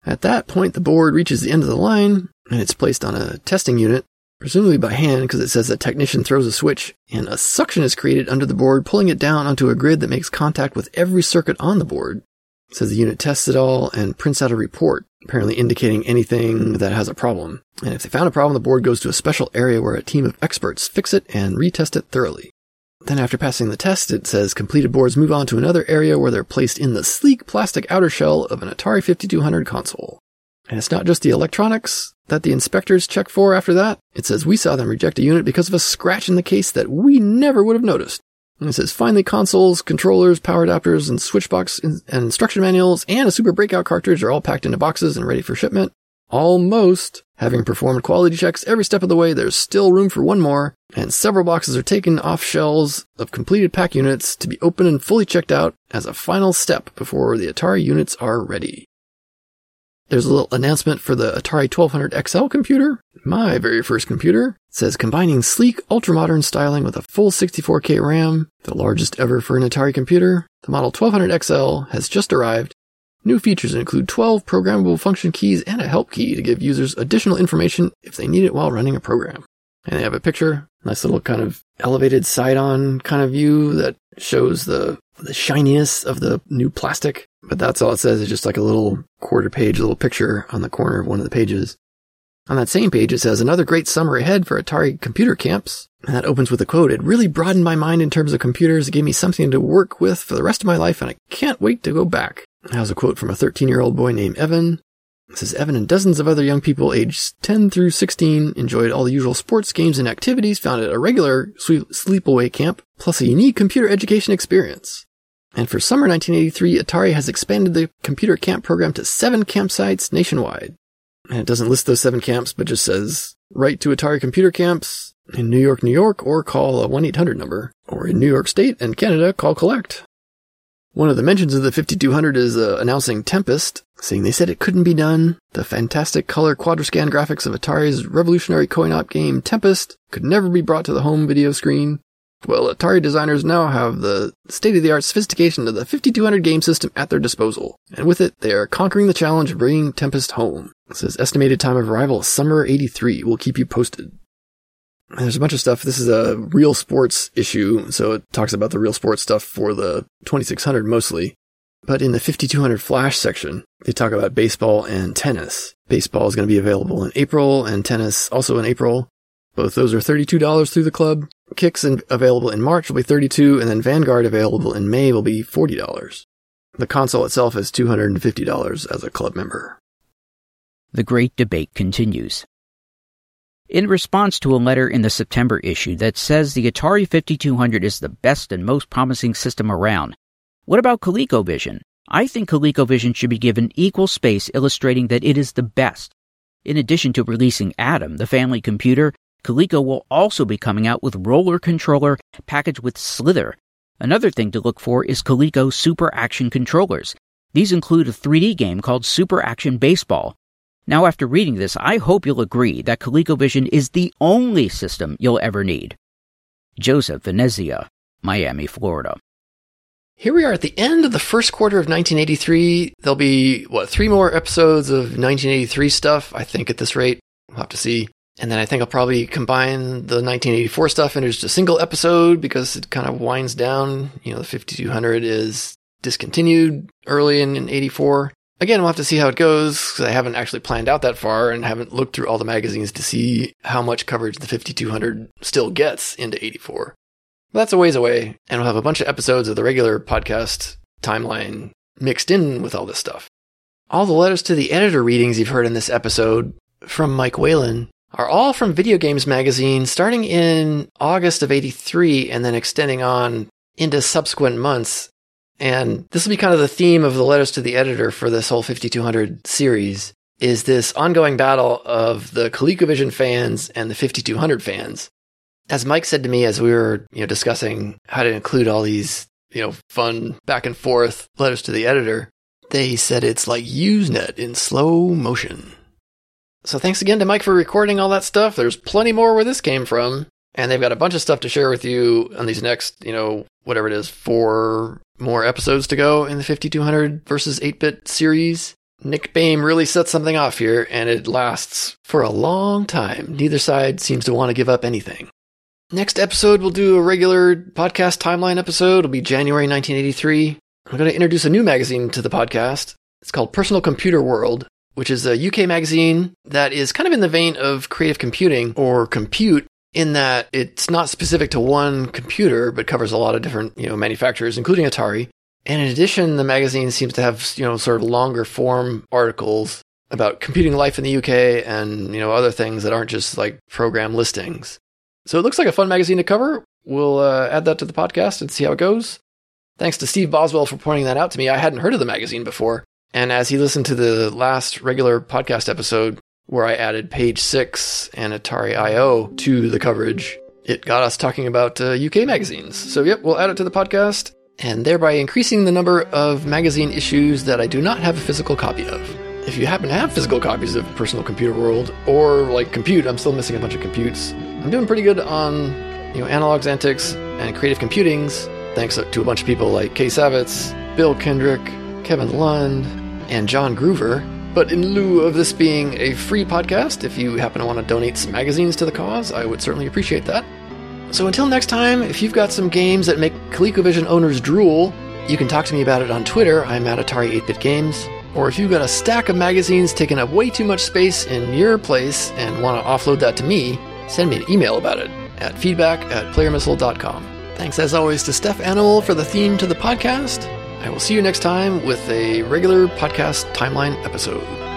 At that point, the board reaches the end of the line and it's placed on a testing unit, presumably by hand because it says the technician throws a switch and a suction is created under the board, pulling it down onto a grid that makes contact with every circuit on the board. It says the unit tests it all and prints out a report, apparently indicating anything that has a problem. And if they found a problem, the board goes to a special area where a team of experts fix it and retest it thoroughly. Then after passing the test, it says completed boards move on to another area where they're placed in the sleek plastic outer shell of an Atari 5200 console. And it's not just the electronics that the inspectors check for after that. It says we saw them reject a unit because of a scratch in the case that we never would have noticed. And it says finally consoles, controllers, power adapters, and switchbox and instruction manuals and a super breakout cartridge are all packed into boxes and ready for shipment. Almost. Having performed quality checks every step of the way, there's still room for one more, and several boxes are taken off shelves of completed pack units to be opened and fully checked out as a final step before the Atari units are ready. There's a little announcement for the Atari 1200 XL computer, my very first computer. It says combining sleek, ultra-modern styling with a full 64K RAM, the largest ever for an Atari computer. The model 1200 XL has just arrived. New features include 12 programmable function keys and a help key to give users additional information if they need it while running a program. And they have a picture, nice little kind of elevated side-on kind of view that shows the the shininess of the new plastic. But that's all it says. is just like a little quarter page, little picture on the corner of one of the pages. On that same page, it says another great summer ahead for Atari computer camps. And that opens with a quote. It really broadened my mind in terms of computers. It gave me something to work with for the rest of my life, and I can't wait to go back. That was a quote from a 13 year old boy named Evan. Says Evan and dozens of other young people aged 10 through 16 enjoyed all the usual sports, games, and activities found at a regular sleepaway camp, plus a unique computer education experience. And for summer 1983, Atari has expanded the computer camp program to seven campsites nationwide. And it doesn't list those seven camps, but just says write to Atari computer camps in New York, New York, or call a 1-800 number. Or in New York State and Canada, call collect. One of the mentions of the 5200 is uh, announcing Tempest, saying they said it couldn't be done. The fantastic color quadrascan graphics of Atari's revolutionary coin-op game Tempest could never be brought to the home video screen. Well, Atari designers now have the state-of-the-art sophistication of the 5200 game system at their disposal, and with it, they are conquering the challenge of bringing Tempest home. Says estimated time of arrival summer 83. We'll keep you posted. There's a bunch of stuff. This is a real sports issue, so it talks about the real sports stuff for the 2600 mostly. But in the 5200 flash section, they talk about baseball and tennis. Baseball is going to be available in April and tennis also in April. Both those are $32 through the club. Kicks in, available in March will be 32 and then Vanguard available in May will be $40. The console itself is $250 as a club member. The great debate continues. In response to a letter in the September issue that says the Atari 5200 is the best and most promising system around, what about ColecoVision? I think ColecoVision should be given equal space illustrating that it is the best. In addition to releasing Adam, the family computer, Coleco will also be coming out with Roller Controller packaged with Slither. Another thing to look for is Coleco Super Action controllers. These include a 3D game called Super Action Baseball. Now, after reading this, I hope you'll agree that ColecoVision is the only system you'll ever need. Joseph Venezia, Miami, Florida. Here we are at the end of the first quarter of 1983. There'll be, what, three more episodes of 1983 stuff, I think, at this rate. We'll have to see. And then I think I'll probably combine the 1984 stuff into just a single episode because it kind of winds down. You know, the 5200 is discontinued early in, in 84. Again, we'll have to see how it goes because I haven't actually planned out that far and haven't looked through all the magazines to see how much coverage the 5200 still gets into 84. That's a ways away, and we'll have a bunch of episodes of the regular podcast timeline mixed in with all this stuff. All the letters to the editor readings you've heard in this episode from Mike Whalen are all from Video Games Magazine starting in August of 83 and then extending on into subsequent months. And this will be kind of the theme of the letters to the editor for this whole 5200 series is this ongoing battle of the ColecoVision fans and the 5200 fans. As Mike said to me as we were, you know, discussing how to include all these, you know, fun back and forth letters to the editor, they said it's like Usenet in slow motion. So thanks again to Mike for recording all that stuff. There's plenty more where this came from. And they've got a bunch of stuff to share with you on these next, you know, whatever it is, four more episodes to go in the 5200 versus 8 bit series. Nick Baim really sets something off here, and it lasts for a long time. Neither side seems to want to give up anything. Next episode, we'll do a regular podcast timeline episode. It'll be January 1983. I'm going to introduce a new magazine to the podcast. It's called Personal Computer World, which is a UK magazine that is kind of in the vein of creative computing or compute in that it's not specific to one computer, but covers a lot of different, you know, manufacturers, including Atari. And in addition, the magazine seems to have, you know, sort of longer form articles about computing life in the UK and, you know, other things that aren't just like program listings. So it looks like a fun magazine to cover. We'll uh, add that to the podcast and see how it goes. Thanks to Steve Boswell for pointing that out to me. I hadn't heard of the magazine before. And as he listened to the last regular podcast episode, where I added page six and Atari IO to the coverage, it got us talking about uh, UK magazines. So, yep, we'll add it to the podcast and thereby increasing the number of magazine issues that I do not have a physical copy of. If you happen to have physical copies of Personal Computer World or like Compute, I'm still missing a bunch of computes. I'm doing pretty good on you know Analogs, Antics, and Creative Computings, thanks to a bunch of people like Kay Savetz, Bill Kendrick, Kevin Lund, and John Groover. But in lieu of this being a free podcast, if you happen to want to donate some magazines to the cause, I would certainly appreciate that. So until next time, if you've got some games that make ColecoVision owners drool, you can talk to me about it on Twitter. I'm at Atari 8-Bit Games. Or if you've got a stack of magazines taking up way too much space in your place and want to offload that to me, send me an email about it at feedback at playermissile.com. Thanks as always to Steph Animal for the theme to the podcast. I will see you next time with a regular podcast timeline episode.